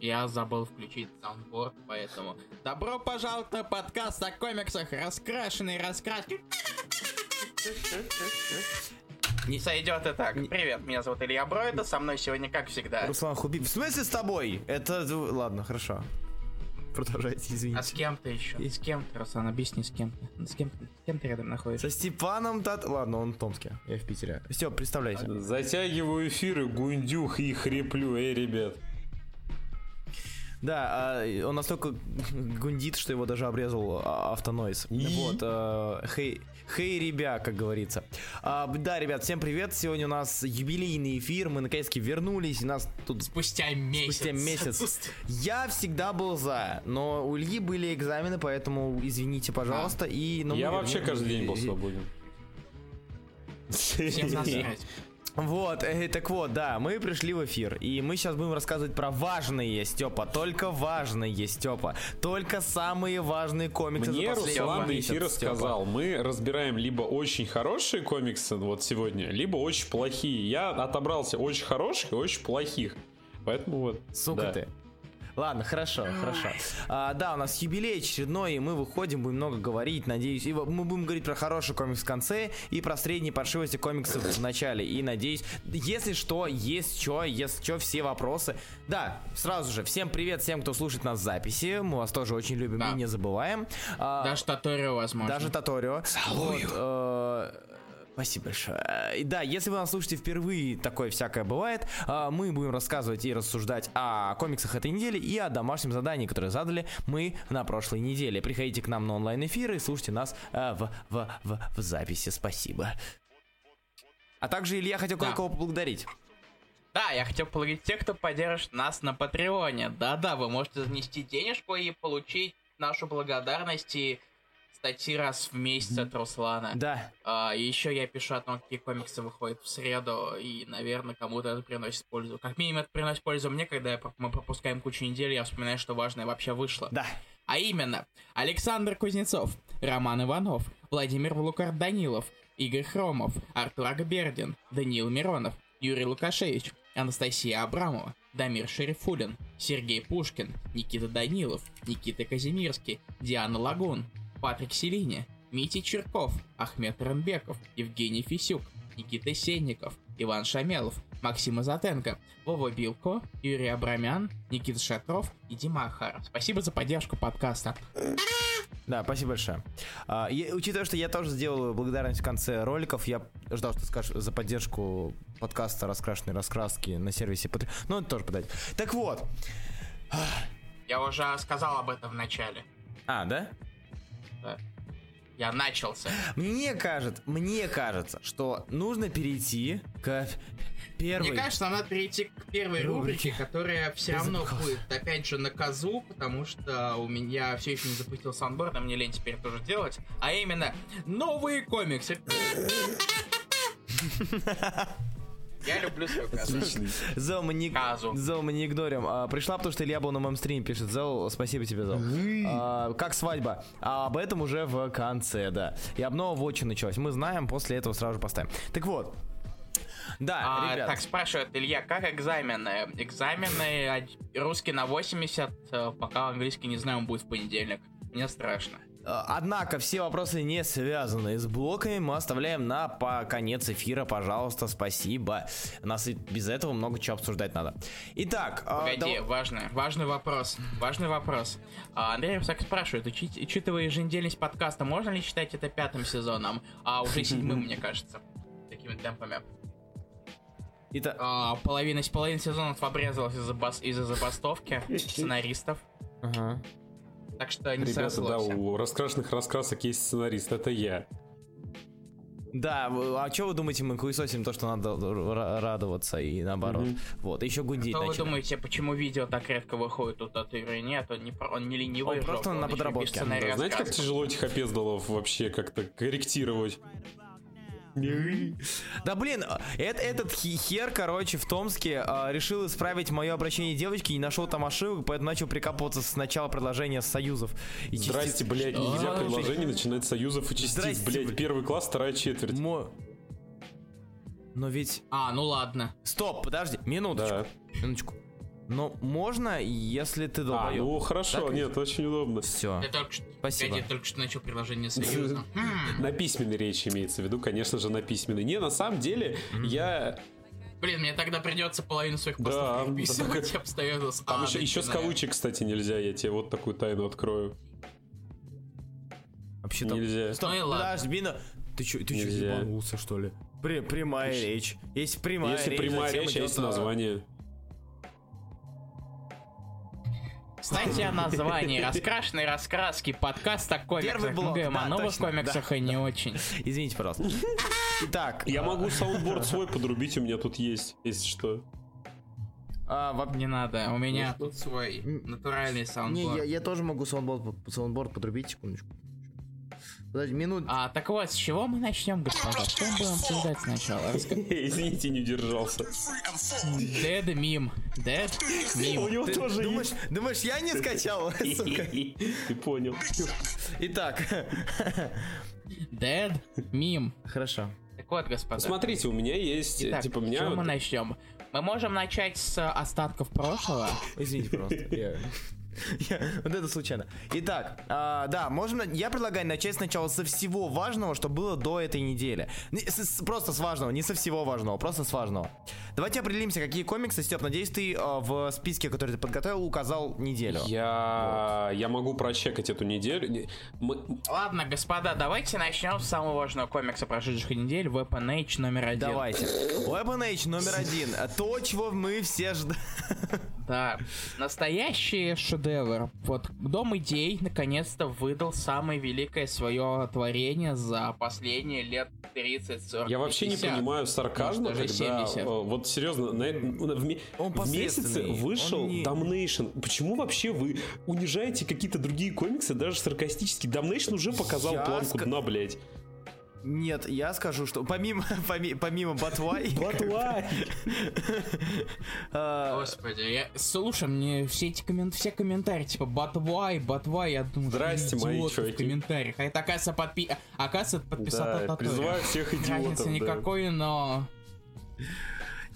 Я забыл включить soundboard, поэтому... Добро пожаловать на подкаст о комиксах, раскрашенные раскраски. Не сойдет и так. Привет, меня зовут Илья Бройда, со мной сегодня, как всегда. Руслан Хуби. В смысле с тобой? Это... Ладно, хорошо. Продолжайте, А извините. с кем ты еще? И с кем ты, Руслан, объясни, с кем ты? С кем, с кем ты рядом находишься? Со Степаном Тат... Ладно, он в Томске, я в Питере. Степ, представляйся. Затягиваю эфиры, гундюх и хриплю, эй, ребят. Да, а, он настолько гундит, что его даже обрезал а, автонойз. И? Вот, а, хей, хей, ребя, как говорится. Да, ребят, всем привет. Сегодня у нас юбилейный эфир. Мы наконец-таки вернулись. И нас тут Спустя месяц. спустя месяц. Я всегда был за, но у Ильи были экзамены, поэтому извините, пожалуйста. И, ну, Я вообще каждый день был свободен. Всем насрать. Вот, э, так вот, да, мы пришли в эфир, и мы сейчас будем рассказывать про важные, Степа, только важные, Степа, только самые важные комиксы Мне за Руслан месяц, Степа. сказал, мы разбираем либо очень хорошие комиксы вот сегодня, либо очень плохие. Я отобрался очень хороших и очень плохих. Поэтому вот. Сука да. ты. Ладно, хорошо, хорошо. А, да, у нас юбилей очередной, и мы выходим, будем много говорить, надеюсь. И мы будем говорить про хороший комикс в конце и про средние паршивости комиксов в начале. И надеюсь, если что, есть что, если что, все вопросы. Да, сразу же, всем привет всем, кто слушает нас в записи. Мы вас тоже очень любим Да. и не забываем. А, Даже Таторио, возможно. даже Таторио. Вот, э, Спасибо большое. И да, если вы нас слушаете впервые, такое всякое бывает, а, мы будем рассказывать и рассуждать о комиксах этой недели и о домашнем задании, которое задали мы на прошлой неделе. Приходите к нам на онлайн-эфиры и слушайте нас а, в, в, в, в записи. Спасибо. А также, Илья, хотел Да. кое-кого поблагодарить. Да, я хотел поблагодарить тех, кто поддержит нас на Патреоне. Да-да, вы можете занести денежку и получить нашу благодарность и статьи раз в месяц от Руслана. Да, А, и еще я пишу о том, какие комиксы выходят в среду, и, наверное, кому-то это приносит пользу. Как минимум, это приносит пользу мне, когда я, мы пропускаем кучу недель, я вспоминаю, что важное вообще вышло. да. А именно, Александр Кузнецов, Роман Иванов, Владимир Лукар Данилов, Игорь Хромов, Артур Агбердин, Даниил Миронов, Юрий Лукашевич, Анастасия Абрамова, Дамир Шерифулин, Сергей Пушкин, Никита Данилов, Никита Казимирский, Диана Лагун, Патрик Селини, Митя Черков, Ахмед Рамбеков, Евгений Фисюк, Никита Сенников, Иван Шамелов, Максим Азатенко, Вова Билко, Юрий Абрамян, Никита Шатров и Дима Ахаров. Спасибо за поддержку подкаста. Да, спасибо большое. А, я- учитывая, что я тоже сделал благодарность в конце роликов, я ждал, что скажешь за поддержку подкаста «Раскрашенные раскраски» на сервисе Patreon. Ну, это тоже подать. Так вот. Я уже сказал об этом в начале. А, да? Я начался. Мне кажется, мне кажется, что нужно перейти к первой... Мне кажется, надо перейти к первой Рубрике. рубрике, которая все Я равно запыхался. будет, опять же, на козу, потому что у меня все еще не запустил soundboard, а мне лень теперь тоже делать. А именно, новые комиксы. Я люблю свою козу. Зел, мы не... Казу. Зел, мы не игнорим. А, пришла, потому что Илья был на моем стриме, пишет. Зел, спасибо тебе, Зел. А, как свадьба? А об этом уже в конце, да. И обнова Watch началась. Мы знаем, после этого сразу же поставим. Так вот. Да, А, ребят. так, спрашивает Илья, как экзамены? Экзамены русский на 80, э, пока английский не знаю, он будет в понедельник. Мне страшно. Однако все вопросы не связанные с блоками мы оставляем на по конец эфира, пожалуйста, спасибо. Нас и без этого много чего обсуждать надо. Итак, а, Погоди, дав- важный, важный вопрос, важный вопрос. А, Андрей Русак спрашивает, учитывая еженедельность подкаста, можно ли считать это пятым сезоном, а уже седьмым, мне кажется, такими темпами. Итак, А, половина, половина сезонов обрезалась из-за бас- из-за забастовки сценаристов, ага. Так что не Ребята, да, срослось. у раскрашенных раскрасок есть сценарист, это я. Да, а что вы думаете, мы хуесосим то, что надо ра- радоваться и наоборот. Мгм. Вот, еще гундить Что вы начали. думаете, почему видео так редко выходит у Татыры? Нет, он не, он не ленивый Он просто жопа, на подработке. Да, знаете, как тяжело этих опездалов вообще как-то корректировать? Да блин, это, этот хер, короче, в Томске а, решил исправить мое обращение девочки и нашел там ошибок, поэтому начал прикапываться с начала предложения с союзов. И частиц. Здрасте, блядь, нельзя Слушай, предложение начинать с союзов и частиц, Здрасте, блядь, блядь. первый класс, вторая четверть. Мо- Но ведь... А, ну ладно. Стоп, подожди, минуточку. Да. Минуточку. Но можно, если ты А, долбоёб. ну хорошо, Так? нет, очень удобно. Все. Я только что, Спасибо. я только что начал приложение союза. На письменной речи имеется в виду, конечно же, на письменной. Не, на самом деле, я... Блин, мне тогда придется половину своих Да, постов переписывать. да, Я постоянно с Там «А», еще, еще с кавычек, кстати, нельзя. Я тебе вот такую тайну открою. Вообще там... Нельзя. Стоп, Ну ладно. подожди, ну, Ты чё, ты чё, ебанулся, что ли? При, прямая речь. Есть прямая Если речь, прямая затем речь, есть а, название. Кстати, о названии. Раскрашенные раскраски. Подкаст о комиксах. Первый блок, говорим да, о новых точно, комиксах и не очень. Извините, пожалуйста. Итак. Я а, могу soundboard свой подрубить, у меня тут есть, если что. а, во- Не надо, у меня тут свой натуральный Не, soundboard. я, я тоже могу soundboard, soundboard подрубить, секундочку. Подожди, минут. А, так вот, с чего мы начнем, господа? Что мы будем обсуждать сначала? Извините, не удержался. Dead meme. Dead У meme. него Ты тоже думаешь, думаешь, я не скачал, сука? Ты понял. Итак, Dead meme. хорошо. Так вот, господа. Смотрите, у меня есть, Итак, типа, с меня... чего мы начнем? Мы можем начать с остатков прошлого. Извините, пожалуйста. Вот это случайно. Итак, а, да, можно. Я предлагаю начать сначала со всего важного, что было до этой недели. Просто с важного, не со всего важного, просто с важного. Давайте определимся, какие комиксы, Степ, надеюсь, ты а, в списке, который ты подготовил, указал неделю. Я... я могу прочекать эту неделю. Ладно, господа, давайте начнем с самого важного комикса прошедших недель Weapon Age номер один. Давайте. Weapon Age номер один. То, чего мы все ждали. Да, настоящий шедевр. Вот Дом идей наконец-то выдал самое великое свое творение за последние лет 30-40. Я вообще не 50. понимаю сарказма, когда 70. э, вот серьезно на, на- в, Он в месяце вышел он не- Damnation. Почему вообще вы унижаете какие-то другие комиксы, даже саркастически? Damnation уже показал Я планку ска- дна, блядь. Нет, я скажу, что помимо, поми- помимо Батвай... а, Господи, я... слушай, мне все эти коммен... все комментарии, типа, but why, я думаю, что Здрасте, мои чуваки. в комментариях. А это, оказывается, подпи... оказывается, подписал Да, призываю всех идиотов. Разницы никакой, но...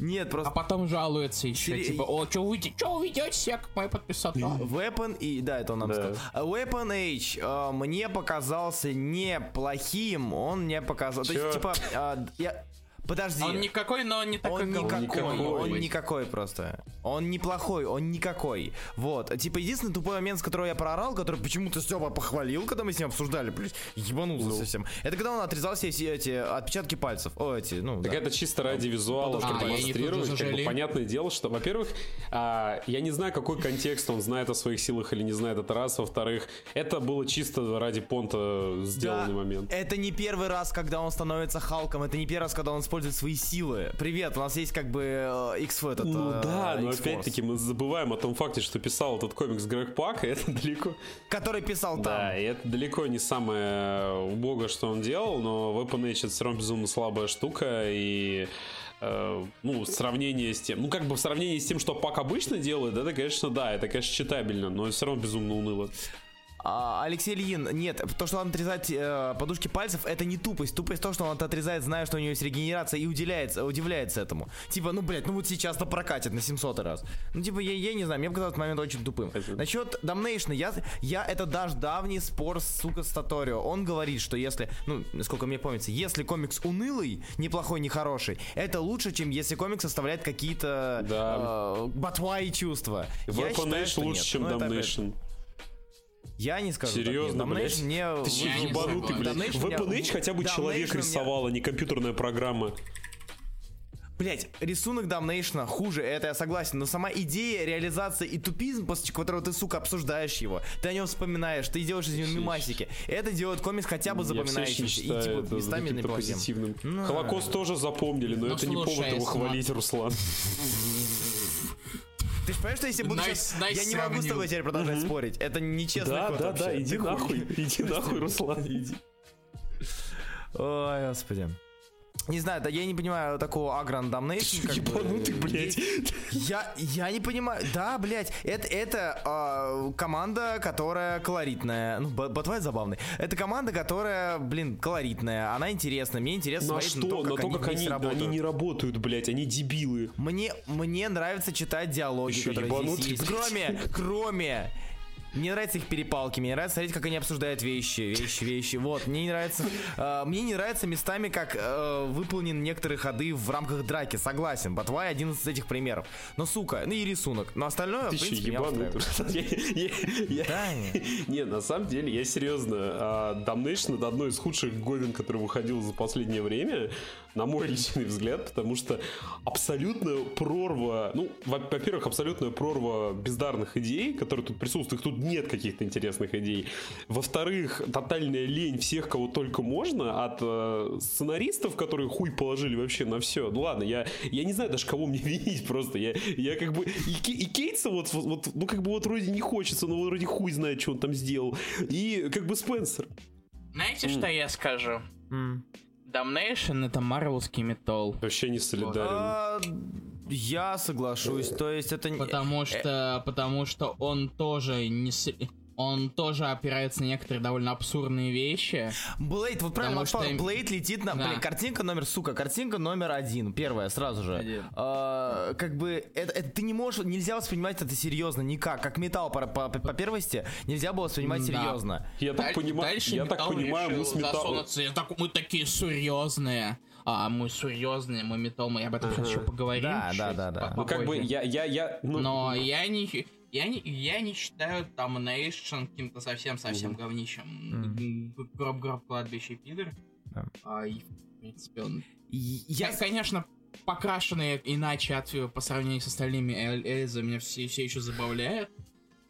Нет, А просто... потом жалуется еще, Сери- типа, о, что вы, чё вы ведете себя, как мои подписаты? Weapon и... Да, это он нам Да. сказал. А Weapon Age э, мне показался неплохим, он мне показал... То есть, Чё? типа, а, я... Подожди. Он никакой, но не такой, Он как никакой, никакой. он никакой просто. Он неплохой, он никакой. Вот. Типа, единственный тупой момент, с которого я проорал, который почему-то Степа похвалил, когда мы с ним обсуждали, блядь, ебанулся Ну. совсем. Это когда он отрезал все эти отпечатки пальцев. О, эти, ну, Так да. это чисто ради визуала А, тут продемонстрировать. же Как бы понятное дело, что, во-первых, а, я не знаю, какой контекст он знает о своих силах или не знает, это раз. Во-вторых, это было чисто ради понта сделанный Да, момент. Это не первый раз, когда он становится Халком, это не первый раз, когда он использует свои силы. Привет, у нас есть как бы э, X этот. Ну э, да, но опять-таки мы забываем о том факте, что писал этот комикс Грег Пак, и это далеко... Который писал там. Да, и это далеко не самое убогое, что он делал, но Weapon Age это все равно безумно слабая штука, и э, ну, сравнение с тем, ну, как бы в сравнении с тем, что Пак обычно делает, это, конечно, да, это, конечно, читабельно, но все равно безумно уныло. А, Алексей Ильин, нет, то, что он отрезает э, подушки пальцев, это не тупость. Тупость то, что он это отрезает, зная, что у него есть регенерация, и удивляется, удивляется этому. Типа, ну, блядь, ну вот сейчас-то прокатит на 700 раз. Ну, типа, я, я не знаю, мне показалось этот момент очень тупым. Это- Насчет Damnation, я, я, это даже давний спор, сука, с Таторио. Он говорит, что если, ну, насколько мне помнится, если комикс унылый, неплохой, не хороший, это лучше, чем если комикс составляет какие-то Да. э, ботва и чувства. Я Weapon считаю, Age что лучше, нет. чем Ну, это Damnation. Я не скажу. Серьезно, блядь? Мне... Ты че, ебанутый, блядь? Меня- Age хотя бы человек меня- рисовал, а не компьютерная программа. Блять, рисунок Damnation хуже, это я согласен, но сама идея, реализация и тупизм, после которого ты, сука, обсуждаешь его, ты о нем вспоминаешь, ты делаешь из него мимасики, это делает комикс хотя бы запоминающийся и типа это местами неплохим. позитивным. Ну, Холокост тоже запомнили, но Ну, это не повод его хвалить, Руслан. Ты же понимаешь, что если буду Nice- сейчас... nice я не могу с тобой теперь продолжать спорить, это нечестный Да, ход да, вообще. да, иди Ты хуй. нахуй, иди нахуй, Руслан, иди. Ой, господи. Не знаю, да я не понимаю такого Агран Damnation. как бы. Ебанутый, блядь. Я, я не понимаю. Да, блядь, это, это а, команда, которая колоритная. Ну, Батвайт забавный. Это команда, которая, блин, колоритная. Она интересная. Мне интересно На смотреть что? на то, На как они, работают. они не работают, блядь, они дебилы. Мне, мне нравится читать диалоги, Ещё которые здесь есть. блядь. Кроме, кроме... Мне нравятся их перепалки, мне нравится смотреть, как они обсуждают вещи, вещи, вещи. Вот, мне не нравится... э, мне не нравится местами, как э, выполнены некоторые ходы в рамках драки, согласен. Батвай один из этих примеров. Но, сука, ну и рисунок. Но остальное, Ты в принципе, меня устраивает. Не. На самом деле, я серьезно. а, Damnation это одно из худших говен, который выходил за последнее время, на мой личный взгляд, потому что абсолютная прорва, ну, во- во-первых, абсолютная прорва бездарных идей, которые тут присутствуют, тут нет каких-то интересных идей. Во-вторых, тотальная лень всех, кого только можно, от э, сценаристов, которые хуй положили вообще на все. Ну ладно, я, я не знаю даже, кого мне винить просто. Я, я как бы... И, и Кейтса вот, вот, ну как бы вот вроде не хочется, но вроде хуй знает, что он там сделал. И как бы Спенсер. Знаете, что я скажу? М. Damnation это марвелский метал. Вообще не солидарен. А, Я соглашусь, то есть это... не- Потому что, потому что он тоже не он тоже опирается на некоторые довольно абсурдные вещи. Блейд, вот правильно, что- Блейд летит на... Да. Блин, картинка номер, сука, картинка номер один, первая, сразу же. Один. А, как бы, это, это ты не можешь, нельзя воспринимать это серьезно, никак. Как металл по, по, по первости, нельзя было воспринимать Да. серьезно. Я так Даль- понимаю, дальше я так понимаю, мы с металлом... Я так, мы такие серьезные. А, мы серьезные, мы металл, мы об этом еще поговорим. Да, чуть да, да, да. Ну как бы я, я, я... ну, Но я не, я не, я не считаю Damnation каким-то совсем-совсем говнищем. Гроб, гроб, кладбище, пидор. А, и, в принципе, он... Я, Я, конечно, покрашенный иначе от, по сравнению с остальными Эль- Эльза меня все, все еще забавляет.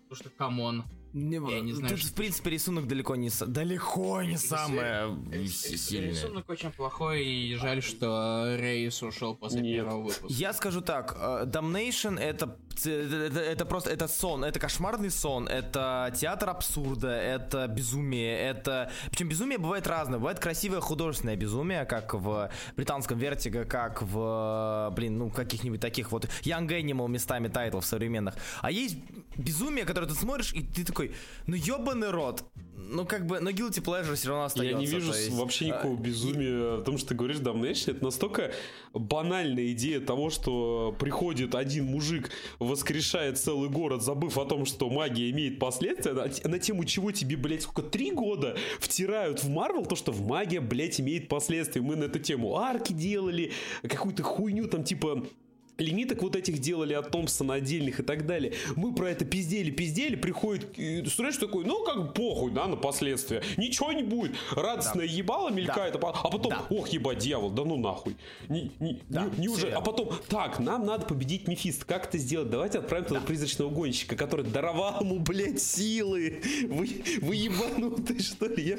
Потому что, come on. не, я не знаю, тут, что- в принципе, рисунок далеко не, с- далеко не самое сильное. Рисунок очень плохой, и жаль, что Рейс ушел после Нет. первого выпуска. Я скажу так, э, Damnation это, это, это просто это сон, это кошмарный сон, это театр абсурда, это безумие, это причем безумие бывает разное, бывает красивое художественное безумие, как в британском Вертиго, как в блин ну каких-нибудь таких вот Young Animal местами тайтлов современных, а есть безумие, которое ты смотришь и ты такой, ну ебаный рот, ну как бы, но guilty pleasure все равно остается. Я не вижу есть, вообще никакого э, безумия в том, что ты говоришь Damnation. Это настолько банальная идея того, что приходит один мужик, воскрешает целый город, забыв о том, что магия имеет последствия, на, на тему чего тебе, блядь, сколько, три года втирают в Марвел, то, что в магия, блядь, имеет последствия. Мы на эту тему арки делали, какую-то хуйню там, типа, лимиток вот этих делали от Томпсона отдельных и так далее. Мы про это пиздели, пиздели, приходит э, Стрэндж такой, ну как похуй, да, на последствия. Ничего не будет. Радостное ебало мелькает, а по- а потом, Да. ох, ебать, дьявол, да ну нахуй. Не, не, Да, не- неужели? всё А потом, так, нам надо победить Мефист. Как это сделать? Давайте отправим туда призрачного гонщика, который даровал ему, блядь, силы. Вы, вы ебанутые, что ли? Я...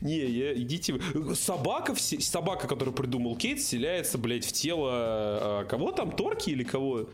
Не, я, идите. Собака, все, собака, которую придумал Кейт, вселяется, блядь, в тело... а, кого там? Торки или кого?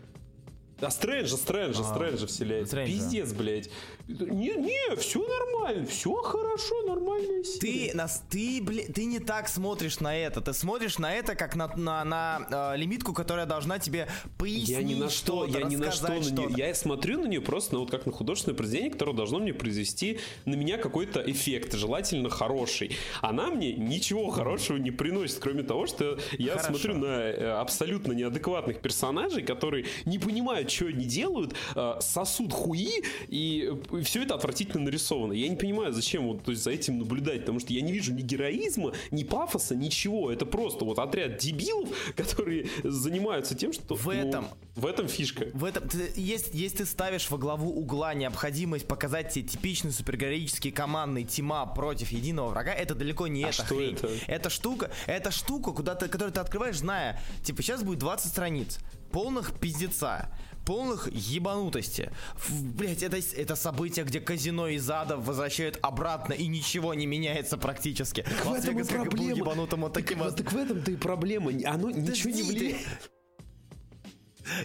А Стрэнджа, Стрэнджа, А, Стрэнджа вселяется. Стрэнджа. Пиздец, блядь. Не, не, все нормально, все хорошо, нормальная серия. Ты, нас, ты, блин, ты не так смотришь на это. Ты смотришь на это как на, на, на э, лимитку, которая должна тебе пояснить Я ни на что, я ни на что на нее. Я смотрю на нее просто ну, вот как на художественное произведение, которое должно мне произвести на меня какой-то эффект, желательно хороший. Она мне ничего хорошего не приносит, кроме того, что я Хорошо. смотрю на э, абсолютно неадекватных персонажей, которые не понимают, что они делают, э, сосут хуи, и, все это отвратительно нарисовано. Я не понимаю, зачем вот то есть, за этим наблюдать, потому что я не вижу ни героизма, ни пафоса, ничего. Это просто вот отряд дебилов, которые занимаются тем, что... В ну, этом- в этом фишка. В этом, ты- есть, если ты ставишь во главу угла необходимость показать тебе типичный супергероический командный тима против единого врага, это далеко не А эта что хрень. это? Это штука, это штука, куда ты, которую ты открываешь, зная, типа сейчас будет 20 страниц полных пиздеца, полных ебанутости. Блять, это, это событие, где казино из ада возвращают обратно и ничего не меняется практически. Лас-Вегас как и был ебанутым вот таким вот. так в этом-то и проблема. Оно ничего не влияет.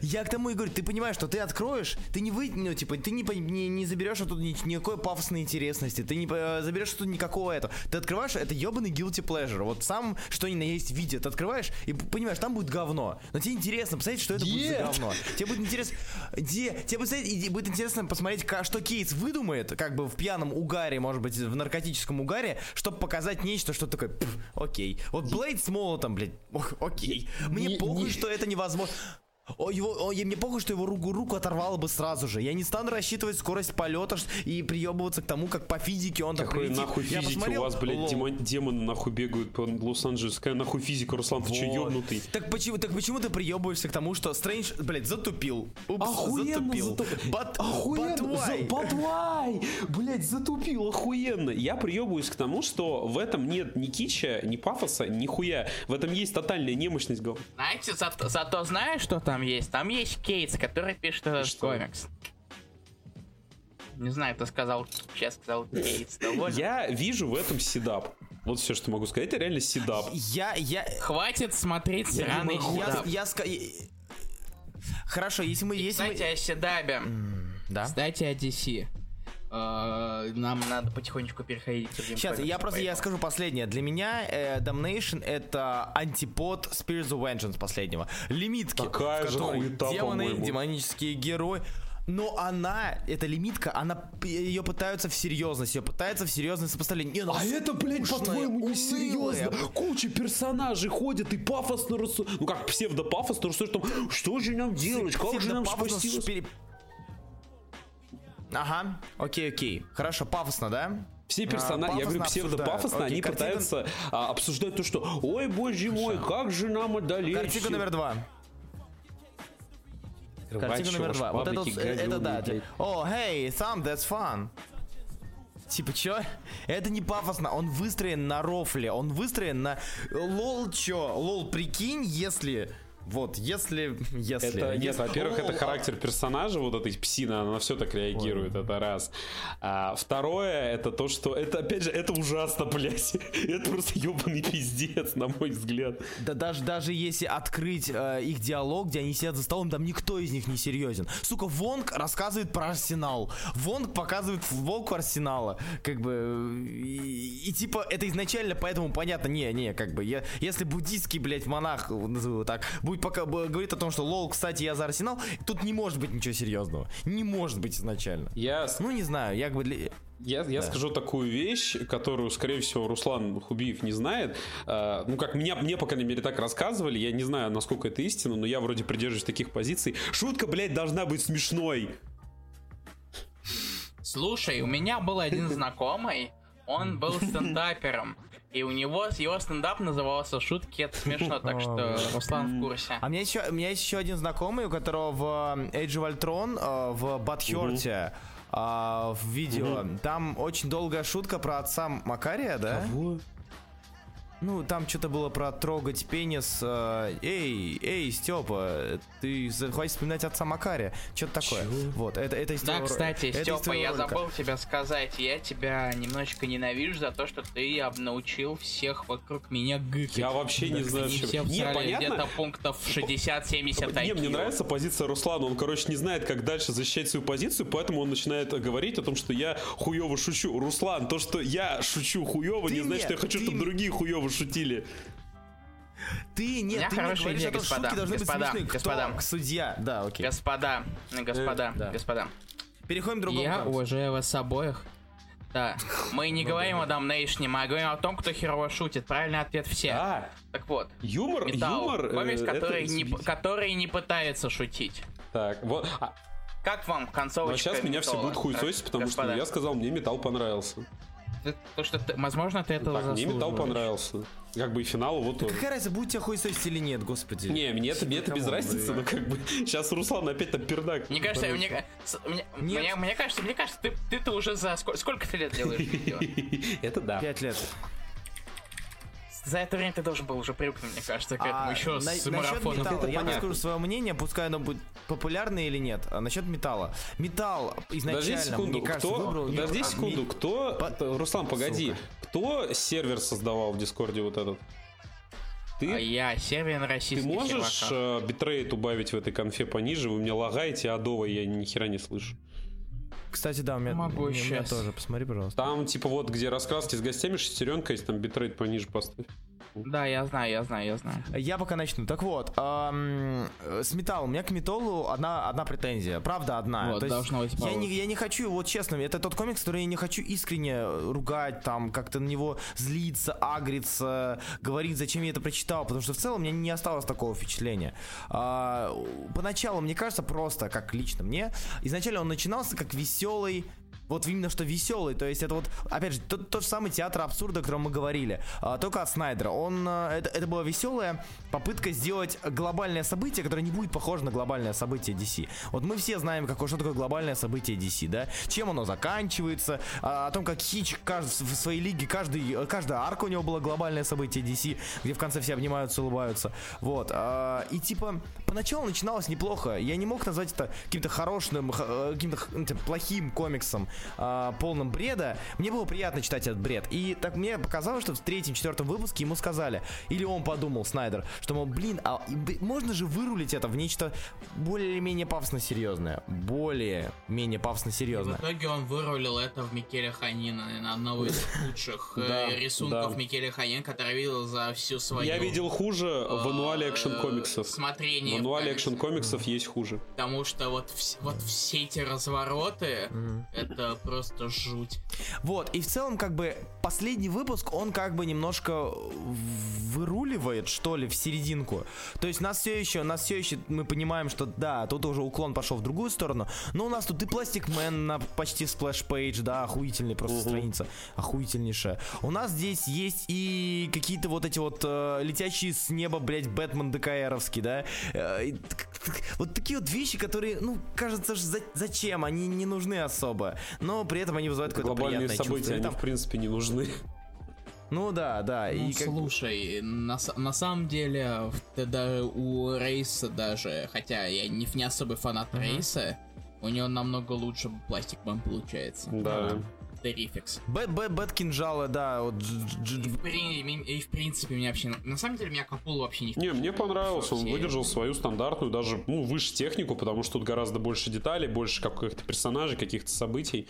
Я к тому и говорю, ты понимаешь, что ты откроешь, ты не вы, ну, типа, ты не, не, не заберешь оттуда ни- никакой пафосной интересности, ты не э, заберешь оттуда никакого этого. Ты открываешь, это ебаный guilty pleasure. Вот сам, что ни на есть видео, ты открываешь и понимаешь, там будет говно. Но тебе интересно посмотреть, что это будет за Нет. говно. Тебе будет интересно, где, тебе будет, будет интересно посмотреть, что Кейтс выдумает, как бы в пьяном угаре, может быть, в наркотическом угаре, чтобы показать нечто, что такое, «Пф, окей. Вот Блейд с молотом, блядь, ох, окей. Мне Не- похуй, не- что это невозможно. О, его, о, я- мне похуй, что его руку, руку оторвало бы сразу же. Я не стану рассчитывать скорость полета и приебываться к тому, как по физике он там Какой прилетит. нахуй Я физики у посмотрел, вас, блядь, лол. демон- демоны нахуй бегают по Лос-Анджелесу. Какая нахуй физика, Руслан, ты че Вот. ёбнутый? Так почему, так почему ты приебываешься к тому, что Стрэндж, блядь, затупил? Упс, затупил. But, but why? Батвай! Блять, затупил, охуенно. Я приебываюсь к тому, что в этом нет ни кича, ни пафоса, ни хуя. В этом есть тотальная немощность. гов- Знаете, зато, зато знаешь, что там есть? Там есть Кейтс, который пишет этот Что? комикс. Не знаю, кто сказал, сейчас сказал Кейтс. Доволен? Я вижу в этом седап. Вот все, что могу сказать. Это реально седап. Я, я, Хватит смотреть сраный я, седап. я, ска- я- Хорошо, если мы, если Кстати, мы... о седабе. Да. Кстати, о DC. Э, Нам надо потихонечку переходить к другим Сейчас, я просто я скажу последнее. Для меня э, Damnation это антипод Spirits of Vengeance последнего. Лимитки, Такая в же хуета, демоны, демонические герои. Но она, эта лимитка, она ее пытаются в серьезность, ее пытаются в серьезность сопоставление. Не, ну, А это, блядь, по-твоему, унылая. несерьезно? Куча персонажей ходят и пафосно рассуждают. Ну как псевдопафосно рассуждают там, что же нам делать, как же нам спасти? Ага, окей, окей. Хорошо, пафосно, да? Все А, персонажи, я говорю, пафосно псевдопафосно, они картина- пытаются а, обсуждать то, что «Ой, боже мой, как же нам одолеть?» Картинка всё». номер два. Картинка Рвать номер два. Вот это, э, это да. О, hey, thumb, that's fun. Типа, чё? Это не пафосно, он выстроен на рофле, он выстроен на... Лол, чё? Лол, прикинь, если... Вот, если... если Это, нет, если- во-первых, это характер персонажа, вот этой псины, она на все так реагирует, это раз. А, второе, это то, что, это, опять же, это ужасно, блядь. Это просто ебаный пиздец, на мой взгляд. Да даже, даже если открыть э, их диалог, где они сидят за столом, там никто из них не серьезен. Сука, Вонг рассказывает про Арсенал. Вонг показывает футболку Арсенала. Как бы... И, и типа, это изначально поэтому понятно. Не, не, как бы, я, если буддийский, блядь, монах, назову его так, будет пока говорит о том, что, лол, кстати, я за Арсенал, тут не может быть ничего серьезного. Не может быть изначально. Я, Ну, не знаю, я как бы... для- я, я скажу такую вещь, которую, скорее всего, Руслан Хубиев не знает. А, ну, как меня, мне, по крайней мере, так рассказывали. Я не знаю, насколько это истина, но я вроде придерживаюсь таких позиций. Шутка, блядь, должна быть смешной. Слушай, у меня был один знакомый, он был стендапером. И у него его стендап назывался «Шутки, это смешно», так что Руслан в курсе. А у меня еще, у меня есть еще один знакомый, у которого в э, Age of Ultron, э, в Батхерте, в видео, там очень долгая шутка про отца Макария, да? Ну, там что-то было про трогать пенис. э, эй, эй, Степа, ты хватит вспоминать отца Макария. Что-то такое. Вот, это, это из Да, кстати, это Степа, я ролика. забыл тебе сказать, я тебя немножечко ненавижу за то, что ты об- научил всех вокруг меня гыкать. Я вообще не знаю, чем- все Не, понятно. где-то пунктов 60-70 Не, мне нравится позиция Руслана. Он, короче, не знает, как дальше защищать свою позицию, поэтому он начинает говорить о том, что я хуево шучу. Руслан, то, что я шучу хуево, Ты не значит, что я хочу, ты чтобы другие хуево шутили. Ты, нет, ты хорошая говоришь идея, том, что господа, шутки должны господа, быть смешные. Кто? господа. Судья. Да, окей. Господа, господа, да. господа. Переходим к другому Я комиксу. уважаю вас обоих. Да, мы не говорим о Damnation, мы говорим о том, кто херово шутит. Правильный ответ все. А, Так вот, юмор, Металл, юмор. э, комикс, это который, не, который не пытается шутить. Так, вот. А, Как вам концовочка но сейчас меня все будут хуесосить, потому Господа, что я сказал, мне металл понравился. То, что ты- возможно, ты этого Так, мне металл понравился. Как бы и финал вот тоже. Какая разница, будет тебя хуесосить или нет, господи? Не, мне это, мне это без разницы, но как бы сейчас Руслан опять там пердак. Мне кажется, мне, мне, мне, мне кажется, мне кажется, ты, ты-то уже за сколько, сколько ты лет делаешь видео? Это да. Пять лет. За это время ты должен был уже привыкнуть, мне кажется, к этому А, еще на- с марафоном. металла, я понятно. выскажу свое мнение, пускай оно будет популярное или нет. А насчет металла. Металл изначально, Подожди секунду, мне кажется, кто, выбрал... подожди а, секунду, кто, По- Руслан, погоди, Сука. кто сервер создавал в Дискорде вот этот? Ты, А я сервер на ты российских можешь серваках. э, битрейт убавить в этой конфе пониже? Вы меня лагаете адово, я ни хера не слышу. Кстати, да, у меня, Могу у меня тоже, посмотри, пожалуйста. Там, типа, вот, где раскраски с гостями, шестеренка есть, там битрейт пониже поставь. Да, я знаю, я знаю, я знаю. Я пока начну. Так вот, ам, э, с металлом. У меня к металлу одна, одна претензия. Правда, одна. Вот, То есть должно быть я не, я не хочу, вот честно, это тот комикс, который я не хочу искренне ругать, там, как-то на него злиться, агриться, говорить, зачем я это прочитал, потому что в целом у меня не осталось такого впечатления. А, поначалу, мне кажется, просто, как лично мне, изначально он начинался как веселый вот именно что веселый, то есть это вот, опять же, тот, тот же самый театр абсурда, о котором мы говорили, а, только от Снайдера. Он, а, это, это была веселая попытка сделать глобальное событие, которое не будет похоже на глобальное событие DC. Вот мы все знаем, какое, что такое глобальное событие DC, да? Чем оно заканчивается, а, о том, как Хич в своей лиге, каждый, каждая арка у него было глобальное событие DC, где в конце все обнимаются, улыбаются. Вот. а, и типа, поначалу начиналось неплохо. Я не мог назвать это каким-то хорошим, э, каким-то ну, типа, плохим комиксом, а, полным бреда. Мне было приятно читать этот бред. И так мне показалось, что в третьем, четвертом выпуске ему сказали, или он подумал, Снайдер, что, мол, блин, а и можно же вырулить это в нечто более-менее пафосно серьезное. Более-менее пафосно В серьезное. итоге он вырулил это в Микеле Ханина, наверное, одного из лучших э, рисунков да. Микеле Ханин, который видел за всю свою... Я видел хуже в ануале э, экшен комиксов. В Смотрение. в ануале экшен комиксов есть хуже. Потому что вот, вот все эти развороты, это просто жуть. Вот, и в целом, как бы, последний выпуск, он как бы немножко выруливает, что ли, в серединку. То есть нас все еще, нас все еще, мы понимаем, что да, тут уже уклон пошел в другую сторону, но у нас тут и Пластик Мэн на почти splash page, да, охуительный просто страница, охуительнейшая. У нас здесь есть и какие-то вот эти вот э, летящие с неба, блядь, Бэтмен ДКРовский, да, Э, вот такие вот вещи, которые, ну, кажется, ж за- зачем, они не нужны особо, но при этом они вызывают какое-то Глобальные приятное события, чувство. Они, там- в принципе, не нужны. ну да, да. Ну, и как- слушай, на, на самом деле, в- ты да, у Рейса даже, хотя я не, не особый фанат Рейса, у него намного лучше пластик бэм получается. Да. Терификс. Бэт, бэт, бэт кинжала, да, вот. дж- дж- И, в и в принципе меня вообще... На самом деле меня Капул вообще не Не, мне понравился, он выдержал свою стандартную, даже, ну, выше технику, потому что тут гораздо больше деталей, больше каких-то персонажей, каких-то событий.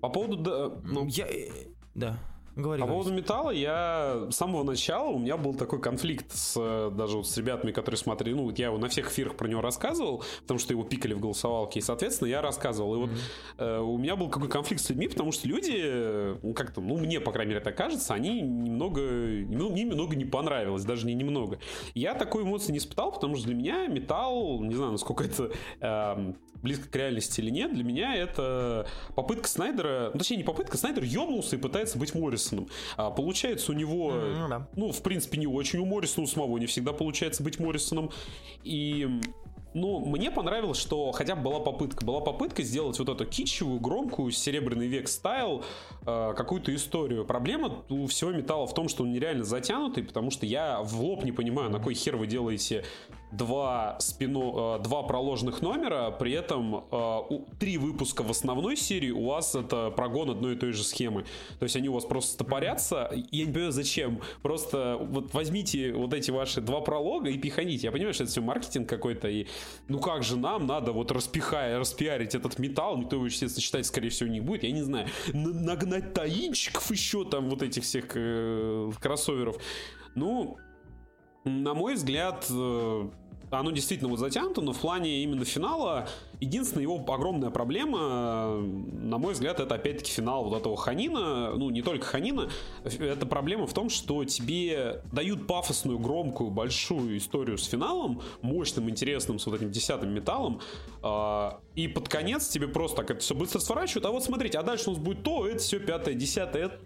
По поводу, да, ну, Я. э, Да. Говори. По поводу металла, я с самого начала у меня был такой конфликт с э, даже вот с ребятами, которые смотрели. Ну, вот я его на всех эфирах про него рассказывал, потому что его пикали в голосовалке, и, соответственно, я рассказывал. И вот э, у меня был какой конфликт с людьми, потому что люди, э, ну, как-то, ну, мне, по крайней мере, так кажется, они немного, ну, мне немного не понравилось, даже не немного. Я такой эмоции не испытал, потому что для меня металл, не знаю, насколько это эм, близко к реальности или нет, для меня это попытка Снайдера, ну, точнее, не попытка, Снайдер ёбнулся и пытается быть Моррисоном. А, получается у него, ну да. ну, в принципе, не очень у Моррисона, у самого не всегда получается быть Моррисоном. И ну, мне понравилось, что хотя бы была попытка. Была попытка сделать вот эту китчевую, громкую, серебряный век стайл, э, какую-то историю. Проблема у всего металла в том, что он нереально затянутый, потому что я в лоб не понимаю, на кой хер вы делаете два, спину, э, два проложенных номера, при этом э, три выпуска в основной серии у вас это прогон одной и той же схемы. То есть они у вас просто стопорятся. Я не понимаю, зачем. Просто вот возьмите вот эти ваши два пролога и пиханите. Я понимаю, что это все маркетинг какой-то. И ну как же нам надо вот распихая, распиарить этот металл, никто его, естественно, читать, скорее всего, не будет. Я не знаю. Нагнать таинчиков еще там вот этих всех э, кроссоверов. Ну, на мой взгляд, оно действительно вот затянуто, но в плане именно финала единственная его огромная проблема, э, на мой взгляд, это опять-таки финал вот этого Ханина, ну не только Ханина, это проблема в том, что тебе дают пафосную, громкую, большую историю с финалом, мощным, интересным, с вот этим десятым металлом, э, и под конец тебе просто так это все быстро сворачивают, а вот смотрите, а дальше у нас будет то, это все пятое, десятое, это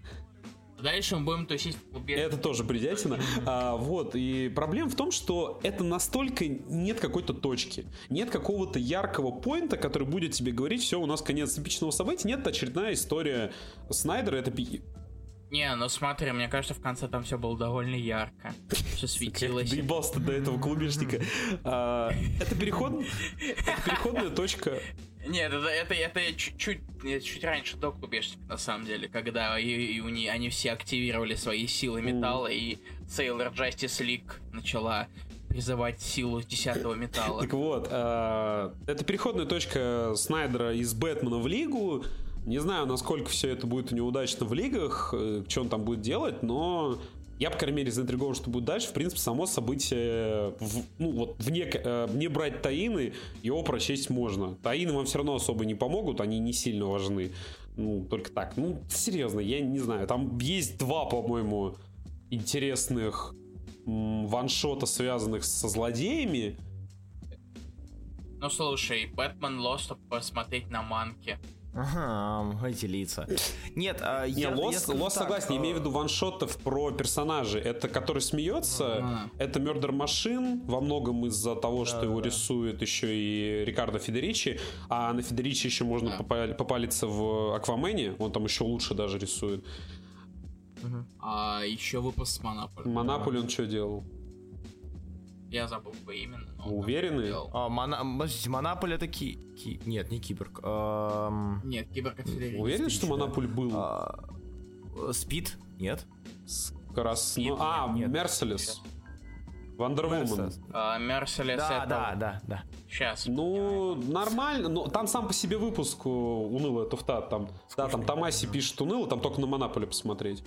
Дальше мы будем тусить в клубе. это тоже бредятина. А, вот, и проблема в том, что это настолько нет какой-то точки. Нет какого-то яркого поинта, который будет тебе говорить, все, у нас конец эпичного события. Нет, очередная история Снайдера, это Не, ну смотри, мне кажется, в конце там все было довольно ярко. Все светилось. доебался ты до этого клубешника. А, это переход, переходная точка. Нет, это, это, это чуть-чуть, чуть раньше до Клубешника, на самом деле, когда и, и у них, они все активировали свои силы металла, и Sailor Justice League начала призывать силу десятого металла. Так вот, э, это переходная точка Снайдера из Бэтмена в Лигу. Не знаю, насколько все это будет неудачно в лигах, э, что он там будет делать, но я, по крайней мере, заинтригован, что будет дальше. В принципе, само событие, в, ну вот, вне, э, не брать таины, его прочесть можно. Таины вам все равно особо не помогут, они не сильно важны. Ну, только так. Ну, серьезно, я не знаю. Там есть два, по-моему, интересных ваншота, связанных со злодеями. Ну, слушай, Бэтмен Лост посмотреть на манке. Ага, эти лица. Нет, а, Не, я, Лос, я Лос согласен, я имею в виду ваншотов про персонажей. Это который смеется, ага. это Murder Машин, во многом из-за того, да, что да, его да. рисует еще и Рикардо Федеричи, а на Федеричи еще можно да. попал- попалиться в Аквамене, он там еще лучше даже рисует. Угу. А еще выпуск с Монополи. Монополи он что делал? Я забыл бы именно. Уверены? А, мона... Подождите, Монополь это ки... ки... Нет, не Киборг. Эм... Нет, Киборг это Уверен, что Монополь был? А... Спид? Нет. Скорос... Ну, а, Мерселес. Вандервумен. Мерселес да, да, да, да. Сейчас. Ну, нормально. Но там сам по себе выпуск унылая туфта. Там, да, там Томаси пишет уныло, там только на Монополе посмотреть.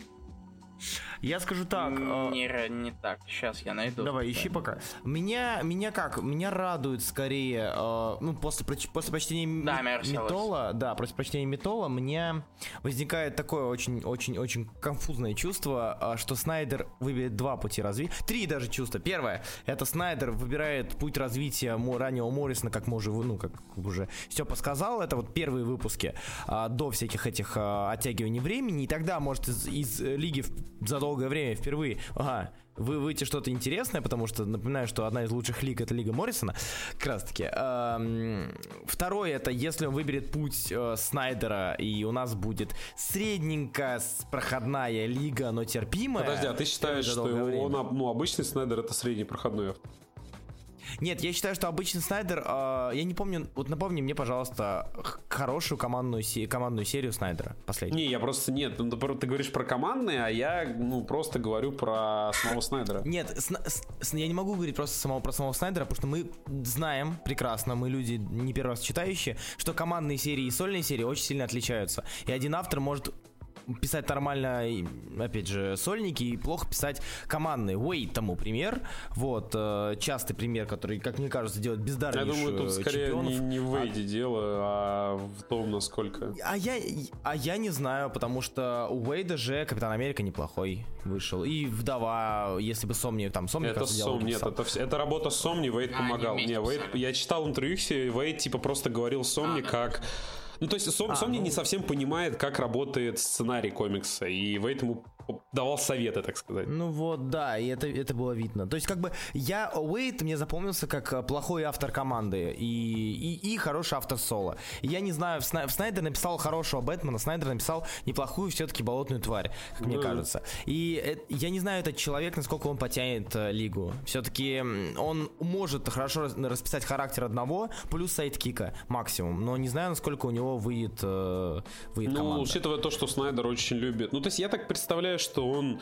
Я скажу так. Не, э... не так. Сейчас я найду. Давай, ищи пока. Меня, меня как? Меня радует скорее, э, ну, после, после прочтения да, Метола, да, после прочтения Метола, мне возникает такое очень-очень-очень конфузное чувство, э, что Снайдер выберет два пути развития. Три даже чувства. Первое, это Снайдер выбирает путь развития раннего Моррисона, как мы уже, ну, как уже Степа сказал, это вот первые выпуски э, до всяких этих э, оттягиваний времени, и тогда, может, из, из лиги за долгое время впервые, ага, вы выйти что-то интересное, потому что напоминаю, что одна из лучших лиг это Лига Моррисона, как раз таки. Эм, второе это если он выберет путь э, Снайдера и у нас будет средненькая проходная лига, но терпимая. Подожди, а ты считаешь, что он, ну, обычный Снайдер это средний проходной автор? Нет, я считаю, что обычный Снайдер, э, я не помню, вот напомни мне, пожалуйста, хорошую командную, командную серию Снайдера, последнюю. Не, я просто, нет, ну, ты говоришь про командные, а я, ну, просто говорю про самого Снайдера. Нет, с, с, я не могу говорить просто самого, про самого Снайдера, потому что мы знаем прекрасно, мы люди не первый раз читающие, что командные серии и сольные серии очень сильно отличаются. И один автор может писать нормально, опять же, сольники и плохо писать командные. Уэйд тому пример. Вот, э, частый пример, который, как мне кажется, делает бездарнейших Я думаю, тут скорее чемпионов. не, не в Уэйде а... дело, а в том, насколько... А я, а я не знаю, потому что у Уэйда же Капитан Америка неплохой вышел. И Вдова, если бы Сомни, там, Сомни, Это Сом, нет, это, это работа Сомни, Уэйд а, помогал. Не, Уэйд, я читал интервью, Уэйд, типа, просто говорил Сомни, а, как... Ну, то есть Сом, а, Сомни ну... не совсем понимает, как работает сценарий комикса, и ему давал советы, так сказать. Ну вот, да, и это, это было видно. То есть, как бы, я, Уэйт мне запомнился как э, плохой автор команды и, и, и хороший автор соло. я не знаю, в, Сна, в Снайдер написал хорошего Бэтмена, Снайдер написал неплохую все-таки болотную тварь, как мне кажется. И э, я не знаю, этот человек, насколько он потянет э, лигу. Все-таки он может хорошо расписать характер одного, плюс sidekick а максимум, но не знаю, насколько у него выйдет, э, выйдет ну, команда. учитывая то, что Снайдер очень любит. Ну, то есть я так представляю, что он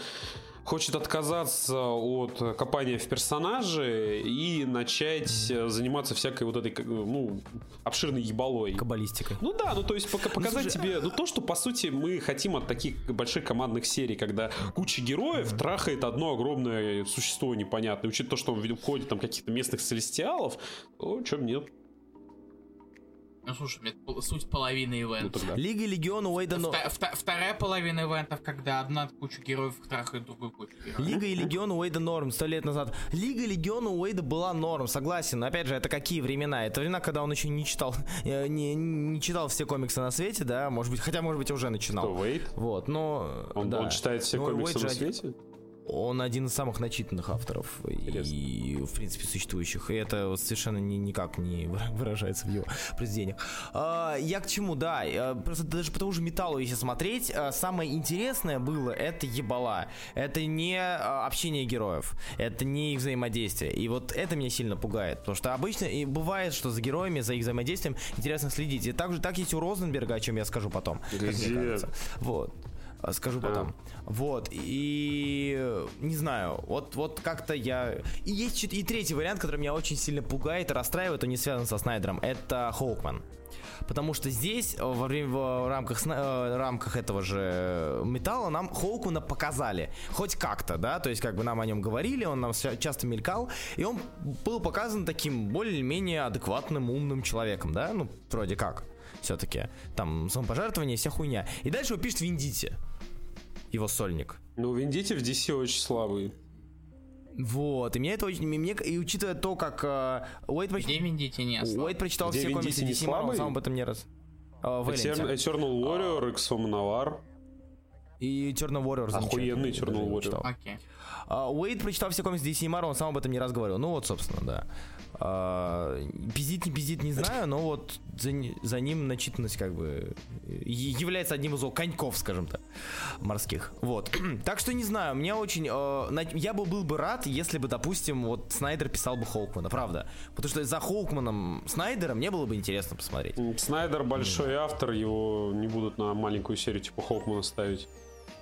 хочет отказаться от копания в персонаже и начать заниматься всякой вот этой, ну, обширной ебалой. Каббалистикой. Ну да, ну то есть пока, ну, показать ну, тебе, ну то, что по сути мы хотим от таких больших командных серий, когда куча героев трахает одно огромное существо непонятное, учитывая то, что он входит там каких-то местных целестиалов, то чем нет. Ну слушай, это суть половины ивента. Ну, Лига Легиона Уэйда... Но... Вторая половина ивентов, когда одна куча героев трахает другую кучу героев. Лига и Легиона Уэйда норм, сто лет назад. Лига Легиона Уэйда была норм, согласен. Но опять же, это какие времена? Это времена, когда он еще не читал, э, не, не читал все комиксы на свете, да, может быть, хотя, может быть, уже начинал. Кто, Уэйд? Вот, но... Он, да. он читает все но комиксы Уэйд на свете? Он один из самых начитанных авторов и, в принципе, существующих. И это совершенно ни, никак не выражается в его произведениях. А, я к чему, да, э, просто даже по тому же металлу, если смотреть, э, самое интересное было это ебала. Это не э, общение героев, это не их взаимодействие. И вот это меня сильно пугает, потому что обычно и бывает, что за героями, за их взаимодействием интересно следить. И также так есть у Розенберга, о чем я скажу потом. Как мне кажется. Вот. А, скажу потом. А. Вот, и не знаю, вот, вот как-то я... И есть и третий вариант, который меня очень сильно пугает и расстраивает, он не связан со Снайдером, это Хоукман. Потому что здесь, э, во время, в рамках, в э, рамках этого же металла, нам Хоукмана показали. Хоть как-то, да, то есть как бы нам о нем говорили, он нам часто мелькал, и он был показан таким более-менее адекватным, умным человеком, да, ну, вроде как все-таки. Там самопожертвование, вся хуйня. И дальше его пишет Виндити его сольник. Ну, Виндити в DC очень слабый. Вот, и мне это очень... Мне, и учитывая то, как... Uh, Уэйд проч... Где Виндити не Уэйд прочитал Где все комиксы DC Marvel, сам об этом не раз. Uh, Eternal Warrior, Exom Навар. И Eternal Warrior. Охуенный Eternal Warrior. Окей. Uh, Уэйд прочитал все комиксы DC Marvel, он сам об этом не раз говорил. Ну вот, собственно, да. А, пиздит, не пиздит, не знаю, но вот за, за ним начитанность как бы является одним из его коньков, скажем так, морских. Вот. так что не знаю, мне очень... Э, я бы был бы рад, если бы, допустим, вот Снайдер писал бы Хоукмана, правда. Потому что за Хоукманом Снайдера мне было бы интересно посмотреть. Снайдер большой автор, его не будут на маленькую серию типа Хоукмана ставить.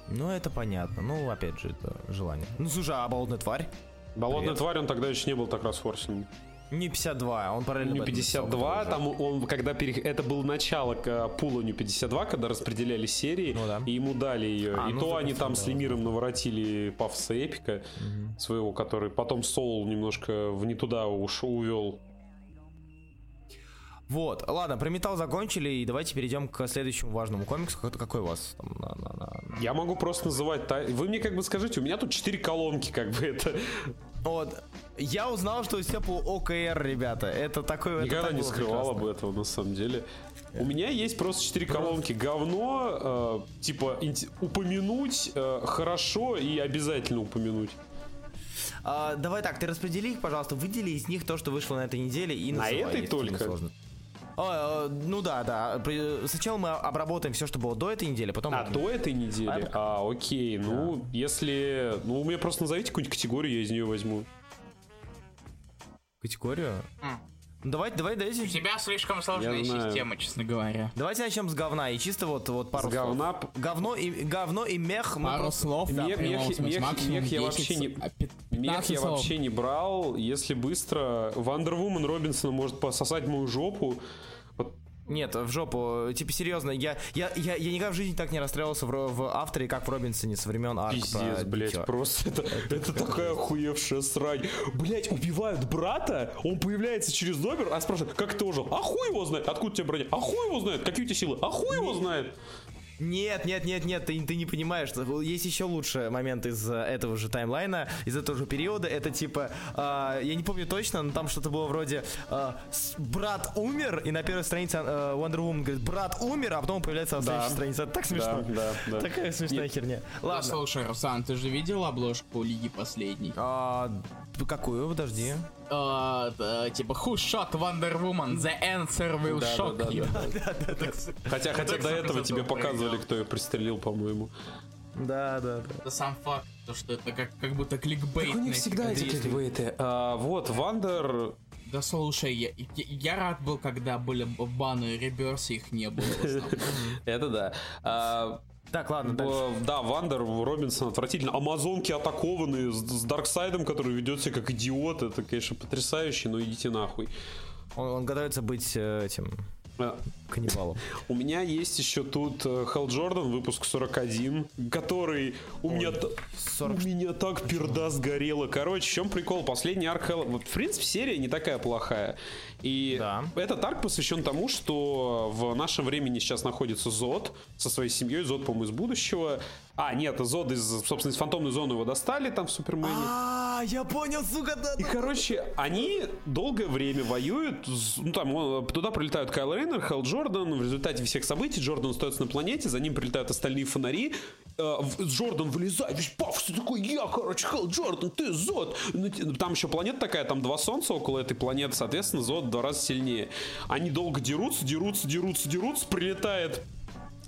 Ну, это понятно. Ну, опять же, это желание. Ну, слушай, а болотная тварь? Болотная Привет. тварь, он тогда еще не был так расфорсен. Не 52, он параллельно Не 52, там он, когда перех... это было начало к пула не 52, когда распределяли серии, ну, да. и ему дали ее. А, и ну, то они там с Лемиром наворотили пафоса эпика угу. своего, который потом Соул немножко в не туда уж увел. Вот, ладно, про металл закончили, и давайте перейдем к следующему важному комиксу. Какой у вас там? На, на, на... Я могу просто называть... Вы мне как бы скажите, у меня тут 4 колонки, как бы это... Вот. Я узнал, что все по ОКР, ребята. Это такой... Никогда это не скрывал об этом, на самом деле. У меня есть просто четыре колонки. Говно, э, типа, упомянуть э, хорошо и обязательно упомянуть. А, давай так, ты распредели их, пожалуйста, выдели из них то, что вышло на этой неделе и На называй, этой только? А, ну да, да. Сначала мы обработаем все, что было до этой недели, потом... А, до этой недели? А, а окей. Ну, если... Ну, у меня просто назовите какую-нибудь категорию, я из нее возьму. Категорию? Mm. Давай, давай, давайте. У тебя слишком сложная система, честно говоря. Давайте начнем с говна и чисто вот, вот пару с слов. говна. Говно и говно и мех. Пару просто... слов. Да, мех, мех, мех, мех я вообще не. Мех я слов. вообще не брал. Если быстро, Вандер Вумен Робинсона может пососать мою жопу. Нет, в жопу. Типа, серьезно, я, я, я, я никогда в жизни так не расстраивался в, в авторе, как в Робинсоне со времен арк. Пиздец, блядь, дитё. просто это, это такая охуевшая срань. Блять, убивают брата, он появляется через номер, а спрашивает, как ты ожил? А хуй его знает, откуда тебе броня? А хуй его знает, какие у тебя силы? А хуй его знает. Нет, нет, нет, нет, ты, ты не понимаешь. Есть еще лучший момент из э, этого же таймлайна, из этого же периода. Это типа, э, я не помню точно, но там что-то было вроде э, брат умер, и на первой странице э, Wonder Woman говорит, брат умер, а потом появляется на следующей да. странице. Это так смешно. Да, да, да. Такая смешная нет. херня. Ладно. Да, слушай, Руслан, ты же видел обложку Лиги Последней? А, какую? Подожди. Uh, uh, типа Who shot Wonder Woman? The answer will да, shock да, you. Да, хотя хотя до этого тебе показывали, кто ее пристрелил, по-моему. Да, да, да. Это сам факт, то, что это как, как будто кликбейт. Так у них всегда эти кликбейты. А, вот, Вандер... Да слушай, я, я, я рад был, когда были баны реберсы, их не было. Это да. Так, ладно, дальше. Да, Вандер, Робинсон отвратительно. Амазонки атакованы с, с Дарксайдом, который ведет себя как идиот. Это, конечно, потрясающе, но идите нахуй. Он, он готовится быть э, этим каннибалом. У меня есть еще тут Хелл Джордан, выпуск 41, который у меня, 40... у меня так перда сгорела. Короче, в чем прикол? Последний арк. Вот, в принципе, серия не такая плохая. И да. этот арк посвящен тому, что в нашем времени сейчас находится Зод со своей семьей. Зод, по-моему, из будущего. А, нет, Зод из, собственно, из фантомной зоны его достали там в Супермене. А, я понял, сука, да. И, короче, они долгое время воюют. Ну, там, он- туда прилетают Кайл Рейнер, Хелл Джордан. В результате всех событий Джордан остается на планете, за ним прилетают остальные фонари. Э, Джордан вылезает, весь пафосный такой, я, короче, Хелл Джордан, ты Зод. Ну, Там еще планета такая, там два солнца около этой планеты, соответственно, Зод в два раза сильнее. Они долго дерутся, дерутся, дерутся, дерутся, прилетает э,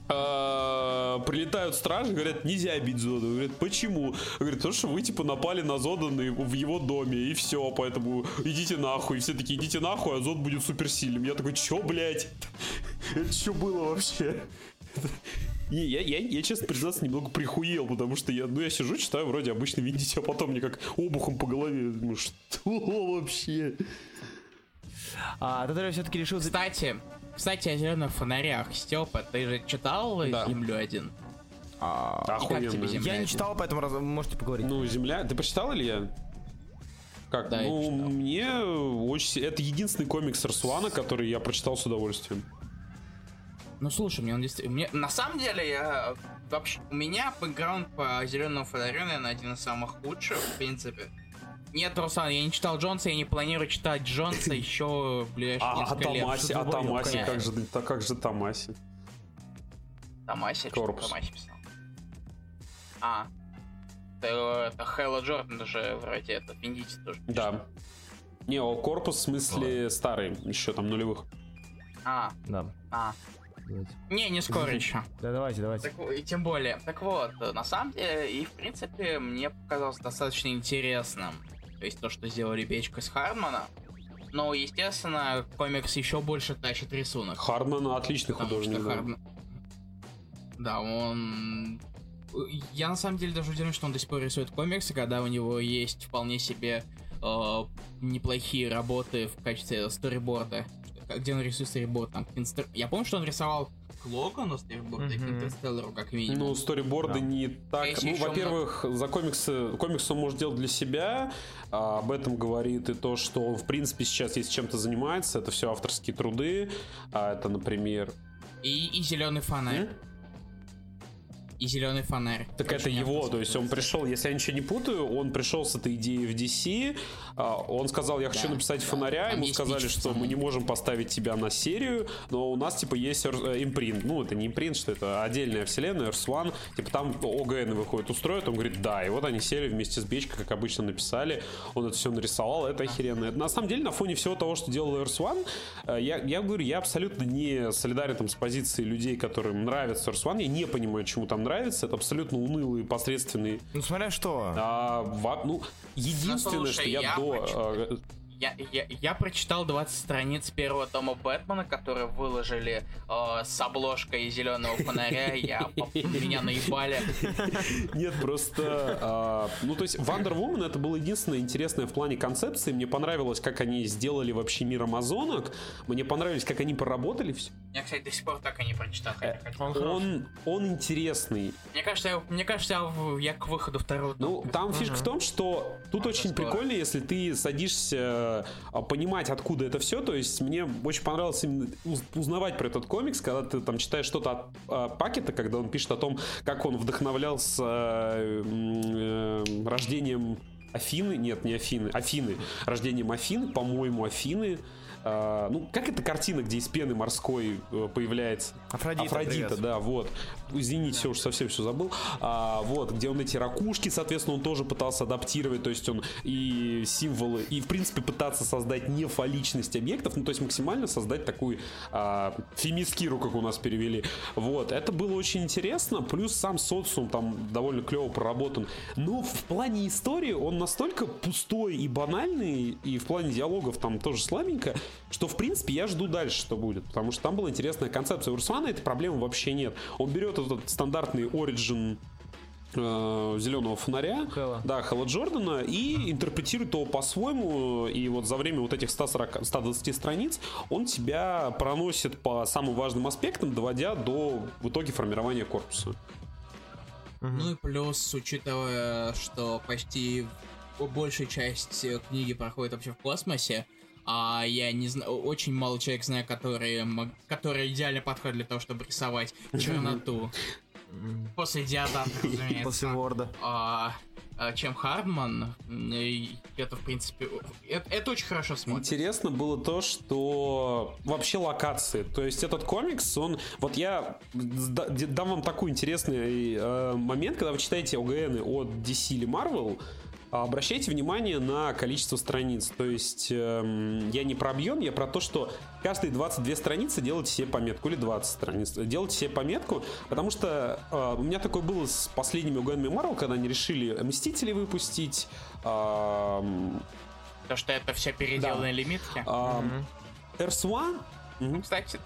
прилетают стражи, говорят, нельзя бить Зода. Говорят, почему? Говорят, потому что вы, типа, напали на Зода в его доме, и все, поэтому идите нахуй. И все такие, идите нахуй, а Зод будет суперсильным. Я такой, чё, блядь? Это что было вообще? Не, я, я, я, честно признаться, немного прихуел, потому что я, ну, я сижу, читаю вроде обычно видите, а потом мне как обухом по голове. Думаю, что вообще? А, ты все-таки решил... Кстати, кстати, о зеленых фонарях. Степа, ты же читал Да. Землю один? А, Охуенно. тебе земля? Я не читал, поэтому раз- можете поговорить. Ну, Земля... Ты почитал, Илья? Как? Да, я ну, мне очень... Это единственный комикс Арслана, который я прочитал с удовольствием. Ну слушай, мне он действительно. Мне... На самом деле, я вообще. У меня бэкграунд по зеленому фонарю, наверное, один из самых лучших, в принципе. Нет, Руслан, я не читал Джонса, я не планирую читать Джонса еще в ближайшие А, а несколько лет. Томаси, а Томаси, двоём, как же, та- как же? Томаси, что Корпус. Томаси писал? А. Это, это Хэлла Джордан же вроде это Виндити тоже. пишет. Да. Не, о, корпус в смысле старый, еще там нулевых. А, Да. а. Давайте. Не, не скоро еще. Да, давайте, давайте. Так, вот, и тем более. Так вот, на самом деле, и в принципе, мне показалось достаточно интересным. То есть то, что сделали Печка с Хармона. Но, естественно, комикс еще больше тащит рисунок. Харман отличный художник. да. Хармон- Да, он... Я на самом деле даже удивлен, что он до сих пор рисует комиксы, когда у него есть вполне себе э, неплохие работы в качестве сториборда. Где он рисует сториборд? Там, к Инстер- Я помню, что он рисовал к Логану сториборд и к. Интерстеллару, как минимум. Ну, сториборды Да. не так. Ну, во-первых, за комиксы, комикс он может делать для себя. а об этом говорит и то, что он, в принципе, сейчас есть чем-то занимается. Это все авторские труды. А это, например. И, и зеленый фонарь. М? И зеленый фонарь. Так это его, то есть он пришел, если я ничего не путаю, он пришел с этой идеей в DC, а, он сказал, я хочу Да, написать да. фонаря, ему сказали, пич, что мы не можем поставить тебя на серию, но у нас, типа, есть э, импринт, ну, это не импринт, что это отдельная вселенная, Earth One, типа, там ОГН выходит, устроят, он говорит, да, и вот они сели вместе с Бечкой, как обычно написали, он это все нарисовал, это охеренно. Это, на самом деле, на фоне всего того, что делал Earth One, э, я, я говорю, я абсолютно не солидарен там с позицией людей, которым нравится Earth One, я не понимаю, чему там нравится, это абсолютно унылые, посредственные Ну, смотря что. а, во- ну, единственное, Ну, слушай, что я, я до... прочитал. Э, Я, я, я прочитал 20 страниц первого тома Бэтмена, которые выложили э, с обложкой зеленого фонаря. Я, меня наебали. Нет, просто... а, ну, то есть, Wonder Woman это было единственное интересное в плане концепции. Мне понравилось, как они сделали вообще мир Амазонок. Мне понравилось, как они проработали все. Я, кстати, до сих пор так и не прочитал. хотел. Он. Он, он интересный. Мне кажется, я, мне кажется, я, я к выходу второго Ну, там фишка в том, что тут очень прикольно, если ты садишься а, понимать, откуда это все. То есть мне очень понравилось именно уз- узнавать про этот комикс, когда ты там читаешь что-то от а, Пакета, когда он пишет о том, как он вдохновлялся э, э, рождением Афины, нет, не Афины, Афины, рождением Афины, по-моему, Афины. А, ну, как эта картина, где из пены морской э, появляется Афродита, Афродита, привет. да, вот. Извините, все, уж совсем все забыл. А, вот, где он эти ракушки, соответственно, он тоже пытался адаптировать, то есть он и символы, и, в принципе, пытаться создать не фаличность объектов, ну, то есть максимально создать такую а, фемискиру, как у нас перевели. Вот, это было очень интересно, плюс сам социум там довольно клево проработан. Но в плане истории он настолько пустой и банальный, и в плане диалогов там тоже слабенько, что, в принципе, я жду дальше, что будет, потому что там была интересная концепция. У Руслана этой проблемы вообще нет. Он берет этот стандартный Origin э, зеленого фонаря, Хэлла. да, Хэлла Джордана, и интерпретирует его по-своему, и вот за время вот этих 140, 120 страниц он тебя проносит по самым важным аспектам, доводя до в итоге формирования корпуса. Ну и плюс, учитывая, что почти большая часть книги проходит вообще в космосе, а я не знаю, очень мало человек знаю, которые, которые идеально подходят для того, чтобы рисовать черноту. После диадата, разумеется. После Ворда. А, а, чем Хардман. И это, в принципе, это, это очень хорошо смотрится. Интересно было то, что вообще локации. То есть этот комикс, он... Вот я дам вам такой интересный э, момент, когда вы читаете ОГН от DC или Marvel, Обращайте внимание на количество страниц. То есть э, я не про объем, я про то, что каждые 22 страницы делайте себе пометку, или 20 страниц. Делайте себе пометку, потому что э, у меня такое было с последними угонами Marvel, когда они решили Мстители выпустить. Э, то, что это все переделанные да. лимитки. Э, Earth One. Угу. Кстати,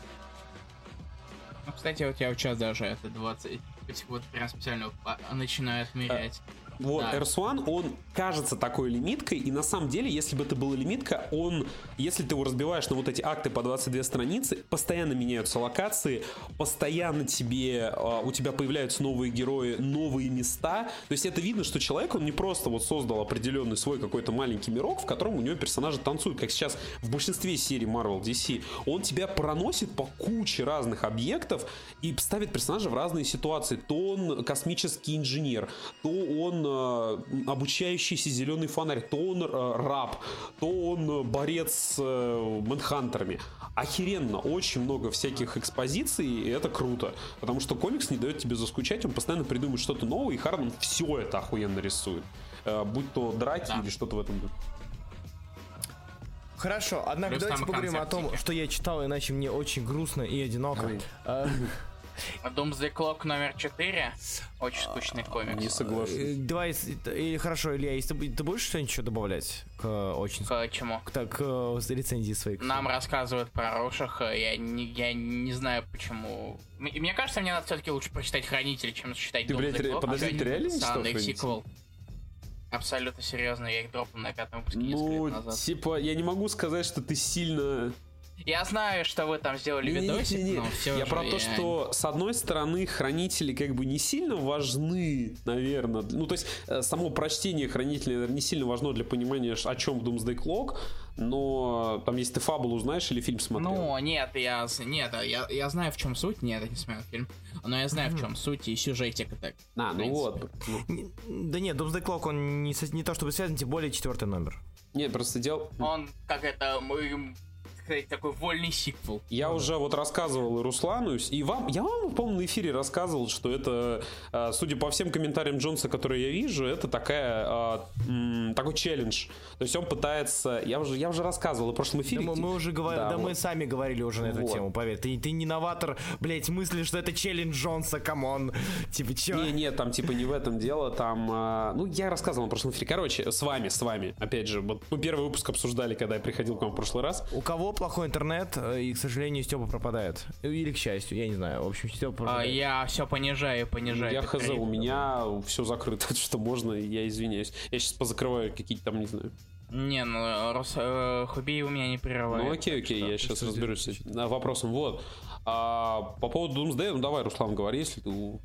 ну, кстати, вот я сейчас даже это 20 вот прям специально начинаю отмерять. Вот, да. RS1, он кажется такой лимиткой, и на самом деле, если бы это была лимитка, он, если ты его разбиваешь на вот эти акты по 22 страницы, постоянно меняются локации, постоянно тебе, а, у тебя появляются новые герои, новые места. То есть это видно, что человек, он не просто вот создал определенный свой какой-то маленький мирок, в котором у него персонажи танцуют, как сейчас в большинстве серий Marvel DC. Он тебя проносит по куче разных объектов и ставит персонажа в разные ситуации. То он космический инженер, то он Э, обучающийся зеленый фонарь, то он э, раб, то он борец с э, мэнхантерами. Охеренно, очень много всяких экспозиций, и это круто. Потому что комикс не дает тебе заскучать, он постоянно придумывает что-то новое, и Харман все это охуенно рисует. Будь то драки да. или что-то в этом духе. Хорошо, однако Плюс давайте поговорим о том, что я читал, иначе мне очень грустно и одиноко. Doomsday Clock номер 4. Очень скучный комикс. Не соглашусь. Э, давай, или хорошо, Илья, если ты, ты будешь что-нибудь еще добавлять к очень... К чему? К, к, к рецензии своих. Нам рассказывают про Рошах, я не, я не знаю почему. Мне кажется, мне надо все-таки лучше прочитать Хранитель, чем читать Ты, блядь, Clock, подожди, ты реально не читал сиквел. Абсолютно серьезно, я их дропнул на пятом выпуске ну, типа, я не могу сказать, что ты сильно я знаю, что вы там сделали не, видосик, не, не, не. но все Я про я... то, что с одной стороны хранители как бы не сильно важны, наверное. Ну, то есть э, само прочтение хранителей наверное, не сильно важно для понимания, о чем Doomsday Clock, но там есть ты фабулу знаешь или фильм смотрел? Ну, нет, я, нет, я, я знаю, в чем суть, нет, я не смотрел фильм, но я знаю, в чем суть и сюжетик так. А, ну вот. Да нет, Doomsday Clock, он не, не то чтобы связан, тем более четвертый номер. Нет, просто дело... Он, как это, мы сказать, такой вольный сиквел. Я уже вот рассказывал и Руслану, и вам, я вам, по-моему, на эфире рассказывал, что это, а, судя по всем комментариям Джонса, которые я вижу, это такая, а, такой челлендж. То есть он пытается, я уже, я уже рассказывал в прошлом эфире. Да, мы, мы уже говорили, да, да вот. мы сами говорили уже на эту вот. тему, поверь. Ты, ты не новатор, блять, мысли, что это челлендж Джонса, come on. Типа, чё? Не, не, там, типа, не в этом дело, там, а, ну, я рассказывал на прошлом эфире. Короче, с вами, с вами, опять же, вот мы первый выпуск обсуждали, когда я приходил к вам в прошлый раз. У кого плохой интернет, э, и, к сожалению, Степа пропадает. Или к счастью, я не знаю. В общем, Степа пропадает. А, я все понижаю, понижаю. Я хз, у меня все закрыто, что можно, я извиняюсь. Я сейчас позакрываю какие-то там, не знаю. Не, ну, Рос, э, Хубей у меня не прерывает. Ну окей, окей, я сейчас разберусь с этим вопросом. Вот. А, по поводу Doomsday, ну давай, Руслан, говори, если ты...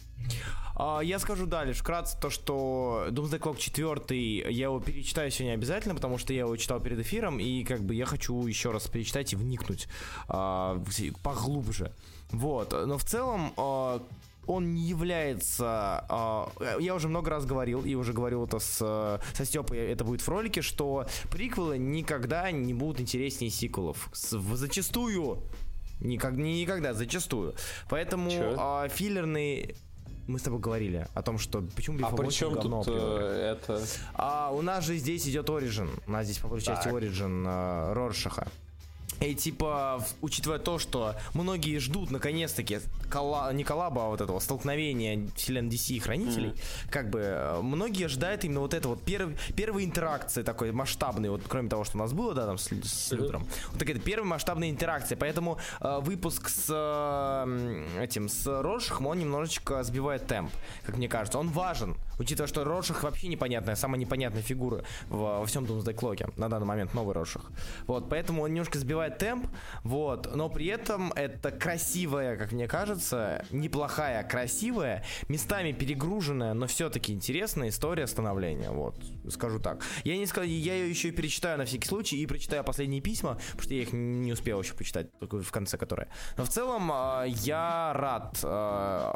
А, я скажу дальше, вкратце, то, что Doomsday Clock 4, я его перечитаю сегодня обязательно, потому что я его читал перед эфиром, и как бы я хочу еще раз перечитать и вникнуть а, поглубже. Вот, но в целом а, он не является... Э, я уже много раз говорил, и уже говорил это с, со Степой, это будет в ролике, что приквелы никогда не будут интереснее сиквелов. Зачастую Никак, не никогда, зачастую. Поэтому а, филлерные мы с тобой говорили о том, что почему А при чем тут э, это? А у нас же здесь идет Origin. У нас здесь по большей части Origin э, Роршаха. И типа, учитывая то, что многие ждут наконец-таки колла... не коллаба, а вот этого столкновения вселенной DC и Хранителей, mm. как бы э, многие ожидают именно вот это вот перв... первой интеракции такой масштабной, вот кроме того, что у нас было, да, там с, с Лютером. Вот такая первая масштабная интеракция, поэтому э, выпуск с э, этим, с Рошем, он немножечко сбивает темп, как мне кажется. Он важен, учитывая, что Рошах вообще непонятная, самая непонятная фигура во, во всем Doomsday Clock на данный момент, новый Рошах. Вот, поэтому он немножко сбивает темп, вот, но при этом это красивая, как мне кажется, неплохая, красивая, местами перегруженная, но все-таки интересная история становления, вот, скажу так. Я не скажу, я ее еще и перечитаю на всякий случай и прочитаю последние письма, потому что я их не успел еще почитать, только в конце которые. Но в целом а, я рад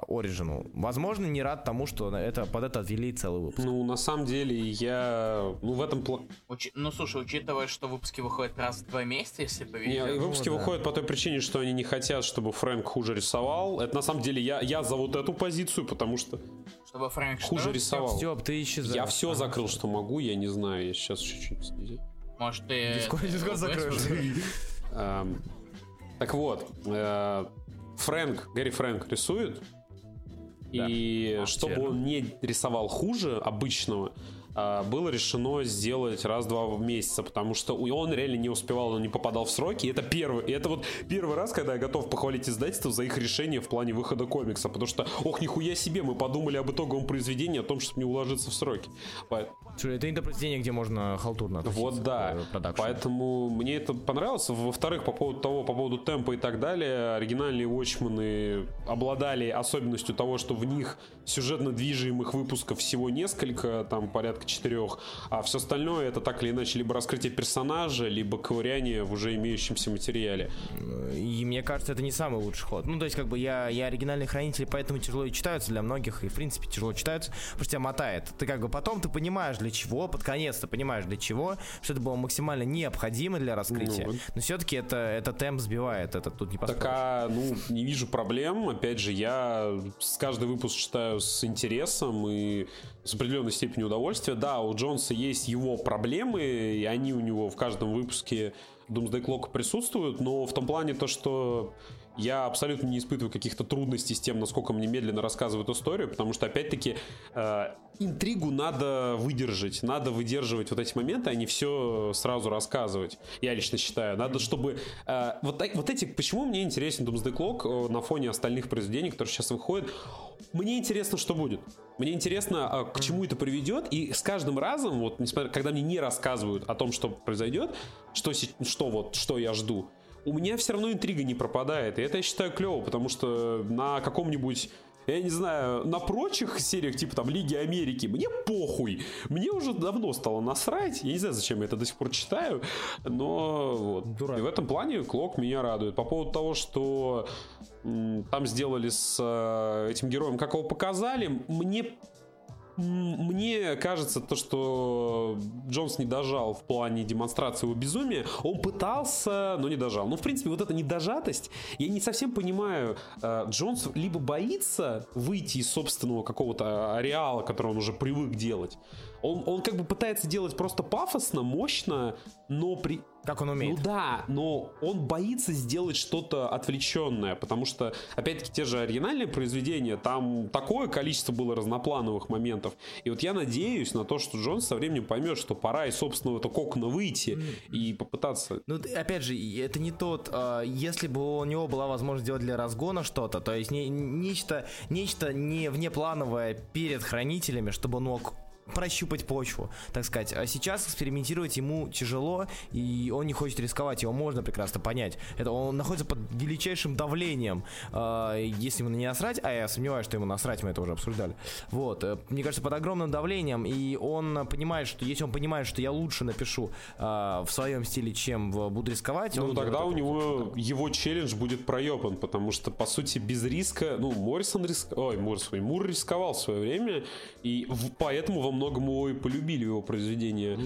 Оригину. Возможно, не рад тому, что это, под это вели целый выпуск. Ну, на самом деле, я... Ну, в этом... пла- Учи- Ну, слушай, учитывая, что выпуски выходят раз в два месяца, если Не, повезет. выпуски да. выходят по той причине, что они не хотят, чтобы Фрэнк хуже рисовал. Это на самом деле я, я за вот эту позицию, потому что Чтобы Фрэнк что? хуже рисовал. Степ, ты исчезаешь. Я все закрыл, что могу, я не знаю, я сейчас чуть-чуть снизил. Может, ты... Дискорд, Дискорд закроешь. Эм, Так вот, э, Фрэнк, Гэри Фрэнк рисует, и А, чтобы он не рисовал хуже обычного, было решено сделать раз-два в месяца, потому что он реально не успевал, он не попадал в сроки. И это первый, и это вот первый раз, когда я готов похвалить издательство за их решение в плане выхода комикса, потому что, ох, нихуя себе, мы подумали об итоговом произведении, о том, чтобы не уложиться в сроки. Это произведение, где можно халтурно относиться вот да. э. Поэтому мне это понравилось. Во-вторых, по поводу того, по поводу темпа и так далее, оригинальные Watchmen обладали особенностью того, что в них сюжетно движимых выпусков всего несколько, там порядка четырех, а все остальное это так или иначе либо раскрытие персонажа, либо ковыряние в уже имеющемся материале. И мне кажется, это не самый лучший ход. Ну, то есть, как бы я, я оригинальный хранитель, поэтому тяжело и читаются для многих, и в принципе тяжело читаются, потому что тебя мотает. Ты как бы потом ты понимаешь для чего, под конец ты понимаешь для чего, что это было максимально необходимо для раскрытия. Ну, Но все-таки это, это темп сбивает, это тут не Так, поспоришь. а, ну, не вижу проблем. Опять же, я с каждый выпуск читаю с интересом и с определенной степенью удовольствия. Да, у Джонса есть его проблемы, и они у него в каждом выпуске Doomsday Clock присутствуют, но в том плане то, что я абсолютно не испытываю каких-то трудностей с тем, насколько мне медленно рассказывают историю, потому что, опять-таки, э, интригу надо выдержать, надо выдерживать вот эти моменты, а не все сразу рассказывать. Я лично считаю. Надо, чтобы... э, вот, вот эти... Почему мне интересен Doomsday Clock э, на фоне остальных произведений, которые сейчас выходят? Мне интересно, что будет. Мне интересно, а, к чему это приведет, и с каждым разом, вот, несмотря, когда мне не рассказывают о том, что произойдет, что, что вот, что я жду, у меня все равно интрига не пропадает. И это я считаю клево, потому что на каком-нибудь я не знаю, на прочих сериях, типа там Лиги Америки, мне похуй. Мне уже давно стало насрать. Я не знаю, зачем я это до сих пор читаю, но вот. Дурак. И в этом плане Клок меня радует. По поводу того, что там сделали с э, этим героем, как его показали, мне Мне кажется, то, что Джонс не дожал в плане демонстрации его безумия. Он пытался, но не дожал. Ну, в принципе, вот эта недожатость, я не совсем понимаю. э, Джонс либо боится выйти из собственного какого-то ареала, который он уже привык делать. Он, он как бы пытается делать просто пафосно, мощно, но при, Как он умеет. ну да, но он боится сделать что-то отвлеченное, потому что, опять-таки, те же оригинальные произведения, там такое количество было разноплановых моментов. И вот я надеюсь на то, что Джонс со временем поймет, что пора из собственного этого кокона выйти и попытаться Ну, опять же, это не тот, а, если бы у него была возможность сделать для разгона что-то, то есть не, нечто, нечто не внеплановое перед хранителями, чтобы он мог прощупать почву, так сказать. А сейчас экспериментировать ему тяжело, и он не хочет рисковать, его можно прекрасно понять. Это он находится под величайшим давлением. А, если ему не насрать, а я сомневаюсь, что ему насрать, мы это уже обсуждали. Вот, э, мне кажется, под огромным давлением, и он понимает, что если он понимает, что я лучше напишу а, в своем стиле, чем буду рисковать, Ну, тогда у него его челлендж будет проебан, потому что, по сути, без риска... Ну, Моррисон риск... Ой, Моррисон, Мур рисковал в свое время, и поэтому во многом его и полюбили его произведения.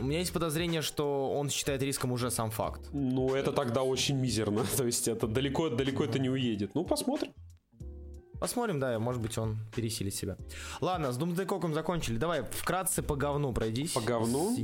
У меня есть подозрение, что он считает риском уже сам факт. Ну, это тогда очень мизерно. То есть это далеко, далеко это не уедет. Ну, посмотрим. Посмотрим, да, может быть, он пересилит себя. Ладно, с Doomsday Clock'ом закончили. Давай вкратце по говну пройдись. По говну? С-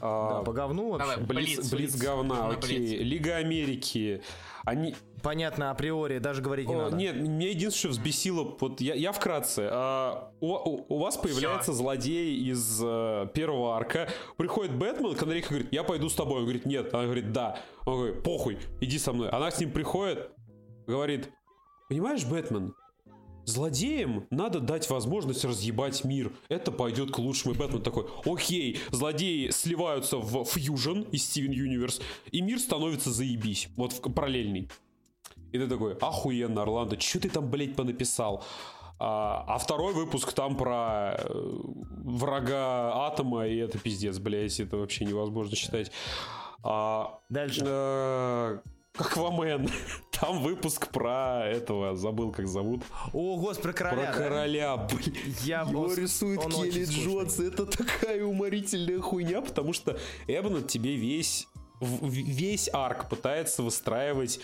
А, Да, по говну вообще. Давай. Блиц, Блиц, Блиц Блиц. говна, На окей. Блиц. Лига Америки. Они... Понятно, априори, даже говорить не О, надо. нет, меня единственное, что взбесило, вот я, я вкратце. А, у, у- у вас появляется злодей из э, первого арка. Приходит Бэтмен, Канарейка говорит, я пойду с тобой. Он говорит, нет. Она говорит, да. Он говорит, похуй, иди со мной. Она с ним приходит, говорит, понимаешь, Бэтмен, Злодеям надо дать возможность разъебать мир. Это пойдет к лучшему. И Бэтмен такой, окей, злодеи сливаются в фьюжн из Стивен Юниверс, и мир становится заебись. Вот в параллельный. И ты такой, охуенно, Орландо, что ты там, блядь, понаписал? А, а второй выпуск там про э, врага атома, и это пиздец, блядь, это вообще невозможно читать. А, Дальше. э, Аквамен. Там выпуск про этого, забыл, как зовут. О, господи, про короля. Про да? короля, блин. Я Его босс- рисует он Келли. Джонс. Это такая уморительная хуйня, потому что Эбнет тебе весь, весь арк пытается выстраивать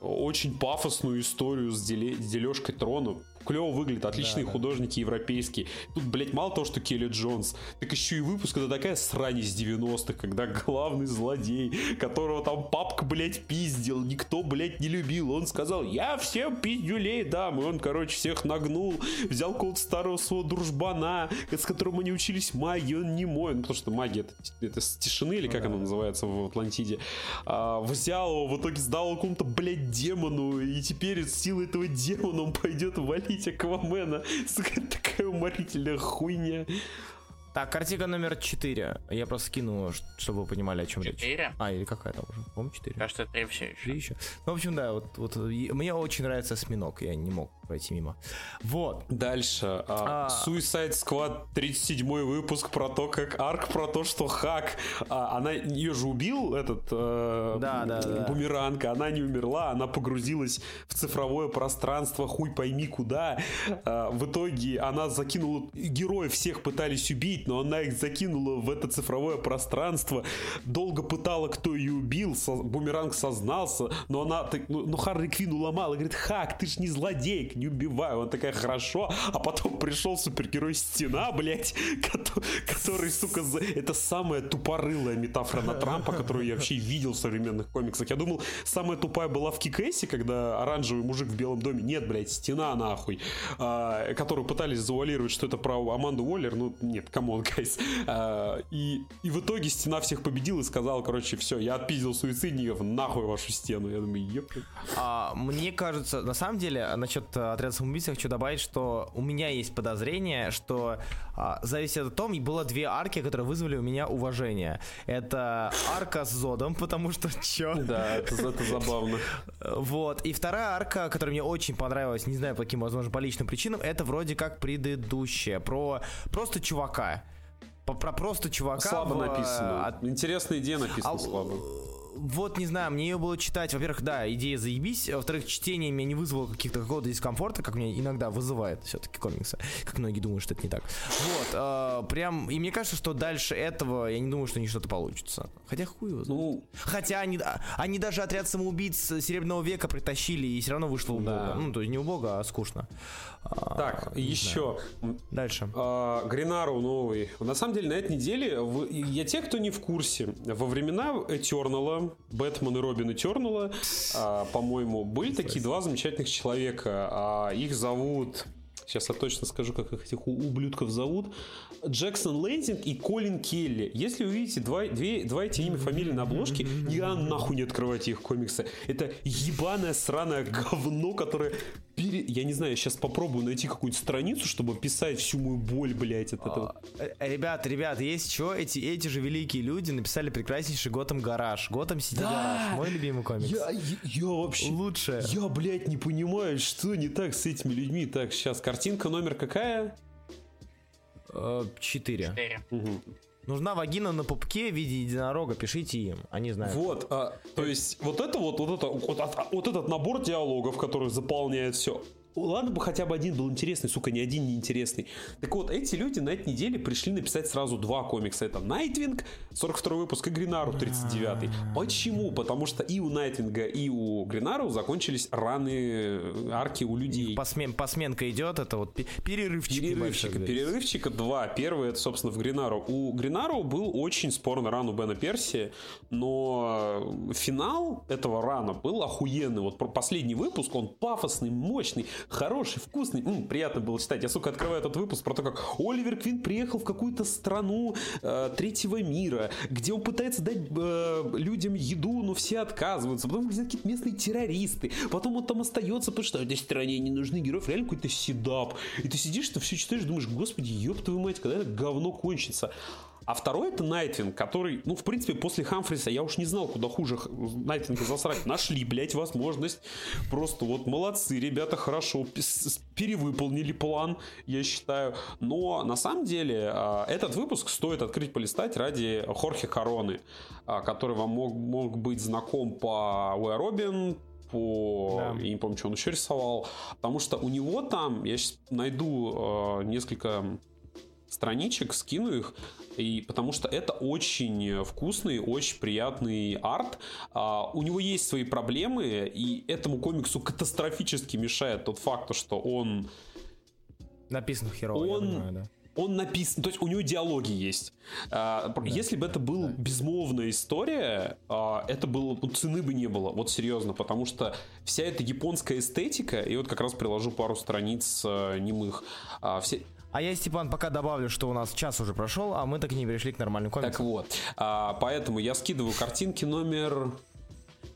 очень пафосную историю с дележкой трона. Клево выглядит, отличные да. художники европейские. Тут, блядь, мало того, что Келли Джонс, так еще и выпуск, это такая срань из 90-х, когда главный злодей, которого там папка, блядь, пиздил, никто, блядь, не любил. Он сказал, я всем пиздюлей дам. И он, короче, всех нагнул, взял какого-то старого своего дружбана, с которым они учились магии, он не мой. Ну, потому что магия это, это с тишины, или как она называется в Атлантиде. А, взял его, в итоге сдал какому-то, блядь, демону, и теперь с силой этого демона он пойдет валить Аквамена. Сука, такая уморительная хуйня. Так, картинка номер 4. Я просто скину, чтобы вы понимали, о чем речь. Четыре? А, или какая там уже? По-моему, 4. Кажется, три все Три еще. еще. Ну, в общем, да, вот, вот мне очень нравится осьминог, я не мог пройти мимо. Вот. Дальше. а, А. Suicide Squad 37 выпуск про то, как арк, про то, что Хак, а, она ее же убил, этот э, Да, да, да. бумеранг, она не умерла, она погрузилась в цифровое пространство, хуй пойми куда. А, в итоге она закинула, героев всех пытались убить, но она их закинула в это цифровое пространство, долго пытала, кто ее убил, со- бумеранг сознался, но она, так, ну, ну Харли Квин уломала, говорит, Хак, ты ж не злодейка, не убивай. Он такая, хорошо, а потом пришел супергерой Стена, кото- который, сука, за- это самая тупорылая метафора на Трампа, которую я вообще видел в современных комиксах. Я думал, самая тупая была в Кикэсе, когда оранжевый мужик в Белом доме, нет, блядь, Стена нахуй, а, которую пытались завуалировать, что это про Аманду Уоллер, ну, нет, come on, guys. А, и, и в итоге Стена всех победил и сказал, короче, все, я отпиздил суицидников, нахуй вашу стену. Я думаю, еп. А, мне кажется, на самом деле, насчет э, отряда самоубийц я хочу добавить, что у меня есть подозрение, что а, зависит от том, и было две арки, которые вызвали у меня уважение. Это арка с Зодом, потому что чё? Да, это, это забавно. Вот. И вторая арка, которая мне очень понравилась, не знаю по каким, возможно, по личным причинам, это вроде как предыдущая. Про просто чувака. Про просто чувака. Слабо в, э, написано. от- Интересная идея написана А, слабо. Вот, не знаю, мне ее было читать. Во-первых, да, идея заебись. а Во-вторых, чтение меня не вызвало каких-то какого-то дискомфорта, как меня иногда вызывает все-таки комиксы. Как многие думают, что это не так. Вот, э, прям, и мне кажется, что дальше этого я не думаю, что у них что-то получится. Хотя хуй его знает. Ну, Хотя они, а, они даже отряд самоубийц Серебряного века притащили, и все равно вышло убого. Да. Ну, то есть не убого, а скучно. А, так, не еще. знаю. Дальше. А, Гринару новый. На самом деле, на этой неделе, в- я те, кто не в курсе, во времена Этернала, Бэтмен и Робин Этернала, а, по-моему, были такие два замечательных человека. А, их зовут... Сейчас я точно скажу, как их этих ублюдков зовут. Джексон Лейзинг и Колин Келли. Если увидите два, две, два эти имя, фамилии на обложке, никогда нахуй не открывайте их комиксы. Это ебаное сраное говно, которое... пере- Я не знаю, я сейчас попробую найти какую-нибудь страницу, чтобы писать всю мою боль, блядь, от этого. Э, Ребят, ребят, есть что? Эти, эти же великие люди написали прекраснейший Готэм Гараж. Готэм Сити Да! Гараж. Мой любимый комикс. Я, я, я вообще... Лучше. Я, блядь, не понимаю, что не так с этими людьми. Так, сейчас, картинка номер какая? Э, Четыре. Нужна вагина на пупке в виде единорога, пишите им. Они знают. Вот, а, то есть вот это вот, вот, это, вот, от- вот этот набор диалогов, который заполняет все. Ладно бы хотя бы один был интересный, сука, ни один не интересный. Так вот, эти люди на этой неделе пришли написать сразу два комикса. Это Найтвинг, 42 выпуск, и Гринару, 39 Почему? Потому что и у Найтвинга, и у Гринару закончились раны арки у людей. Посмен- посменка идет, это вот пе- перерывчик Перерывчика. Перерывчика два. Первый это, собственно, в Гринару. У Гринару был очень спорный ран у Бена Перси, но финал этого рана был охуенный. Вот последний выпуск, он пафосный, мощный, хороший, вкусный. М, приятно было читать. Я, сука, открываю этот выпуск про то, как Оливер Квин приехал в какую-то страну э, третьего мира, где он пытается дать э, людям еду, но все отказываются. Потом где-то какие-то местные террористы. Потом он там остается, потому что этой стране не нужны героев. Реально какой-то седап. И ты сидишь, ты все читаешь, думаешь, господи, ёб твою мать, когда это говно кончится. А второй это Найтвинг, который, ну, в принципе, после Хамфриса я уж не знал, куда хуже Найтвинга засрать. Нашли, блядь, возможность. Просто вот молодцы, ребята, хорошо, перевыполнили план, я считаю. Но на самом деле а, этот выпуск стоит открыть, полистать ради Хорхе Короны, а, который вам мог, мог быть знаком по Уэ Робин, по... Да. Я не помню, что он еще рисовал. Потому что у него там, я сейчас найду э, несколько страничек, скину их, и потому что это очень вкусный, очень приятный арт. А, у него есть свои проблемы, и этому комиксу катастрофически мешает тот факт, что он Написано херово, Он- понимаю, да. он написан, то есть у него диалоги есть. А, Если бы это была безмолвная история, а, это было, ну, цены бы не было, вот серьезно, потому что вся эта японская эстетика, и вот как раз приложу пару страниц а, немых, а, все, А я, Степан, пока добавлю, что у нас час уже прошел, а мы так и не перешли к нормальным так комиксам. вот, а, поэтому я скидываю картинки номер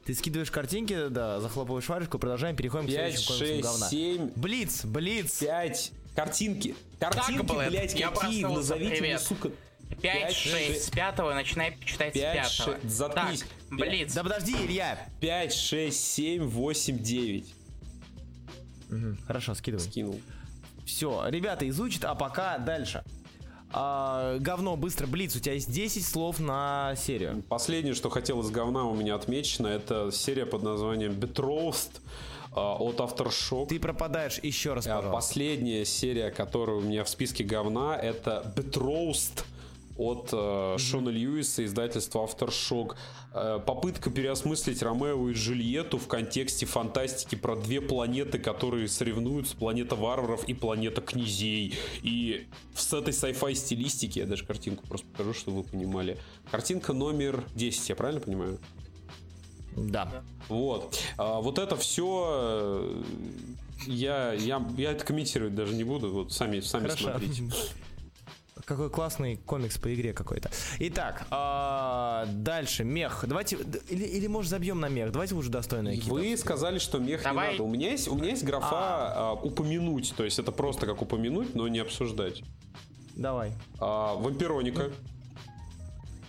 Ты скидываешь картинки, да, захлопываешь варежку, продолжаем, переходим к 5, следующему комиксу 6, говна. 7, Блиц, Блиц. 5, картинки, картинки, Блэд, блядь, я какие, назовите мне, сука, 5, Пять, 6, шесть. с пятого, начинай читать с Пять, пятого. шесть, заткнись. Так. Блиц. Да подожди, Илья. 5, 6, 7, 8, 9. Мгм, Хорошо, скидывай. Скинул. Все, ребята, изучат, а пока дальше. А, говно, быстро, Блиц, у тебя есть 10 слов на серию. Последнее, что хотел из говна у меня отмечено, это серия под названием Betrothed а, от Aftershock. Ты пропадаешь еще раз, А, пожалуйста. Последняя серия, которая у меня в списке говна, это Betrothed от э, Шона Льюиса, издательства Aftershock. Э, попытка переосмыслить Ромео и Джульетту в контексте фантастики про две планеты, которые соревнуются, планета варваров и планета князей. И с этой sci-fi стилистики, я даже картинку просто покажу, чтобы вы понимали. Картинка номер 10, я правильно понимаю? Да. Вот. А, вот это все я, я, я это комментировать даже не буду. Вот сами, сами Хорошо. смотрите. Какой классный комикс по игре какой-то. Итак, а, дальше мех. Давайте или, или может забьем на мех. Давайте уже достойные какие-то. Вы сказали, что мех Давай. не надо. У меня есть, у меня есть графа а, упомянуть. То есть это просто как упомянуть, но не обсуждать. Давай. А, вампироника.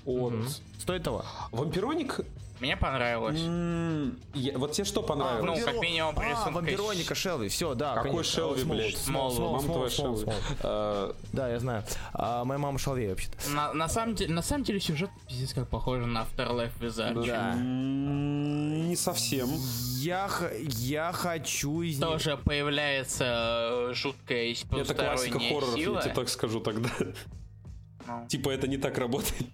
От. Стоит того. Вампироник. Мне понравилось. м, я- вот тебе что понравилось? ну, как минимум, по а, рисунку вампироника. Шелви. Все, да. Какой конечно. Шелви, Смол, блядь? смол, смол, Мама смол, твоя смол, Шелви. смол. Да, я знаю. А, моя мама Шелви вообще-то. На, на самом деле, на самом деле сюжет пиздец как похож на Afterlife Wizard. Да. м, Не совсем. Я, х- я хочу из них- Тоже появляется э, жуткая Это классика потусторонняя хорроров, сила. я тебе так скажу тогда. Ну. Типа это не так работает.